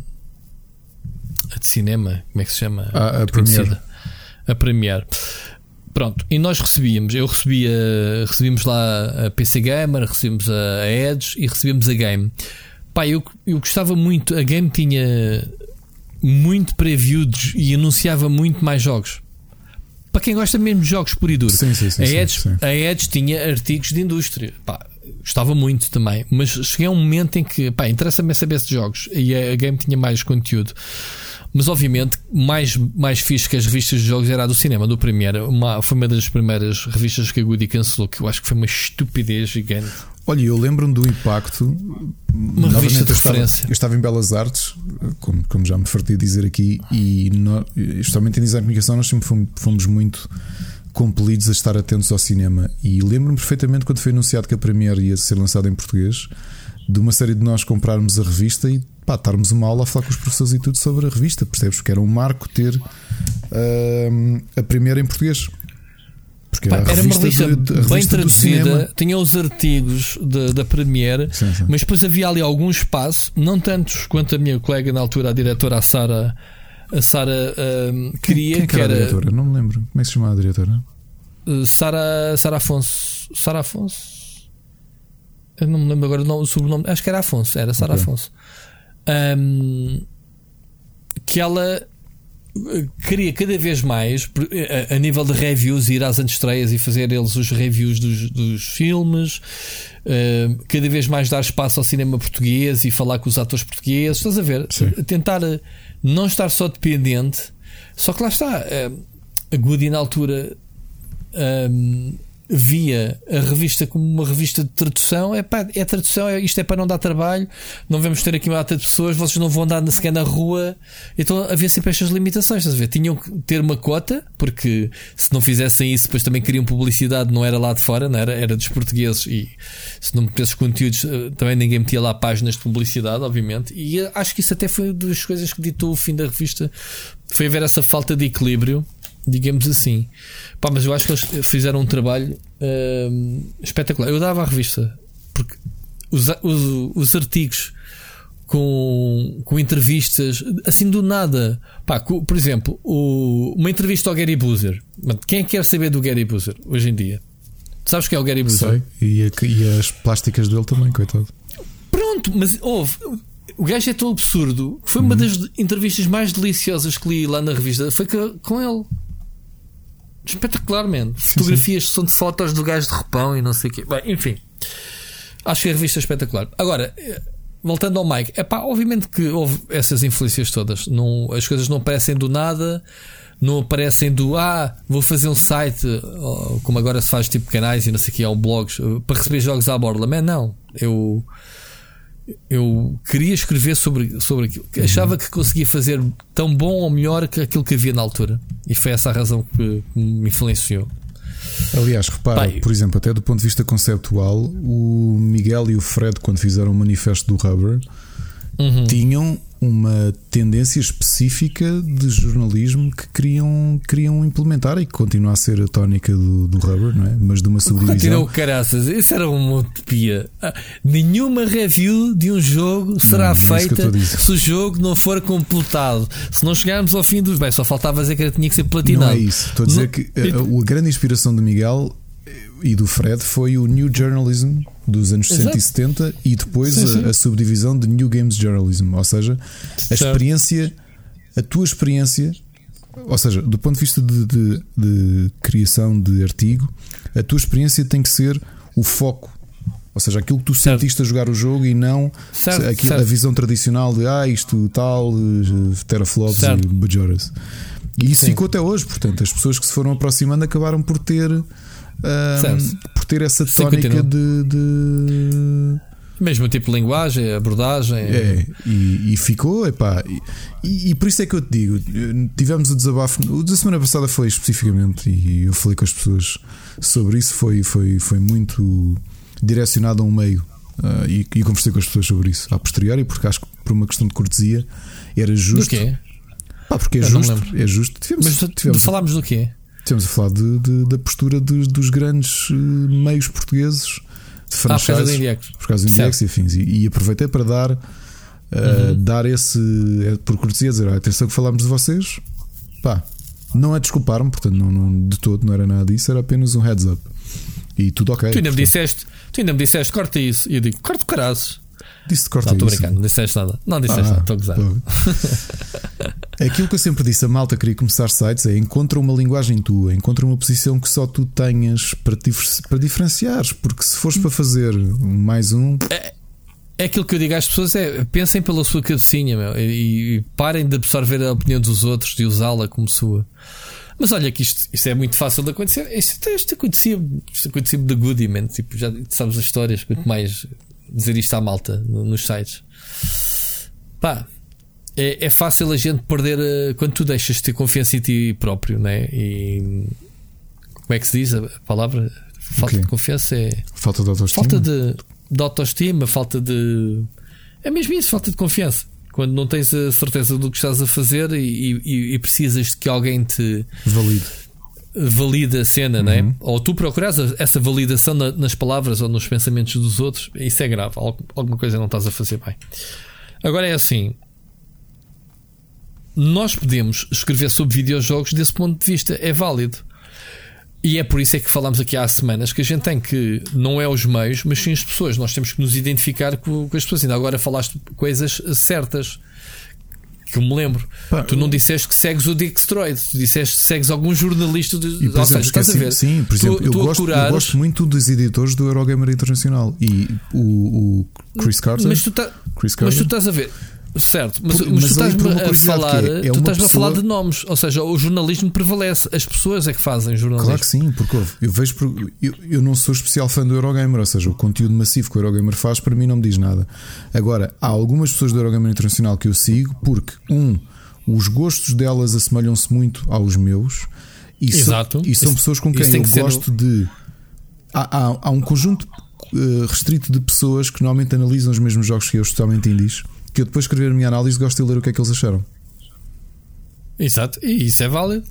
a de cinema, como é que se chama? Ah, a Premiere. A Premiere. Pronto, e nós recebíamos, eu recebia, recebíamos lá a PC Gamer, recebíamos a Edge e recebíamos a Game. Pá, eu, eu gostava muito, a Game tinha muito previews e anunciava muito mais jogos. Para quem gosta mesmo de jogos por e duro, sim, sim, sim, a, Edge, a Edge tinha artigos de indústria. Pá, gostava muito também, mas cheguei a um momento em que, pá, interessa-me saber de jogos e a Game tinha mais conteúdo. Mas obviamente, mais, mais fixe que as revistas de jogos era a do cinema, do Premiere. Uma, foi uma das primeiras revistas que a Goody cancelou, que eu acho que foi uma estupidez gigante. Olha, eu lembro-me do impacto. Uma revista de eu referência. Estava, eu estava em Belas Artes, como, como já me fartei dizer aqui, e nós, justamente em design de comunicação nós sempre fomos, fomos muito compelidos a estar atentos ao cinema. E lembro-me perfeitamente quando foi anunciado que a Premiere ia ser lançada em português, de uma série de nós comprarmos a revista e pá, estarmos uma aula a falar com os professores e tudo sobre a revista, percebes? Porque era um marco ter uh, a Premiere em português. Porque Pá, era, uma revista, bem traduzida, tinha os artigos de, da Premiere, sim, sim. mas depois havia ali algum espaço, não tantos quanto a minha colega na altura, a diretora, a Sara, a Sara uh, queria. Quem, quem que era, a diretora? Não me lembro. Como é que se chama a diretora? Uh, Sara, Sara Afonso. Sara Afonso? Eu não me lembro agora o sobrenome. Acho que era Afonso, era Sara okay. Afonso. Um, que ela queria cada vez mais, a, nível de reviews, ir às antestreias e fazer eles os reviews dos, dos filmes, uh, cada vez mais dar espaço ao cinema português e falar com os atores portugueses. Estás a ver? Sim. Tentar eh, não estar só dependente. Só que lá está, uh, a Goody na altura. Um, via a revista como uma revista de tradução, é pá, é tradução, é, isto é para não dar trabalho, não vamos ter aqui uma data de pessoas, vocês não vão andar sequer na rua. Então havia sempre estas limitações, estás a ver? Tinham que ter uma cota, porque se não fizessem isso, depois também queriam publicidade, não era lá de fora, não era, era dos portugueses e se não metesses conteúdos, eh, também ninguém metia lá páginas de publicidade, obviamente. E eh, acho que isso até foi uma das coisas que ditou o fim da revista, foi haver essa falta de equilíbrio digamos assim. Pá, mas eu acho que eles fizeram um trabalho uh, espetacular. Eu dava a revista porque os, os, os artigos com, com entrevistas assim do nada. Pá, por exemplo, o, uma entrevista ao Gary Boozer. Quem é que quer saber do Gary Boozer hoje em dia? Sabes que é o Gary Boozer? Sei, e, e as plásticas dele também, coitado. Pronto, mas houve. O gajo é tão absurdo. Foi uma uhum. das entrevistas mais deliciosas que li lá na revista. Foi com ele espetacularmente. Fotografias são de fotos do gajo de repão e não sei o quê. Bem, enfim, acho que a revista é espetacular. Agora, eh, voltando ao Mike, é pá, obviamente que houve essas influências todas. Não, as coisas não aparecem do nada, não aparecem do ah, vou fazer um site, como agora se faz tipo canais e não sei o que, ou blogs, eh, para receber jogos à borda. Mas não, eu eu queria escrever sobre, sobre aquilo. Achava que conseguia fazer tão bom ou melhor que aquilo que havia na altura. E foi essa a razão que me influenciou. Aliás, repara, por exemplo, até do ponto de vista conceptual, o Miguel e o Fred, quando fizeram o manifesto do Rubber, uhum. tinham uma tendência específica de jornalismo que queriam, queriam implementar e que continua a ser a tónica do, do Rubber, não é? Mas de uma subdivisão. Continua caraças, isso era uma utopia. Ah, nenhuma review de um jogo será não, é feita se o jogo não for completado. Se não chegarmos ao fim dos. Bem, só faltava dizer que tinha que ser platinado. Não é isso. Estou a dizer não... que a, a grande inspiração do Miguel e do Fred foi o New Journalism dos anos Exato. 170 e depois sim, sim. A, a, subdivisão de New Games Journalism, ou seja, a experiência, a tua experiência, ou seja, do ponto de vista de, de, de criação de artigo, a tua experiência tem que ser o foco. Ou seja, aquilo que tu certo. sentiste a jogar o jogo e não certo, aquilo, certo. a visão tradicional de ah, isto tal, eh, teraflops e bajoras. E isso Sim. ficou até hoje, portanto, as pessoas que se foram aproximando acabaram por ter um, por ter essa tónica de, de, Mesmo tipo de linguagem, abordagem. É, e, e ficou, epá, e, e por isso é que eu te digo: tivemos o desabafo. O da semana passada foi especificamente, e eu falei com as pessoas sobre isso, foi, foi, foi muito direcionado a um meio. Uh, e, e, conversei com as pessoas sobre isso a posteriori, porque acho que por uma questão de cortesia era justo. Do quê? Pá, porque é eu justo. É justo. Tivemos, Mas tivemos, falámos do quê? Estamos a falar de, de, da postura dos, dos grandes eh, meios portugueses de franchises. Ah, por causa do Indiex. E afins. E, e, aproveitei para dar, uh, uhum. dar esse, eh, por cortesia, dizer: atenção que falámos de vocês. Pá, não é desculpar-me, portanto, não, não, de todo, não era nada disso, era apenas um heads up. E tudo ok. Tu ainda, me disseste, tu ainda me disseste, corta isso. E eu digo: corta o caras. Disse corta não, estou brincando, não disseste nada. Não disseste ah, nada, estou a gozar. Aquilo que eu sempre disse a malta queria começar sites é encontra uma linguagem tua, encontra uma posição que só tu tenhas para, para diferenciares, porque se fores para fazer mais um. É, é aquilo que eu digo às pessoas: é pensem pela sua cabecinha meu, e, e parem de absorver a opinião dos outros, de usá-la como sua. Mas olha que isto, isto é muito fácil de acontecer. Isto, isto acontecia, isto acontecia de good, man. Tipo, já sabes as histórias, quanto mais dizer isto à malta nos sites. Pá, é, é fácil a gente perder uh, quando tu deixas de ter confiança em ti próprio, né? E como é que se diz a palavra? Falta de confiança é. Falta de autoestima. Falta de, de autoestima, falta de. É mesmo isso, falta de confiança. Quando não tens a certeza do que estás a fazer e, e, e precisas de que alguém te valide, valida a cena, uhum. né? ou tu procuras essa validação nas palavras ou nos pensamentos dos outros, isso é grave. Alguma coisa não estás a fazer bem. Agora é assim: nós podemos escrever sobre videojogos desse ponto de vista, é válido. E é por isso é que falamos aqui há semanas que a gente tem que, não é os meios, mas sim as pessoas. Nós temos que nos identificar com, com as pessoas. Ainda agora falaste coisas certas que eu me lembro. Pá, tu não disseste que segues o Dextroid, tu disseste que segues algum jornalista de. E, ou seja, estás a ver? Sim, por exemplo, tu, eu, tu gosto, curares... eu, gosto, muito dos editores do Eurogamer Internacional e o, o Chris Carter. Mas tu, tá, Chris Carter, mas tu estás a ver. Certo, mas, Por, mas, mas tu estás-me a falar, é, é tu estás pessoa... a falar de nomes, ou seja, o jornalismo prevalece, as pessoas é que fazem jornalismo. Claro que sim, porque eu vejo, eu, eu não sou especial fã do Eurogamer, ou seja, o conteúdo massivo que o Eurogamer faz para mim não me diz nada. Agora, há algumas pessoas do Eurogamer Internacional que eu sigo porque, um, os gostos delas assemelham-se muito aos meus e, Exato. So, e são pessoas com quem eu gosto no... de. Há, há, há um conjunto uh, restrito de pessoas que normalmente analisam os mesmos jogos que eu, especialmente indies que eu depois de escrever a minha análise gosto de ler o que é que eles acharam. Exato, e isso é válido.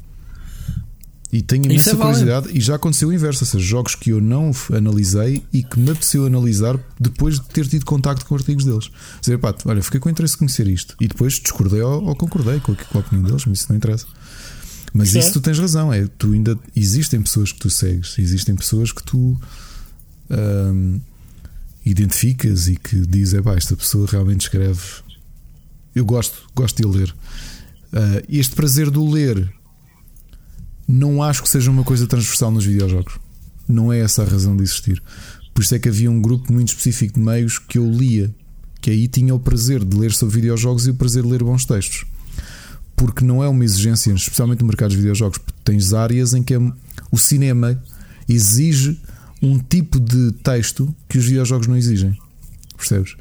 E tenho imensa é curiosidade, e já aconteceu o inverso, ou seja, jogos que eu não analisei e que me apeteceu analisar depois de ter tido contacto com artigos deles. Dizer, pá, olha, fiquei com interesse de conhecer isto. E depois discordei ou, ou concordei com, com a opinião deles, mas isso não interessa. Mas isso, isso tu tens razão, é tu ainda existem pessoas que tu segues, existem pessoas que tu hum, identificas e que diz: é pá, esta pessoa realmente escreve. Eu gosto, gosto de ler. Uh, este prazer do ler não acho que seja uma coisa transversal nos videojogos. Não é essa a razão de existir. Por isso é que havia um grupo muito específico de meios que eu lia, que aí tinha o prazer de ler sobre videojogos e o prazer de ler bons textos. Porque não é uma exigência, especialmente no mercado de videojogos, porque tens áreas em que o cinema exige um tipo de texto que os videojogos não exigem. Percebes?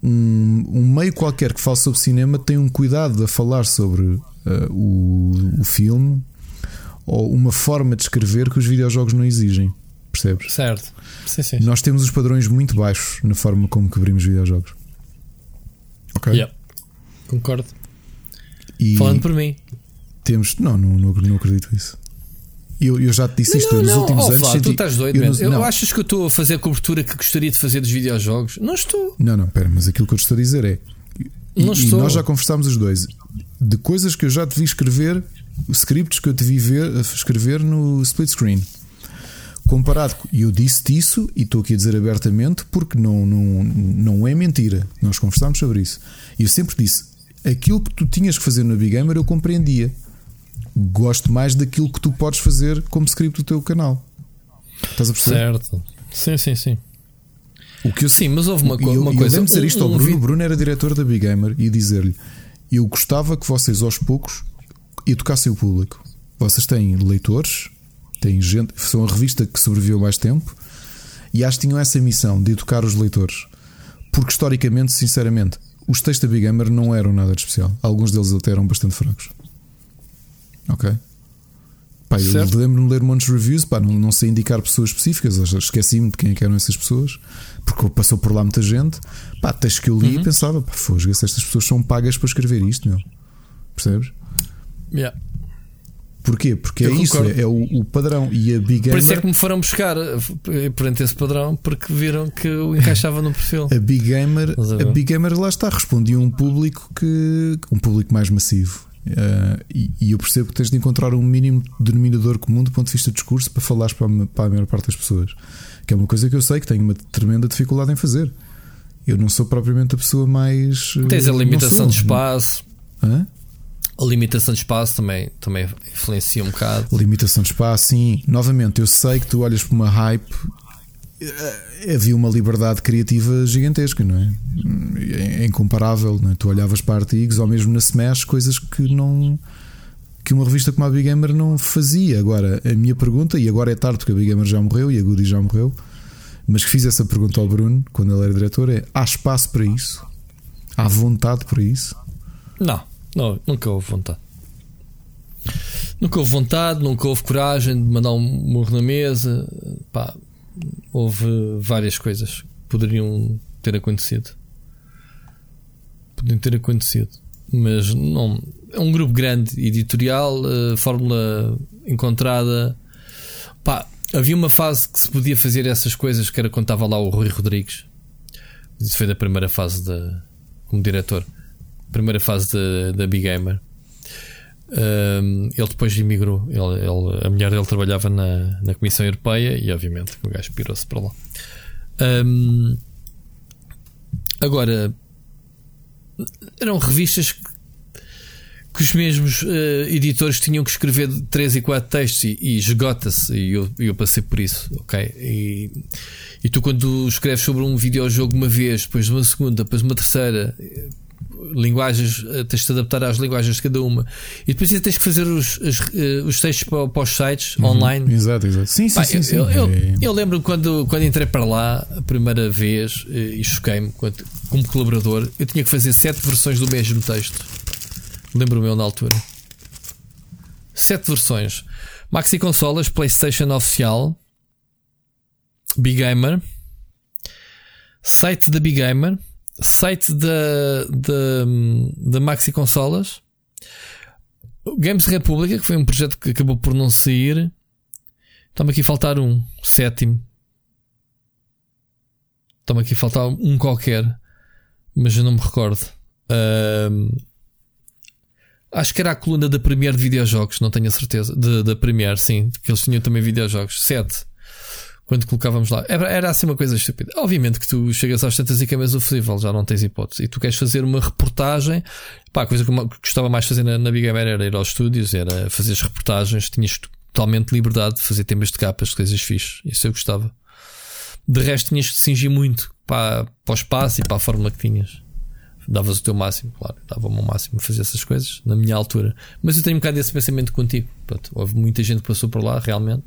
Um, um meio qualquer que fale sobre cinema tem um cuidado a falar sobre uh, o, o filme ou uma forma de escrever que os videojogos não exigem. Percebes? Certo. Sim, sim. Nós temos os padrões muito baixos na forma como cobrimos videojogos. Ok? Yeah. Concordo. E Falando por mim. Temos. Não, não, não, não acredito nisso. Eu, eu já te disse isto não, nos não, últimos oh, anos. Flá, tu estás doido, eu, não, eu achas que eu estou a fazer a cobertura que gostaria de fazer dos videojogos? Não estou. Não, não, pera, mas aquilo que eu te estou a dizer é. E, não estou. E nós já conversámos os dois de coisas que eu já te vi escrever, scripts que eu te vi ver, escrever no split screen. Comparado, e eu disse-te isso e estou aqui a dizer abertamente porque não, não, não é mentira. Nós conversámos sobre isso. E eu sempre disse: aquilo que tu tinhas que fazer no Big Gamer eu compreendia gosto mais daquilo que tu podes fazer como script do teu canal. Estás a perceber? Certo. Sim, sim, sim. O que eu, sim, mas houve uma, eu, uma eu coisa. Eu dizer isto ao Bruno. O Bruno era diretor da Big Gamer e dizer-lhe: Eu gostava que vocês aos poucos educassem o público. Vocês têm leitores, têm gente, são a revista que sobreviveu mais tempo e acho que tinham essa missão de educar os leitores. Porque historicamente, sinceramente, os textos da Big Gamer não eram nada de especial. Alguns deles até eram bastante fracos. Ok. Pá, eu lembro-me de ler muitos reviews, pá, não, não sei indicar pessoas específicas, esqueci-me de quem é eram essas pessoas, porque passou por lá muita gente. Pá, textos que eu li uhum. e pensava, pá, fosga, se estas pessoas são pagas para escrever isto, meu. Percebes? Yeah. Porquê? Porque eu é concordo. isso, é, é o, o, padrão. E a Big Gamer. Por isso é que me foram buscar eh, perante esse padrão, porque viram que eu encaixava no perfil. A Big Gamer, a Big Gamer lá está, respondia um público que. um público mais massivo. Uh, e, e, eu percebo que tens de encontrar um mínimo denominador comum do ponto de vista de discurso para falares para a, para a maior parte das pessoas. Que é uma coisa que eu sei que tenho uma tremenda dificuldade em fazer. Eu não sou propriamente a pessoa mais. Eh, tens a limitação sou, de espaço. Hã? A limitação de espaço também, também influencia um bocado. Limitação de espaço, sim. Novamente, eu sei que tu olhas para uma hype havia uma liberdade criativa gigantesca, não é? É incomparável, não é? Tu olhavas para artigos ou mesmo na Smash, coisas que não que uma revista como a Big Gamer não fazia. Agora, a minha pergunta, e agora é tarde porque a Big Gamer já morreu e a Goody já morreu, mas que fiz essa pergunta ao Bruno quando ele era diretor: é há espaço para isso? Há vontade para isso? Não, não nunca houve vontade. Nunca houve vontade, nunca houve coragem de mandar um morro na mesa. Pá, houve várias coisas que poderiam ter acontecido. Poderiam ter acontecido. Mas não, é um grupo grande, editorial, uh, fórmula encontrada. Pá, havia uma fase que se podia fazer essas coisas que era quando estava lá o Rui Rodrigues. Isso foi da primeira fase da, como diretor. Primeira fase da, da Big Gamer. Um, ele depois emigrou. Ele, ele, a mulher dele trabalhava na, na Comissão Europeia e, obviamente, o gajo pirou-se para lá. Um, agora, eram revistas que que os mesmos uh, editores tinham que escrever 3 e 4 textos e, e esgota-se. E eu, eu passei por isso, ok? E, e tu, quando escreves sobre um videojogo uma vez, depois uma segunda, depois uma terceira, linguagens, eh, tens de adaptar às linguagens de cada uma. E depois tens que fazer os, os, eh, os textos para, para, os sites uhum, online. Exato, exato. Sim, sim, Pai, sim. Eu, eu, é- eu, lembro quando, quando entrei para lá a primeira vez e choquei-me como colaborador, eu tinha que fazer sete versões do mesmo texto. Lembro-me eu na altura. Sete versões: Maxi Consolas, PlayStation Oficial, Big Gamer, site da Big Gamer, site da, da, da Maxi Consolas, Games República, que foi um projeto que acabou por não sair. Está-me aqui a faltar um, sétimo. Está-me aqui a faltar um qualquer, mas eu não me recordo. Uh, Acho que era a coluna da Premiere de videojogos, não tenho a certeza. Da Premiere, sim, que eles tinham também videojogos. 7. Quando colocávamos lá. Era, era assim uma coisa estúpida. Obviamente que tu chegas às tantas e queimas o fusível, já não tens hipótese. E tu queres fazer uma reportagem. Pá, a coisa que eu gostava mais de fazer na, na Big Gamer era ir aos estúdios, era fazer as reportagens. Tinhas totalmente liberdade de fazer temas de capas, coisas fixes. Isso eu gostava. De resto, tinhas que te cingir muito para, para o espaço e para a fórmula que tinhas davas o teu máximo, claro, dava-me o máximo a fazer essas coisas, na minha altura. Mas eu tenho um bocado desse pensamento contigo. Pronto, houve muita gente que passou por lá, realmente.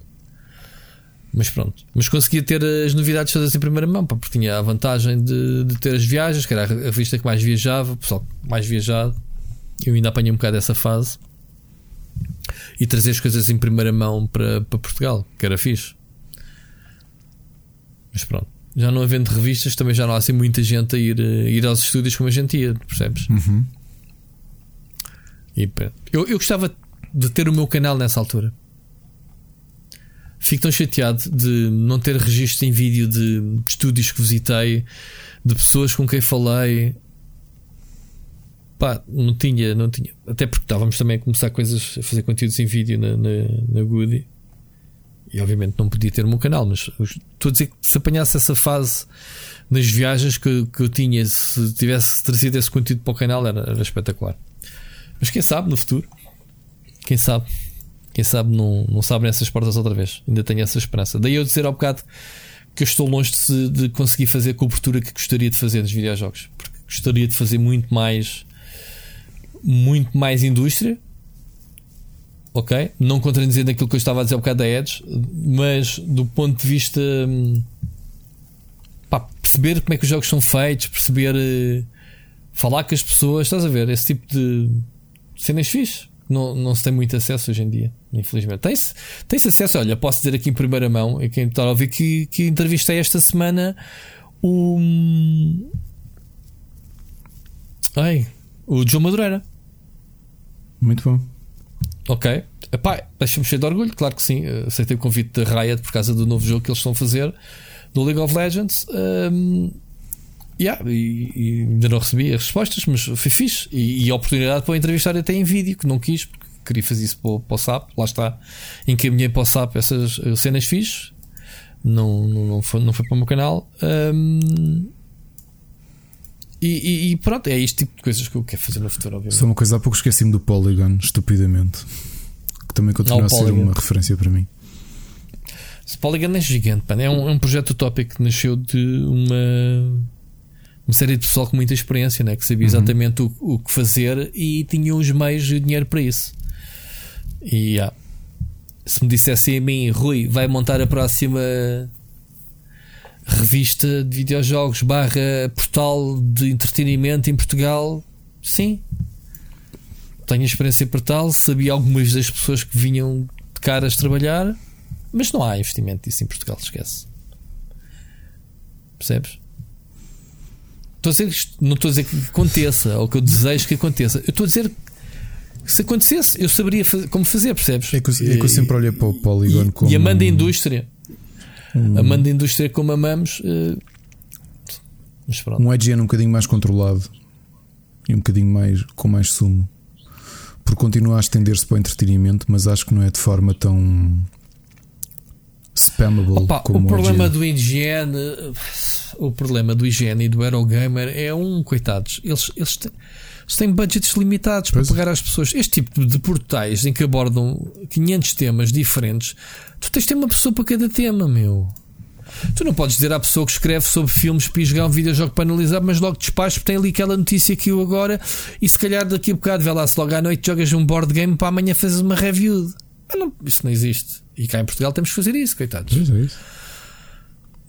Mas pronto. Mas conseguia ter as novidades todas em primeira mão, porque tinha a vantagem de, de ter as viagens, que era a revista que mais viajava, o pessoal mais viajado. Eu ainda apanhei um bocado dessa fase. E trazer as coisas em primeira mão para, para Portugal, que era fixe. Mas pronto já não havendo revistas, também já não há assim muita gente a ir, a eh, ir aos estúdios como a gente ia, percebes? Uhum. E, eu, eu gostava de ter o meu canal nessa altura. Fico tão chateado de não ter registro em vídeo de, estúdios que visitei, de pessoas com quem falei. Pá, não tinha, não tinha. Até porque estávamos também a começar coisas, a fazer conteúdos em vídeo na, na, na Goody. E obviamente não podia ter o meu canal, mas estou a dizer que se apanhasse essa fase nas viagens que, que eu tinha, se tivesse trazido esse conteúdo para o canal, era, era espetacular. Mas quem sabe no futuro? Quem sabe? Quem sabe não, não se abrem essas portas outra vez. Ainda tenho essa esperança. Daí eu dizer ao bocado que eu estou longe de, de conseguir fazer a cobertura que gostaria de fazer nos videojogos. Porque gostaria de fazer muito mais muito mais indústria ok? Não contradizendo aquilo que eu estava a dizer um bocado da Edge, mas do ponto de vista hum, pá, perceber como é que os jogos são feitos, perceber uh, falar com as pessoas, estás a ver? Esse tipo de cenas fixe. Não, não se tem muito acesso hoje em dia, infelizmente. Tem-se tem acesso, olha, posso dizer aqui em primeira mão, e quem está a ouvir que, que entrevistei esta semana o. Ai, o João Madureira. Muito bom. Ok. Epá, deixa-me cheio de orgulho, claro que sim. Aceitei o convite da Riot por causa do novo jogo que eles estão a fazer do League of Legends. Um, yeah, e, e, ainda não recebi as respostas, mas foi fixe. E, e a oportunidade para entrevistar até em vídeo, que não quis, porque queria fazer isso para, para o SAP. Lá está, encaminhei para o SAP essas cenas fixe. Não, não, não, foi, não foi para o meu canal. Um, e, e, e, pronto, é este tipo de coisas que eu quero fazer no futuro, obviamente. Só uma coisa, há pouco esqueci-me do Polygon, estupidamente. Que também continua não, a ser uma referência para mim. O Polygon é gigante, É, um, é um projeto utópico que nasceu de uma, uma série de pessoal com muita experiência, né? que sabia uhum. exatamente o, o que fazer e tinha os meios e o dinheiro para isso. Yeah. se me dissessem a mim, Rui, vai montar a próxima revista de videojogos barra portal de entretenimento em Portugal, sim. Tenho experiência para tal, sabia algumas das pessoas que vinham de caras trabalhar, mas não há investimento disso em Portugal, esquece. Percebes? Estou a dizer que não estou a dizer que aconteça ou que eu desejo que aconteça. Eu estou a dizer que se acontecesse, eu saberia fazer, como fazer, percebes? É que, eu, é que eu sempre olhei para o Polygon e, como. E amando a indústria, amando a indústria como amamos, uh, mas pronto. um IGN um bocadinho mais controlado e um bocadinho mais com mais sumo. Porque continua a estender-se para o entretenimento, mas acho que não é de forma tão spammable Opa, como o problema do IGN o problema do IGN e do Eurogamer é um, coitados, eles, eles, têm, eles têm budgets limitados pois. para pagar às pessoas. Este tipo de portais em que abordam 500 temas diferentes, tu tens de ter uma pessoa para cada tema, meu. Tu não podes dizer à pessoa que escreve sobre filmes para jogar um videojogo para analisar, mas logo despacho porque tem ali aquela notícia que eu agora e se calhar daqui a bocado, vê lá, se logo à noite jogas um board game para amanhã fazes uma review. Não, isso não existe. E cá em Portugal temos que fazer isso, coitados. Pois é isso.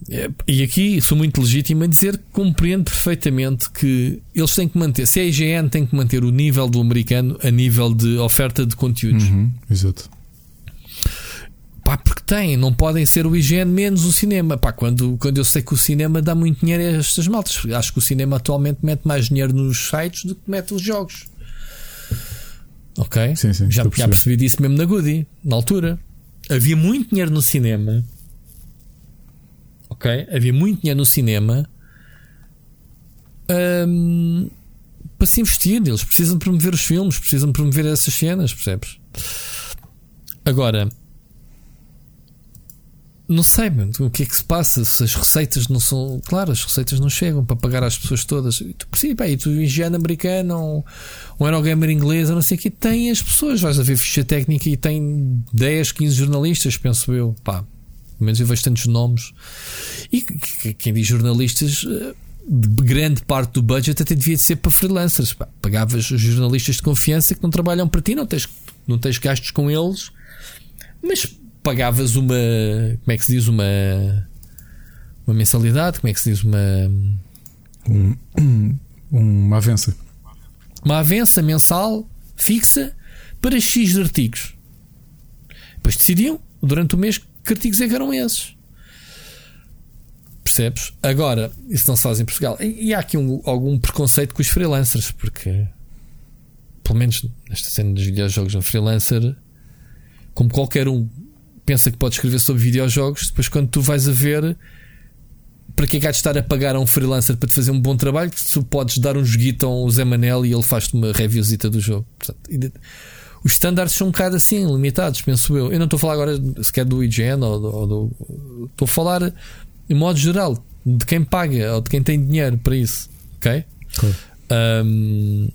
É, e aqui sou muito legítimo em dizer que compreendo perfeitamente que eles têm que manter, se a IGN tem que manter o nível do americano a nível de oferta de conteúdos. Uhum, exato. Pá, porque tem, não podem ser o IGN menos o cinema. Pá, quando, quando eu sei que o cinema dá muito dinheiro a estas maltas, acho que o cinema atualmente mete mais dinheiro nos sites do que mete os jogos. Ok? Sim, sim, já, já percebi disso mesmo na Goody, na altura. Havia muito dinheiro no cinema ok? Havia muito dinheiro no cinema um, para se investir. Eles precisam promover os filmes, precisam promover essas cenas, percebes? Agora, não sei o que é que se passa se as receitas não são. Claro, as receitas não chegam para pagar às pessoas todas. E tu percebes, e tu, engenheiro americano, um, um aerogamer inglês, não sei o que, tem as pessoas. Vais a ver ficha técnica e tem 10, 15 jornalistas, penso eu. Pá, pelo menos eu vejo tantos nomes. E quem diz jornalistas, eh, grande parte do budget até devia ser para freelancers. Pagavas os jornalistas de confiança que não trabalham para ti, não tens, não tens gastos com eles, mas pagavas uma. Como é que se diz? Uma. Uma mensalidade? Como é que se diz? Uma. Um, uma avença. Uma avença mensal fixa para X artigos. Depois decidiam durante o mês que artigos é que eram esses? Percebes? Agora, isso não se faz em Portugal. E, e há aqui um, algum preconceito com os freelancers, porque, pelo menos nesta cena dos videojogos, um freelancer, como qualquer um, pensa que pode escrever sobre videojogos, depois quando tu vais a ver. Para que é que há de estar a pagar a um freelancer para te fazer um bom trabalho? Tu podes dar um joguito a um Zé Manel e ele faz-te uma reviewzita do jogo. Portanto, os standards são um bocado assim, limitados, penso eu. Eu não estou a falar agora sequer do IGN ou do, ou do. Estou a falar em modo geral de quem paga ou de quem tem dinheiro para isso. Ok? Claro. Um,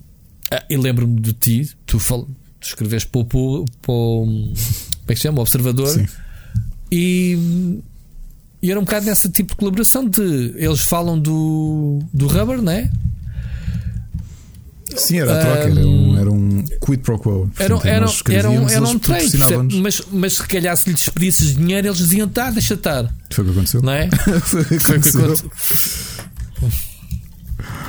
ah, e lembro-me de ti, tu, fal, tu escreves para o, para o. Como é que se chama? O Observador. Sim. E. E era um bocado nesse tipo de colaboração de eles falam do, do rubber, né? Sim, era a troca, um, era, um, era um quid pro quo. Era, era, era, um, era um trade, mas, mas se calhar se lhes pedisses dinheiro, eles diziam: tá, deixa estar. Foi o que aconteceu. Não é? Foi o que aconteceu.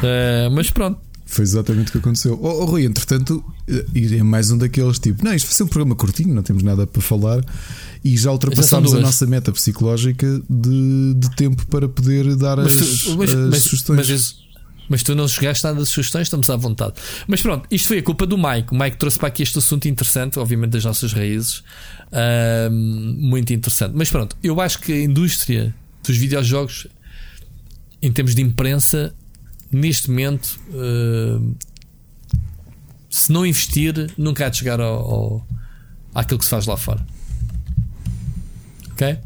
uh, mas pronto. Foi exatamente o que aconteceu. Oh, oh Rui, entretanto, eh, é mais um daqueles tipo: não, isto vai ser um programa curtinho, não temos nada para falar. E já ultrapassámos a nossa meta psicológica de, de tempo para poder dar mas, as, mas, as mas, sugestões. Mas mas tu não chegaste nada de sugestões, estamos à vontade. Mas pronto, isto foi a culpa do Mike. O Mike trouxe para aqui este assunto interessante, obviamente, das nossas raízes. Uh, muito interessante. Mas pronto, eu acho que a indústria dos videojogos, em termos de imprensa, neste momento, uh, se não investir, nunca há de chegar ao, ao, àquilo que se faz lá fora. Ok?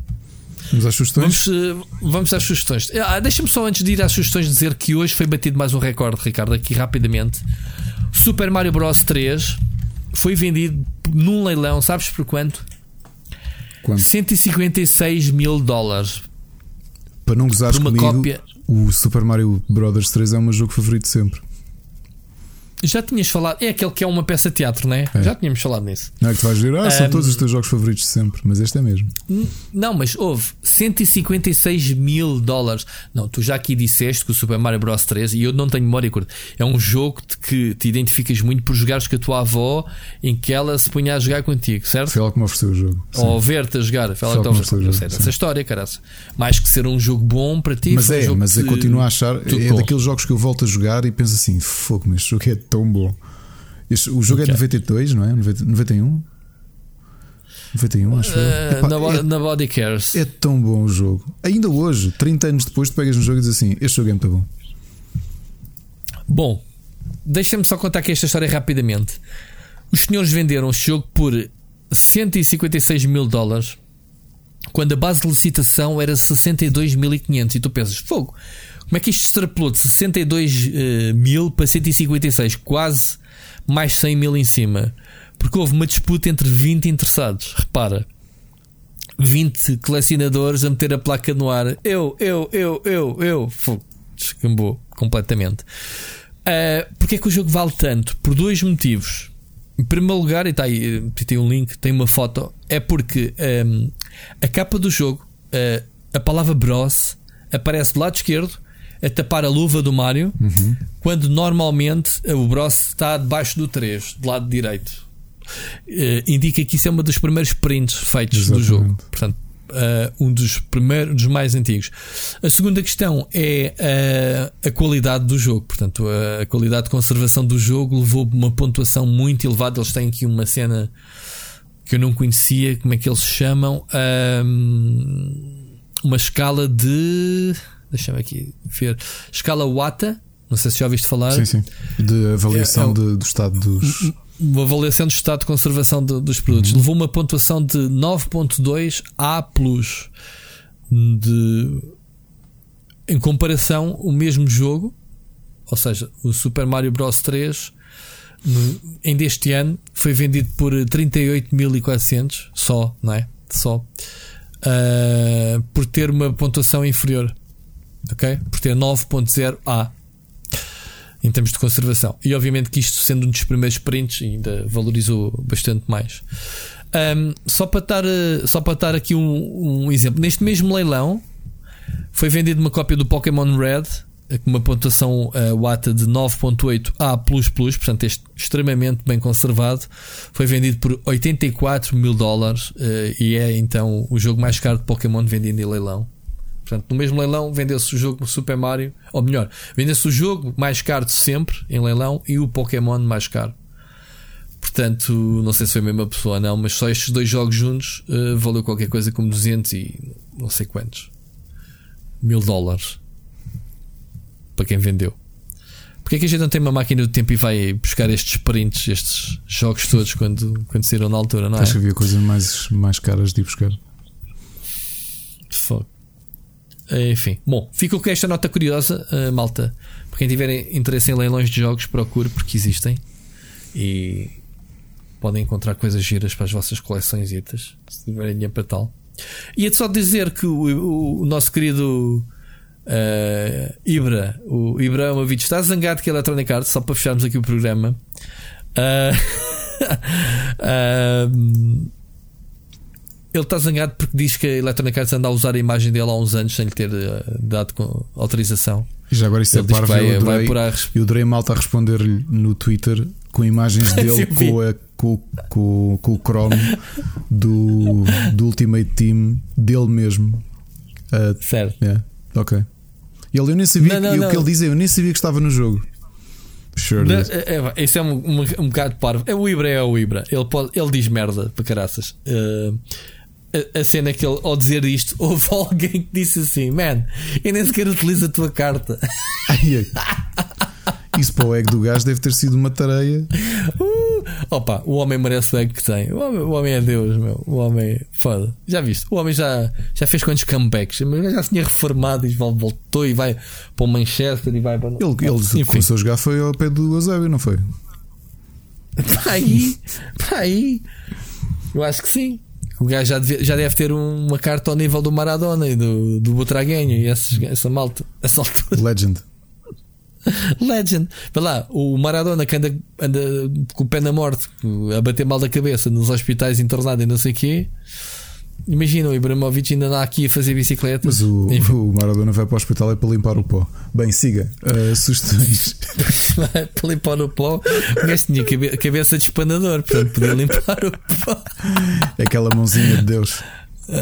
Vamos às sugestões? Vamos, eh, vamos às sugestões. Ah, Deixa-me só antes de ir às sugestões dizer que hoje foi batido mais um recorde, Ricardo, aqui rapidamente. Super Mario Bros 3 foi vendido num leilão, sabes por quanto? Quanto? 156 mil dólares. Para não gozares por uma comigo, cópia. o Super Mario Bros 3 é o meu jogo favorito sempre. Já tinhas falado, é aquele que é uma peça de teatro, não é? é. Já tínhamos falado nisso. Não é que tu vais ver, ah, são um, todos os teus jogos favoritos de sempre, mas este é mesmo. Não, mas houve 156 mil dólares. Não, tu já aqui disseste que o Super Mario Bros 3, e eu não tenho memória curta, é um jogo que te identificas muito por jogares com a tua avó em que ela se punha a jogar contigo, certo? Foi ela que me ofereceu o jogo. Sim. Ou ver-te a jogar, foi ela que te ofereceu o jogo. Essa história, cara. Mais que ser um jogo bom para ti, mas é, um mas é continuo a achar, é daqueles jogos que eu volto a jogar e penso assim, fogo, mas jogo é tão bom. Este, o jogo okay. é de 92, não é? 91? 91, acho uh, Epá, na, é, na Body Cares. É tão bom o jogo. Ainda hoje, 30 anos depois, tu pegas no jogo e dizes assim: Este jogo é muito bom. Bom, deixa-me só contar aqui esta história rapidamente. Os senhores venderam este jogo por 156 mil dólares quando a base de licitação era 62.500 e tu pensas, fogo, como é que isto extrapolou de 62 uh, mil para 156? Quase mais 100 mil em cima. Porque houve uma disputa entre 20 interessados. Repara. 20 colecionadores a meter a placa no ar. Eu, eu, eu, eu, eu. Descambou completamente. Uh, Porquê é que o jogo vale tanto? Por dois motivos. Em primeiro lugar, e está aí, eh, tem um link, tem uma foto. É porque um, a capa do jogo, uh, a palavra Bros aparece do lado esquerdo a tapar a luva do Mario, uhum. quando normalmente o Bros está debaixo do 3, do lado direito. Uh, indica que isso é uma dos primeiros prints feitos Exatamente. do jogo. Portanto, uh, um dos primeiros, dos mais antigos. A segunda questão é uh, a qualidade do jogo. Portanto, a, a, qualidade de conservação do jogo levou uma pontuação muito elevada. Eles têm aqui uma cena que eu não conhecia, como é que eles chamam? uma escala de Deixa-me aqui ver. Escala Wata. Não sei se já ouviste falar. Sim, sim. De avaliação é, é, de, do estado dos. Uma avaliação do estado de conservação de, dos produtos. Uhum. Levou uma pontuação de 9.2 A. De, em comparação, o mesmo jogo, ou seja, o Super Mario Bros 3, no, em deste ano, foi vendido por 38.400 só, não é? Só. Uh, por ter uma pontuação inferior ok? Por ter 9.0A em termos de conservação. E obviamente que isto, sendo um dos primeiros prints, ainda valorizou bastante mais. Um, só, para dar, eh, só para dar aqui um, um, exemplo, neste mesmo leilão foi vendida uma cópia do Pokémon Red eh, com uma pontuação uh, WATA de 9.8A, portanto, este extremamente bem conservado. Foi vendido por 84 mil dólares uh, e é então o jogo mais caro de Pokémon vendido em leilão. Portanto, no mesmo leilão vendeu-se o jogo Super Mario, ou melhor, vendeu-se o jogo mais caro de sempre em leilão e o Pokémon mais caro. Portanto, não sei se foi a mesma pessoa ou não, mas só estes dois jogos juntos uh, valeu qualquer coisa como 200 e não sei quantos mil dólares para quem vendeu. Porque é que a gente não tem uma máquina do tempo e vai buscar estes prints, estes jogos todos quando, quando saíram na altura, não é? Acho que havia coisas mais, mais caras de ir buscar. Fuck. Enfim, bom, fico com esta nota curiosa, uh, malta. Para quem tiver interesse em leilões de jogos, procure porque existem e podem encontrar coisas giras para as vossas coleções, se tiverem dinheiro para tal. E é só dizer que o, o, nosso querido uh, Ibra, o Ibra uma vídeo está zangado que a Electronic Arts, só para fecharmos aqui o programa. Uh, uh, Ele está zangado porque diz que a Electronic Arts anda a usar a imagem dele há uns anos sem lhe ter uh, dado autorização. E já agora isso é ele é parvo. Vai, eu adorei, vai a... eu adorei malta a responder-lhe no Twitter com imagens dele com, a, com, com, com, o Chrome do, do Ultimate Team dele mesmo. Uh, certo. Yeah, ok. Ele, eu nem sabia, não, não, não. o que ele diz é, eu nem sabia que estava no jogo. Sure é, é, isso é um, um, um bocado parvo. É o Ibra, é o Ibra. Ele, pode, ele diz merda para caraças. Uh, a, a cena que ele, ao dizer isto, houve alguém que disse assim: Man, eu nem sequer utilizo a tua carta. Isso para o ego do gajo deve ter sido uma tareia. Uh, opa, o homem merece o ego que tem. O homem, o homem é Deus, meu. O homem, foda. Já viste? O homem já, já fez quantos comebacks? Mas já se tinha reformado e voltou e vai para o Manchester e vai para. Ele, ele começou a jogar foi ao pé do Eusébio, não foi? Para aí, para aí. Eu acho que sim. O gajo já deve, já deve ter uma carta ao nível do Maradona e do, do Butraguenho e essa, essa malta, essa altura. Legend. Legend. Vai lá, o Maradona que anda, anda com o pé na morte, a bater mal da cabeça nos hospitais internado e não sei o quê. Imagina, o Ibrahimovic ainda anda aqui a fazer bicicleta. Mas o, o Maradona vai para o hospital é para limpar o pó. Bem, siga. Uh, sugestões. para limpar o pó. O gajo tinha cabeça de espanador, portanto podia limpar o pó. Aquela mãozinha de Deus.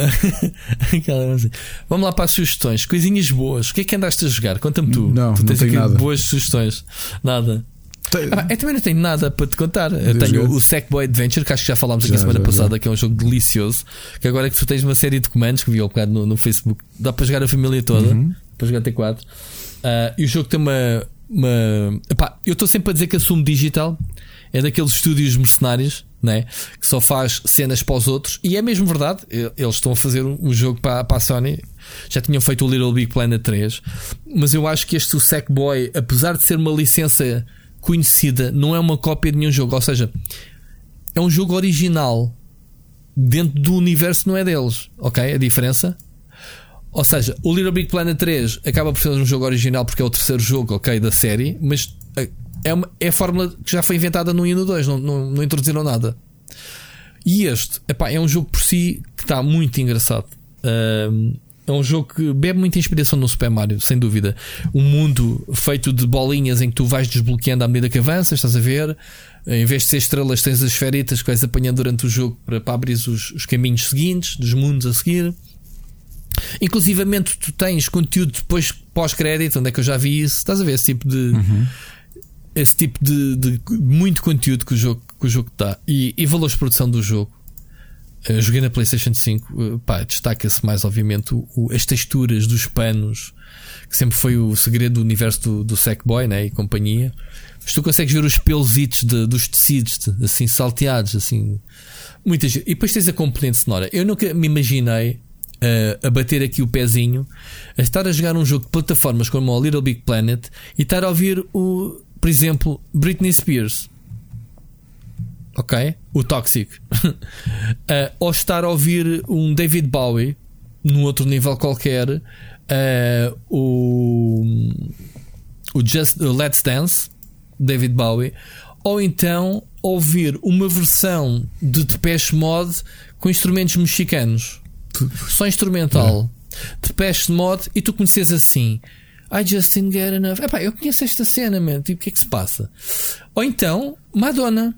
Vamos lá para as sugestões. Coisinhas boas. O que é que andaste a jogar? Conta-me tu. Não, tu tens não aqui nada. boas sugestões. Nada. Ah, eu também não tenho nada para te contar. Eu tenho o Sackboy Adventure, que acho que já falámos aqui já, semana já, passada, já. que é um jogo delicioso. Que agora é que tu tens uma série de comandos que vi ao bocado no, no Facebook, dá para jogar a família toda, uhum. para jogar T4. Uh, ah, e o jogo tem uma. uma... Epá, eu estou sempre a dizer que a Sumo Digital é daqueles estúdios mercenários né? que só faz cenas para os outros, e é mesmo verdade. Eles estão a fazer um jogo para, para a Sony, já tinham feito o Little Big Planet 3, mas eu acho que este o Sackboy, apesar de ser uma licença conhecida, não é uma cópia de nenhum jogo, ou seja, é um jogo original dentro do universo, não é deles, ok? A diferença. Ou seja, o Little Big Planet 3 acaba por ser um jogo original porque é o terceiro jogo, ok, da série, mas é, uma, é a fórmula que já foi inventada no 1 e no 2, não, não, não introduziram nada. E este epá, é um jogo por si que está muito engraçado. Um, é um jogo que bebe muita inspiração no Super Mario, sem dúvida. Um mundo feito de bolinhas em que tu vais desbloqueando à medida que avanças, estás a ver? Em vez de ser estrelas, tens as esferitas que vais apanhando durante o jogo para, para abrir os, os caminhos seguintes, dos mundos a seguir. Inclusivamente, tu tens conteúdo depois pós-crédito, onde é que eu já vi isso? Estás a ver esse tipo de. Uhum esse tipo de, de, muito conteúdo que o jogo, que o jogo dá e, e valores de produção do jogo. Uh, joguei na PlayStation 5, uh, pá, destaca-se mais, obviamente, o, o, as texturas dos panos, que sempre foi o segredo do universo do, do Sackboy né, e companhia. Mas tu consegues ver os pelositos de, dos tecidos, de, assim, salteados, assim, muitas. E depois tens a componente sonora. Eu nunca me imaginei uh, a bater aqui o pezinho, a estar a jogar um jogo de plataformas como o Little Big Planet e estar a ouvir o por exemplo, Britney Spears. Ok? O Toxic. uh, ou estar a ouvir um David Bowie num outro nível qualquer. Uh, o, o Just uh, Let's Dance, David Bowie. Ou então ouvir uma versão de Depeche Mode com instrumentos mexicanos. Só instrumental. É. Depeche Mode e tu conheces assim. I just didn't get enough. Epá, eu conheço esta cena, man. Tipo, o que é que se passa? Ou então, Madonna.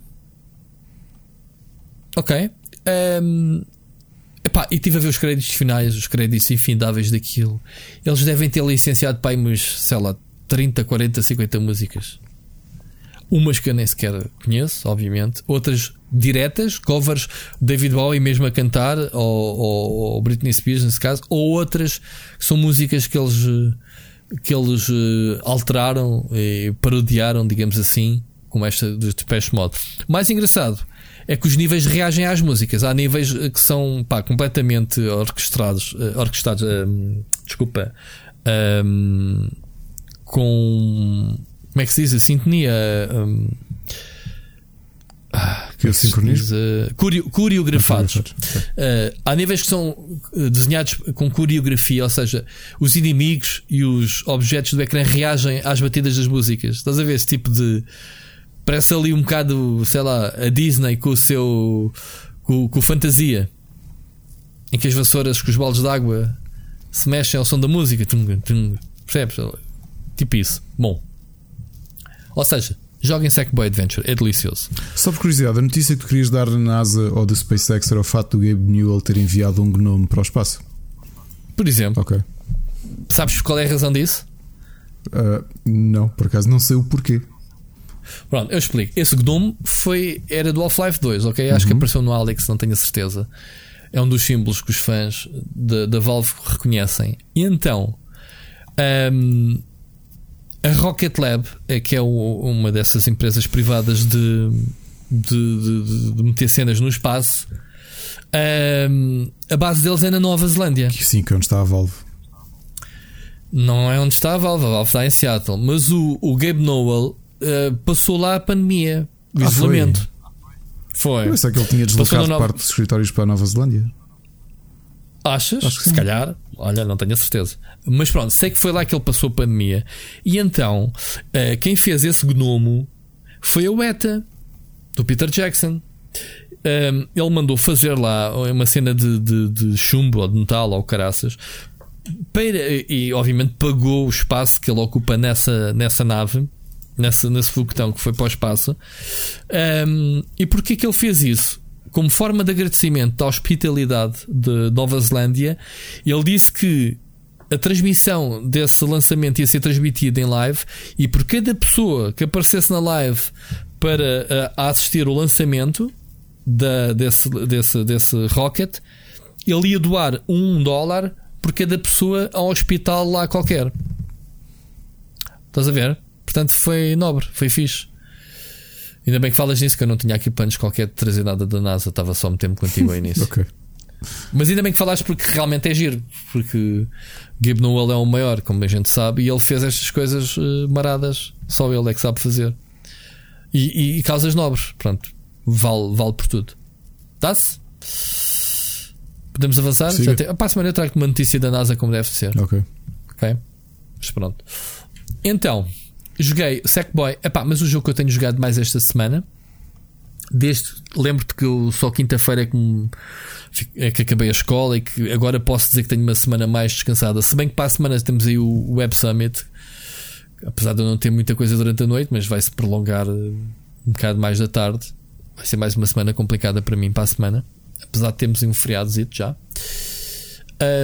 Ok. Um, epá, e estive a ver os créditos finais, os créditos infindáveis daquilo. Eles devem ter licenciado para aí sei lá, 30, 40, 50 músicas. Umas que eu nem sequer conheço, obviamente. Outras diretas, covers David Bowie mesmo a cantar, ou, ou, ou Britney Spears nesse caso, ou outras que são músicas que eles que eles uh, alteraram e parodiaram, digamos assim, como esta do Depeche Mode. Mais engraçado é que os níveis reagem às músicas. Há níveis eh, que são pá, completamente orquestrados, uh, orquestrados, uh, desculpa, um, com como é que se diz? A sintonia. Um, ah, que é sincronismo? Uh, curio, coreografados. Uh, há níveis que são eh, desenhados com coreografia, ou seja, os inimigos e os objetos do ecrã reagem às batidas das músicas. Estás a ver esse tipo de. Parece ali um bocado, sei lá, a Disney com o seu. com, com fantasia. Em que as vassouras com os baldes de água se mexem ao som da música. Tum, tum, percebes? Tipo isso. Bom. Ou seja, Joguem Sackboy Adventure, é delicioso. Só por curiosidade, a notícia que tu querias dar na NASA ou da SpaceX era o fato do Gabe Newell ter enviado um gnome para o espaço? Por exemplo. Ok. Sabes qual é a razão disso? Uh, não, por acaso não sei o porquê. Pronto, eu explico. Esse gnome foi, era do Half-Life 2, ok? Acho uhum. que apareceu no Alex, não tenho a certeza. É um dos símbolos que os fãs da Valve reconhecem. E então. Um, a Rocket Lab, é que é o, uma dessas empresas privadas de, de, de, de meter cenas no espaço, um, a base deles é na Nova Zelândia. Sim, que é onde está a Valve. Não é onde está a Valve, a Valve está em Seattle. Mas o, o Gabe Nowell uh, passou lá a pandemia, o ah, isolamento. Foi. foi. Eu sei que ele tinha deslocado parte dos escritórios para a Nova Zelândia. Achas? Se sim. calhar. Olha, não tenho a certeza. Mas pronto, sei que foi lá que ele passou a pandemia. E então, uh, quem fez esse gnomo foi o ETA, do Peter Jackson. Um, ele mandou fazer lá uma cena de, de, de chumbo ou de metal ou caraças. Para, e obviamente pagou o espaço que ele ocupa nessa, nessa nave, nessa, nesse foguetão que foi para o espaço. Um, e porquê que ele fez isso? Como forma de agradecimento à hospitalidade de Nova Zelândia, ele disse que a transmissão desse lançamento ia ser transmitida em live e por cada pessoa que aparecesse na live para uh, assistir o lançamento da, desse, desse, desse rocket, ele ia doar um dólar por cada pessoa a um hospital lá qualquer. Estás a ver? Portanto, foi nobre, foi fixe. Ainda bem que falas nisso, que eu não tinha aqui planos qualquer de trazer nada da NASA, estava só me tempo contigo aí nisso. ok. Mas ainda bem que falaste porque realmente é giro. Porque Gabe Newell é o maior, como a gente sabe, e ele fez estas coisas uh, maradas. Só ele é que sabe fazer. E, e, e causas nobres. Pronto. Vale, vale por tudo. Dá-se? Podemos avançar? Já te... Para a semana eu trago uma notícia da NASA como deve ser. Ok. Ok. Mas pronto. Então, joguei Sackboy. Epá, mas o jogo que eu tenho jogado mais esta semana. Desde. Lembro-te que eu só quinta-feira é que é que acabei a escola e que agora posso dizer que tenho uma semana mais descansada. Se bem que para a semana temos aí o Web Summit, apesar de eu não ter muita coisa durante a noite, mas vai se prolongar eh, um bocado mais da tarde. Vai ser mais uma semana complicada para mim para a semana, apesar de termos um feriado já.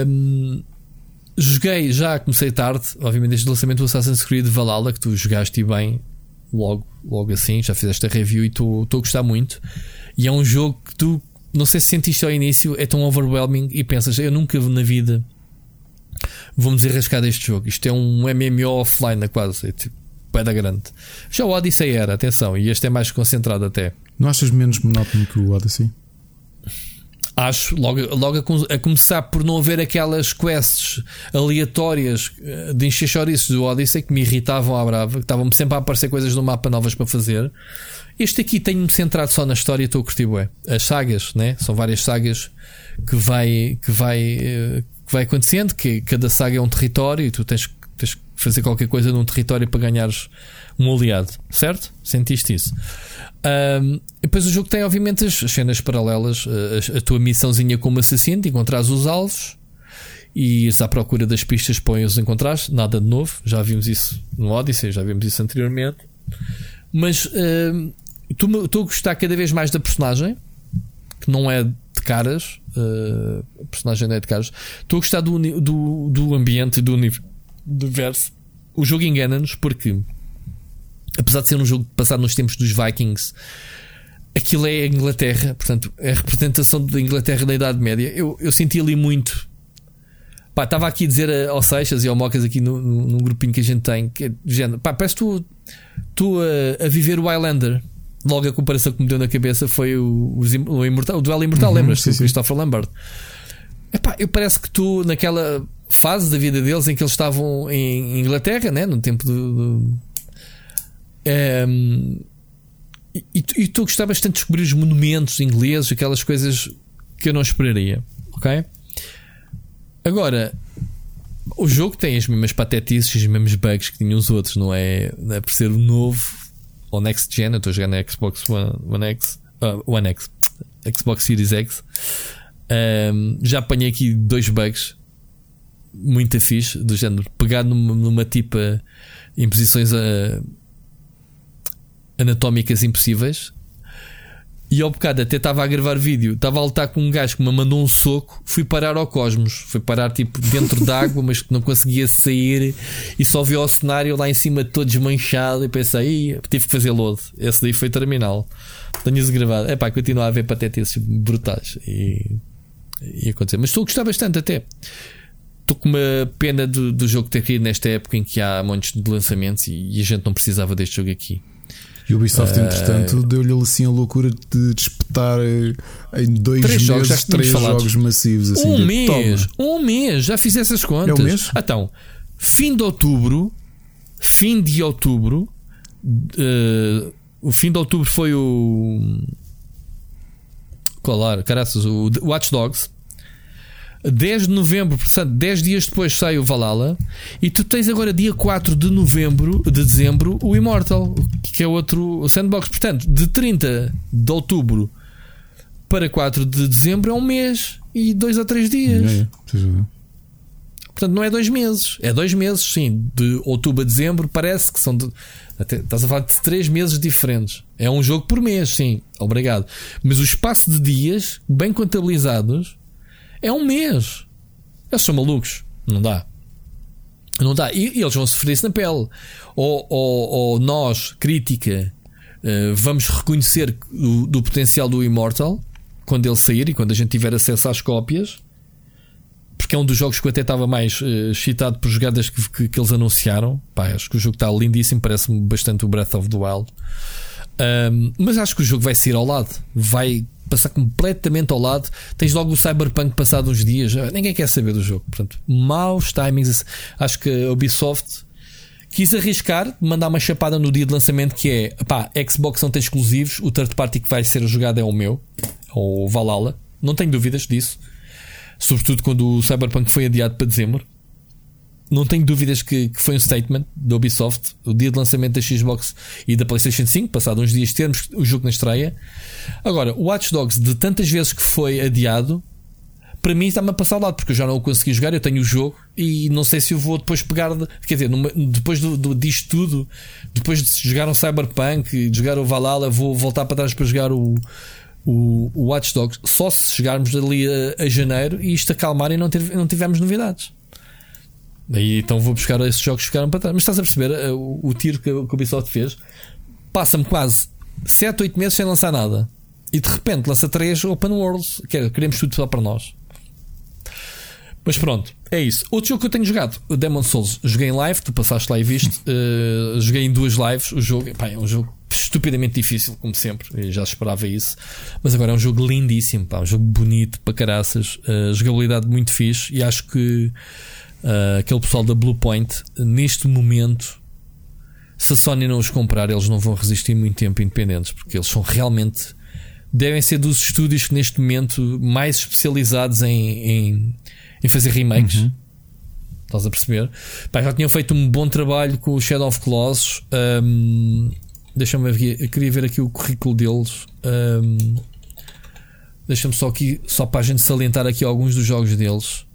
Um, joguei já, comecei tarde, obviamente, desde o lançamento do Assassin's Creed Valhalla, que tu jogaste bem logo, logo assim, já fizeste a review e estou a gostar muito. E é um jogo que tu não sei se sentiste ao início, é tão overwhelming e pensas, eu nunca na vida vou-me desenrascar deste jogo. Isto é um MMO offline, quase. É tipo, da grande. Já o Odyssey era, atenção, e este é mais concentrado até. Não achas menos monótono que o Odyssey? Acho, logo, logo a, a, começar por não haver aquelas quests aleatórias eh, de encher chouriços do Odyssey que me irritavam à brava, que estavam sempre a aparecer coisas no mapa novas para fazer. Este aqui tenho-me centrado só na história e estou a curtir bué. As sagas, né? São várias sagas que vai, que vai, eh, que vai acontecendo, que cada saga é um território e tu tens, tens que fazer qualquer coisa num território para ganhares um aliado, certo? Sentiste isso? Um, depois o jogo tem, obviamente, as, cenas paralelas, a, a, tua missãozinha como assassino, de encontrar os alvos e à procura das pistas para os encontrares. Nada de novo, já vimos isso no Odyssey, já vimos isso anteriormente. Mas estou a gostar cada vez mais da personagem, que não é de caras, uh, a personagem não é de caras. Estou a gostar do, do, do ambiente, do universo. O jogo engana-nos porque, apesar de ser um jogo passado nos tempos dos Vikings, aquilo é a Inglaterra, portanto, é a representação da Inglaterra da Idade Média. Eu, eu senti ali muito. Pá, estava aqui a dizer ao Seixas e ao Mocas aqui no, no, no, grupinho que a gente tem, que é género, pá, parece tu, tu a, a viver o Highlander logo a comparação que me deu na cabeça foi o, o, o, imortal, o duelo imortal, uhum, lembras-te? Christopher Lambert. Epá, eu parece que tu, naquela fase da vida deles em que eles estavam em Inglaterra, né? no tempo do. do um, e, e tu gostava bastante de descobrir os monumentos ingleses, aquelas coisas que eu não esperaria, ok? Agora, o jogo tem as mesmas patetices, os mesmos bugs que tinham os outros, não é? É por ser novo, ou next gen, eu estou jogando na Xbox One, One X, uh, One X, Xbox Series X. Um, já apanhei aqui dois bugs muito fixe, do género pegar numa, numa tipa em posições uh, anatómicas impossíveis e ao bocado até estava a gravar vídeo, estava a lutar com um gajo que me mandou um soco, fui parar ao cosmos, fui parar tipo dentro d'água, mas que não conseguia sair e só vi o cenário lá em cima todo desmanchado e pensei, tive que fazer load. Esse daí foi terminal. Tenho isso gravado. É pá, continuar a ver patetices brutais e, e acontecer. Mas estou a gostar bastante até. Estou com uma pena do, do jogo ter caído nesta época em que há montes de lançamentos e, e a gente não precisava deste jogo aqui. E o Ubisoft, uh, entretanto, deu-lhe assim a loucura de despetar eh, em dois três meses jogos, três jogos massivos. Assim, um mês, toma. um mês, já fiz essas contas. É um mês? Então, fim de outubro, fim de outubro, uh, o fim de outubro foi o. Era? Caraças, o Watch Dogs. 10 de novembro, portanto, 10 dias depois sai o Valhalla. E tu tens agora, dia 4 de novembro, de dezembro, o Immortal, que é outro sandbox. Portanto, de 30 de outubro para 4 de dezembro é um mês e 2 a 3 dias. É, é. Portanto, não é dois meses, é dois meses, sim. De outubro a dezembro, parece que são. De, até, estás a falar de três meses diferentes. É um jogo por mês, sim. Obrigado. Mas o espaço de dias, bem contabilizados, é um mês. Eles são malucos. Não dá. Não dá. E, e eles vão sofrer isso na pele. Ou, ou, ou nós, crítica, uh, vamos reconhecer o, do potencial do Immortal quando ele sair e quando a gente tiver acesso às cópias porque é um dos jogos que eu até estava mais uh, excitado por jogadas que, que, que, eles anunciaram. Pá, acho que o jogo está lindíssimo, parece-me bastante o Breath of the Wild. Um, mas acho que o jogo vai sair ao lado, vai passar completamente ao lado. Tens logo o Cyberpunk passado uns dias, ninguém quer saber do jogo. Portanto, maus timings. Acho que a Ubisoft quis arriscar, mandar uma chapada no dia de lançamento que é pá, Xbox não tem exclusivos, o third party que vai ser jogado é o meu, ou Valhalla. Não tenho dúvidas disso sobretudo quando o Cyberpunk foi adiado para dezembro. Não tenho dúvidas que, que, foi um statement da Ubisoft, o dia de lançamento da Xbox e da PlayStation 5, passado uns dias termos o jogo na estreia. Agora, o Watch Dogs, de tantas vezes que foi adiado, para mim está-me a passar ao lado, porque eu já não o consegui jogar, eu tenho o jogo e não sei se eu vou depois pegar, quer dizer, numa, depois do, do, disto tudo, depois de jogar um Cyberpunk, de jogar o Valhalla, vou voltar para trás para jogar o, o, o Watch Dogs só se chegarmos ali a, a janeiro e isto acalmar e não, ter, não tivermos novidades. Aí então vou buscar esses jogos que ficaram para trás. Mas estás a perceber eh, o, o tiro que, que o Ubisoft fez? Passa-me quase 7, 8 meses sem lançar nada. E de repente lança 3 Open Worlds. Que é, queremos tudo só para nós. Mas pronto, é isso. Outro jogo que eu tenho jogado, o Demon Souls, joguei em live, tu passaste lá e viste. Uh, joguei em duas lives. O jogo pá, é um jogo estupidamente difícil, como sempre. Eu já esperava isso. Mas agora é um jogo lindíssimo, pá, um jogo bonito para caraças. Uh, jogabilidade muito fixe. E acho que uh, aquele pessoal da Blue Point, neste momento, se a Sony não os comprar, eles não vão resistir muito tempo independentes, porque eles são realmente. Devem ser dos estúdios que neste momento mais especializados em, em em fazer remakes. Uhum. Estás a perceber? Pá, já tinham feito um bom trabalho com o Shadow of Colossus. Um, Deixa-me ver, eu queria ver aqui o currículo deles. Um, Deixa-me só aqui, só para a gente salientar aqui alguns dos jogos deles.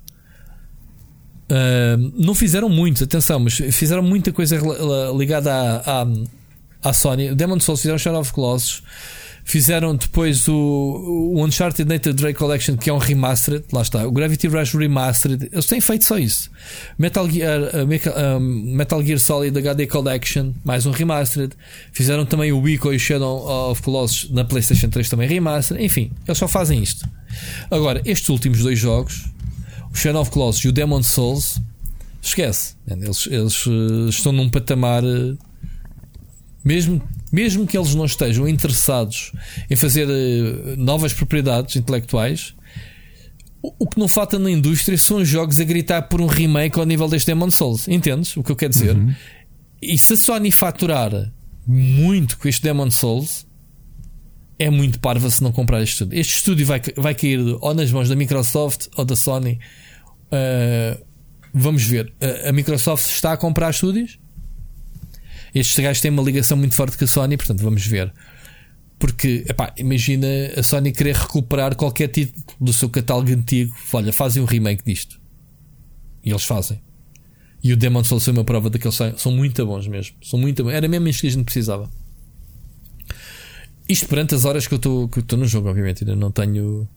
Um, não fizeram muitos, atenção, mas fizeram muita coisa ligada à, à, à Sony. Demon Souls fizeram Shadow of Colossus. Fizeram depois o, o Uncharted Nathan Drake Collection, que é um remastered. Lá está. O Gravity Rush Remastered. Eles têm feito só isso. Metal Gear, uh, Metal Gear Solid HD Collection, mais um remastered. Fizeram também o Wico e o Shadow of Colossus na PlayStation 3 também remastered. Enfim, eles só fazem isto. Agora, estes últimos dois jogos, o Shadow of Colossus e o Demon Souls, esquece. Eles, eles uh, estão num patamar. Uh, mesmo mesmo que eles não estejam interessados em fazer uh, novas propriedades intelectuais, o, o, que não falta na indústria são jogos a gritar por um remake ao nível deste Demon Souls. Entendes o que eu quero dizer? Uhum. E se a Sony faturar muito com este Demon Souls, é muito parva se não comprar este estúdio. Este estúdio vai, vai cair ou nas mãos da Microsoft ou da Sony. Uh, vamos ver. Uh, a Microsoft está a comprar estúdios? Estes gajos têm uma ligação muito forte com a Sony, portanto vamos ver. Porque, epá, imagina a Sony querer recuperar qualquer título do seu catálogo antigo. Olha, fazem um remake disto. E eles fazem. E o Demon Souls foi uma prova daqueles são, são muito bons mesmo. São muito bons. Era mesmo isto que a gente precisava. Isto perante as horas que eu estou no jogo, obviamente. Ainda não tenho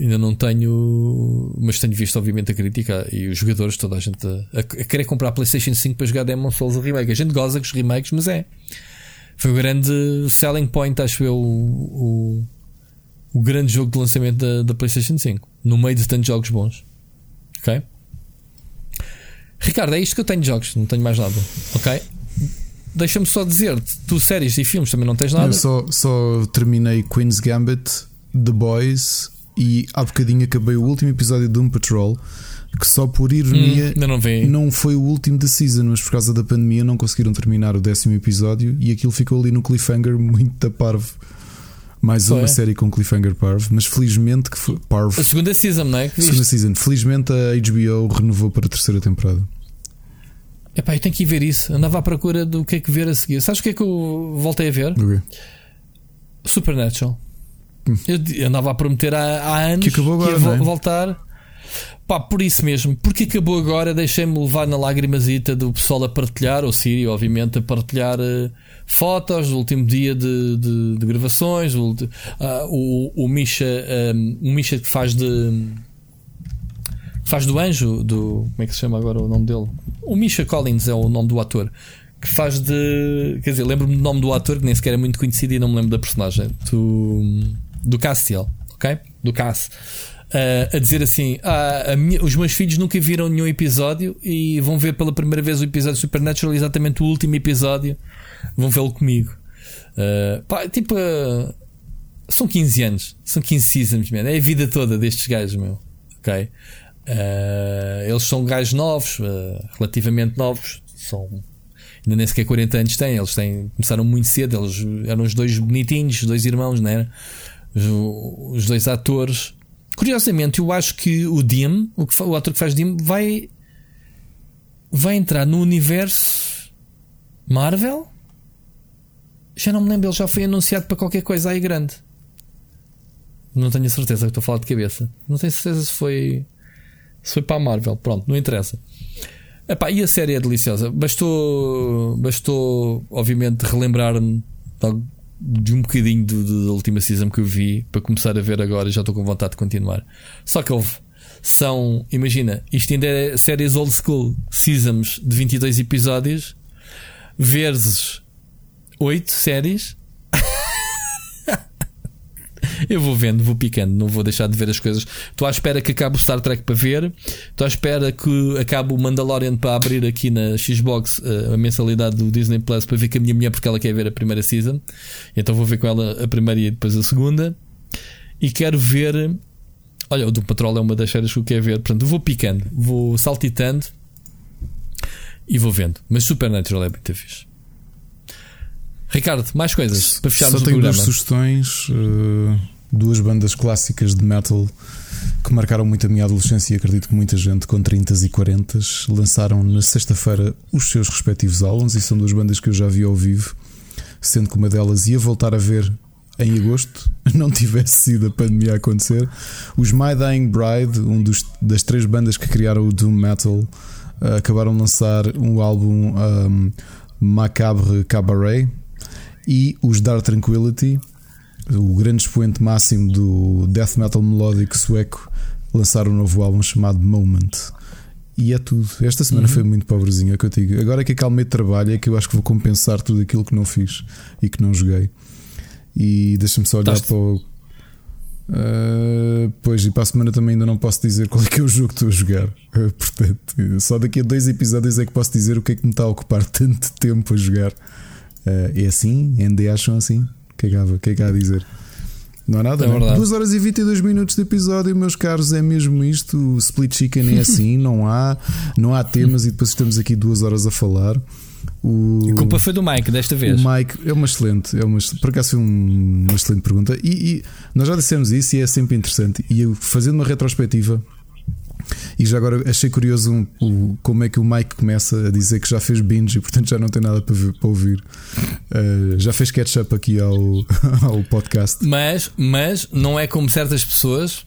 Ainda não tenho, mas tenho visto, obviamente, a crítica e os jogadores, toda a gente a, a querer comprar a PlayStation 5 para jogar Demon Souls Remake. A gente goza com os remakes, mas é. Foi o grande selling point, acho eu, o, o, o grande jogo de lançamento da, da, PlayStation 5, no meio de tantos jogos bons. Ok? Ricardo, é isto que eu tenho de jogos, não tenho mais nada. Ok? Deixa-me só dizer-te, tu séries e filmes também não tens nada. Eu só, só terminei Queen's Gambit, The Boys e há bocadinho acabei o último episódio de Doom Patrol. Que só por ironia hum, não, não, foi o último da season, mas por causa da pandemia não conseguiram terminar o décimo episódio e aquilo ficou ali no cliffhanger muito parvo. Mais foi. uma série com cliffhanger parvo, mas felizmente que foi parvo. A segunda season, não é? A segunda season. Felizmente a HBO renovou para a terceira temporada. Epá, eu tenho que ir ver isso. Andava à procura do que é que ver a seguir. Sabes o que é que eu voltei a ver? Okay. Supernatural. Eu andava a prometer há, há anos que acabou agora, que ia é? voltar. Pá, por isso mesmo, porque acabou agora, deixei-me levar na lágrimazita do pessoal a partilhar, o Sírio, obviamente, a partilhar uh, fotos do último dia de, de, de gravações, o, uh, o, o Misha, um, o Misha que faz de faz do anjo, do como é que se chama agora o nome dele? O Misha Collins é o nome do ator. Que faz de. Quer dizer, lembro-me do nome do ator que nem sequer é muito conhecido e não me lembro da personagem. Do, do Castiel, ok? Do Cass uh, a dizer assim: ah, minha, os meus filhos nunca viram nenhum episódio e vão ver pela primeira vez o episódio Supernatural, exatamente o último episódio, vão vê-lo comigo. Uh, pá, tipo, uh, são 15 anos, são 15 seasons, man. é a vida toda destes gajos, meu. Ok? eles são gajos novos, relativamente novos, são ainda nem sequer 40 anos têm, eles têm, começaram muito cedo, eles eram os dois bonitinhos, os dois irmãos, né? Os, os dois atores Curiosamente, eu acho que o Dim, o, o ator que faz Dim, vai, vai entrar no universo Marvel. Já não me lembro, ele já foi anunciado para qualquer coisa aí grande. Não tenho certeza estou a falar de cabeça. Não tenho certeza se foi, se foi para a Marvel. Pronto, não interessa. Epá, e a série é deliciosa. Bastou, bastou obviamente, relembrar-me de um bocadinho do, do, da última season que eu vi para começar a ver agora já estou com vontade de continuar. Só que houve. São, imagina, isto ainda é séries old school, seasons de 22 episódios, vezes 8 séries eu vou vendo, vou picando, não vou deixar de ver as coisas. Estou à espera que acabe o Star Trek para ver. Estou à espera que acabe o Mandalorian para abrir aqui na Xbox uh, a mensalidade do Disney Plus para ver com a minha mulher porque ela quer ver a primeira season. Então vou ver com ela a primeira e depois a segunda. E quero ver. Olha, o do Patrol é uma das séries que eu quero ver. Portanto, vou picando, vou saltitando e vou vendo. Mas Supernatural é muito fixe. Ricardo, mais coisas para fecharmos Só tenho duas sugestões. Uh, duas bandas clássicas de metal que marcaram muito a minha adolescência e acredito que muita gente com 30 e 40 lançaram na sexta-feira os seus respectivos álbuns e são duas bandas que eu já vi ao vivo, sendo que uma delas ia voltar a ver em agosto, não tivesse sido a pandemia a acontecer. Os My Dying Bride, um dos, das três bandas que criaram o Doom Metal, uh, acabaram de lançar um álbum um, Macabre Cabaret e os Dark Tranquility, o grande expoente máximo do death metal melódico sueco, lançaram um novo álbum chamado Moment. E é tudo. Esta semana uhum. foi muito pobrezinha, é que eu digo. Agora que acalmei de trabalho, é que eu acho que vou compensar tudo aquilo que não fiz e que não joguei. E deixa-me só olhar para o. Uh, pois, e para a semana também ainda não posso dizer qual é que é o jogo que estou a jogar. Uh, portanto, só daqui a dois episódios é que posso dizer o que é que me está a ocupar tanto tempo a jogar. Uh, é assim? ND acham assim? Que, é que, há, é que há a dizer? Não há nada, é né? 2 horas e 22 minutos de episódio, meus caros, é mesmo isto. O Split Chicken é assim, não há, não há temas e depois estamos aqui duas horas a falar. O, a culpa foi do Mike desta vez. O Mike é uma excelente, é uma, por acaso foi um, uma excelente pergunta. E, e, nós já dissemos isso e é sempre interessante. E eu, fazendo uma retrospectiva, e já agora achei curioso um, como é que o Mike começa a dizer que já fez binge e portanto já não tem nada para, ver, para ouvir. Uh, já fez catch-up aqui ao, ao podcast. Mas, mas não é como certas pessoas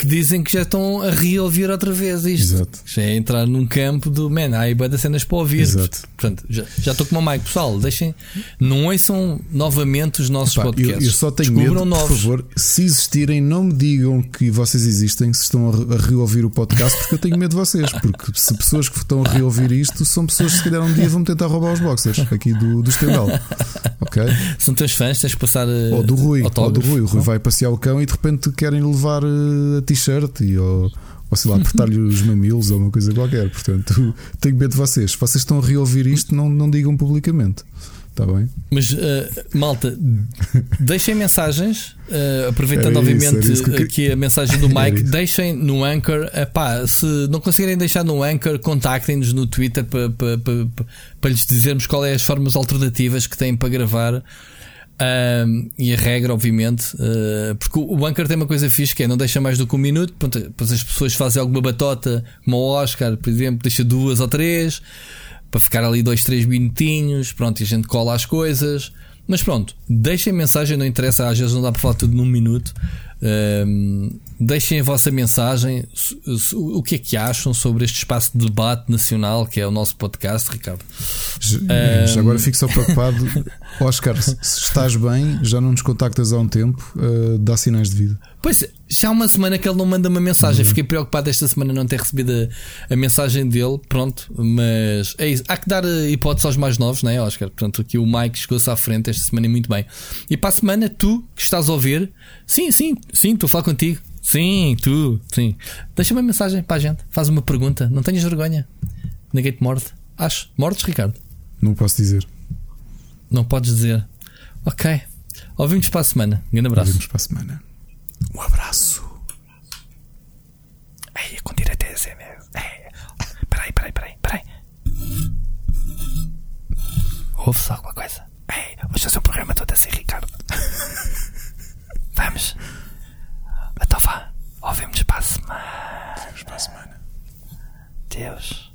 que dizem que já estão a reouvir outra vez isto. Exato. Já é entrar num campo do man, há aí das cenas para ouvir. Exato. Portanto, já, já estou com uma Mike, pessoal, deixem, não ouçam novamente os nossos Epá, podcasts. Eu, eu, só tenho Descubram medo, novos. por favor, se existirem, não me digam que vocês existem, se estão a, a reouvir o podcast, porque eu tenho medo de vocês. Porque se pessoas que estão a reouvir isto são pessoas que se calhar um dia vão tentar roubar os boxers aqui do, do Estendal. Ok? São teus fãs, tens de passar. Ou do Rui, ou do Rui. O Rui vai passear o cão e de repente querem levar eh, a t-shirt e ou, ou sei lá, apertar-lhe os mamilos ou uma coisa qualquer. Portanto, tenho medo de vocês. Se vocês estão a reouvir isto, não, não digam publicamente. Está bem? Mas, uh, malta, deixem mensagens, uh, aproveitando, isso, obviamente, isso que... aqui a mensagem do Mike. deixem no Anchor. Epá, se não conseguirem deixar no Anchor, contactem-nos no Twitter para, para, para, para, lhes dizermos quais é as formas alternativas que têm para gravar. Uh, e a regra, obviamente, uh, porque o bunker tem uma coisa fixe que é não deixa mais do que um minuto. Depois as pessoas fazem alguma batota, como o Oscar, por exemplo, deixa duas ou três para ficar ali dois, três minutinhos. Pronto, e a gente cola as coisas. Mas pronto, deixem mensagem, não interessa, às vezes não dá para falar tudo num minuto. Um, deixem a vossa mensagem, o que é que acham sobre este espaço de debate nacional que é o nosso podcast, Ricardo. Já, um... agora fico só preocupado, Oscar, se estás bem, já não nos contactas há um tempo, uh, dá sinais de vida. Pois, já há uma semana que ele não manda uma mensagem. Uhum. Fiquei preocupado esta semana não ter recebido a, a, mensagem dele. Pronto, mas é isso. Há que dar eh, hipótese aos mais novos, não é, Oscar? Portanto, aqui o Mike chegou-se à frente esta semana e muito bem. E para a semana, tu que estás a ouvir, sim, sim, sim, estou a falar contigo. Sim, tu, sim. Deixa uma mensagem para a gente, faz uma pergunta. Não tenhas vergonha. Ninguém te morde. Acho. Mordes, Ricardo? Não posso dizer. Não podes dizer. Ok. Ouvimos para a semana. Um grande abraço. Ouvimos para a semana. Um abraço. Ei, com direito a SMS. Peraí, peraí, peraí, peraí. Ouve-se alguma coisa? Ei, vamos fazer um programa todo assim, Ricardo. vamos. Então vá, ouvimos para a semana. Ouvimos para a semana. Deus.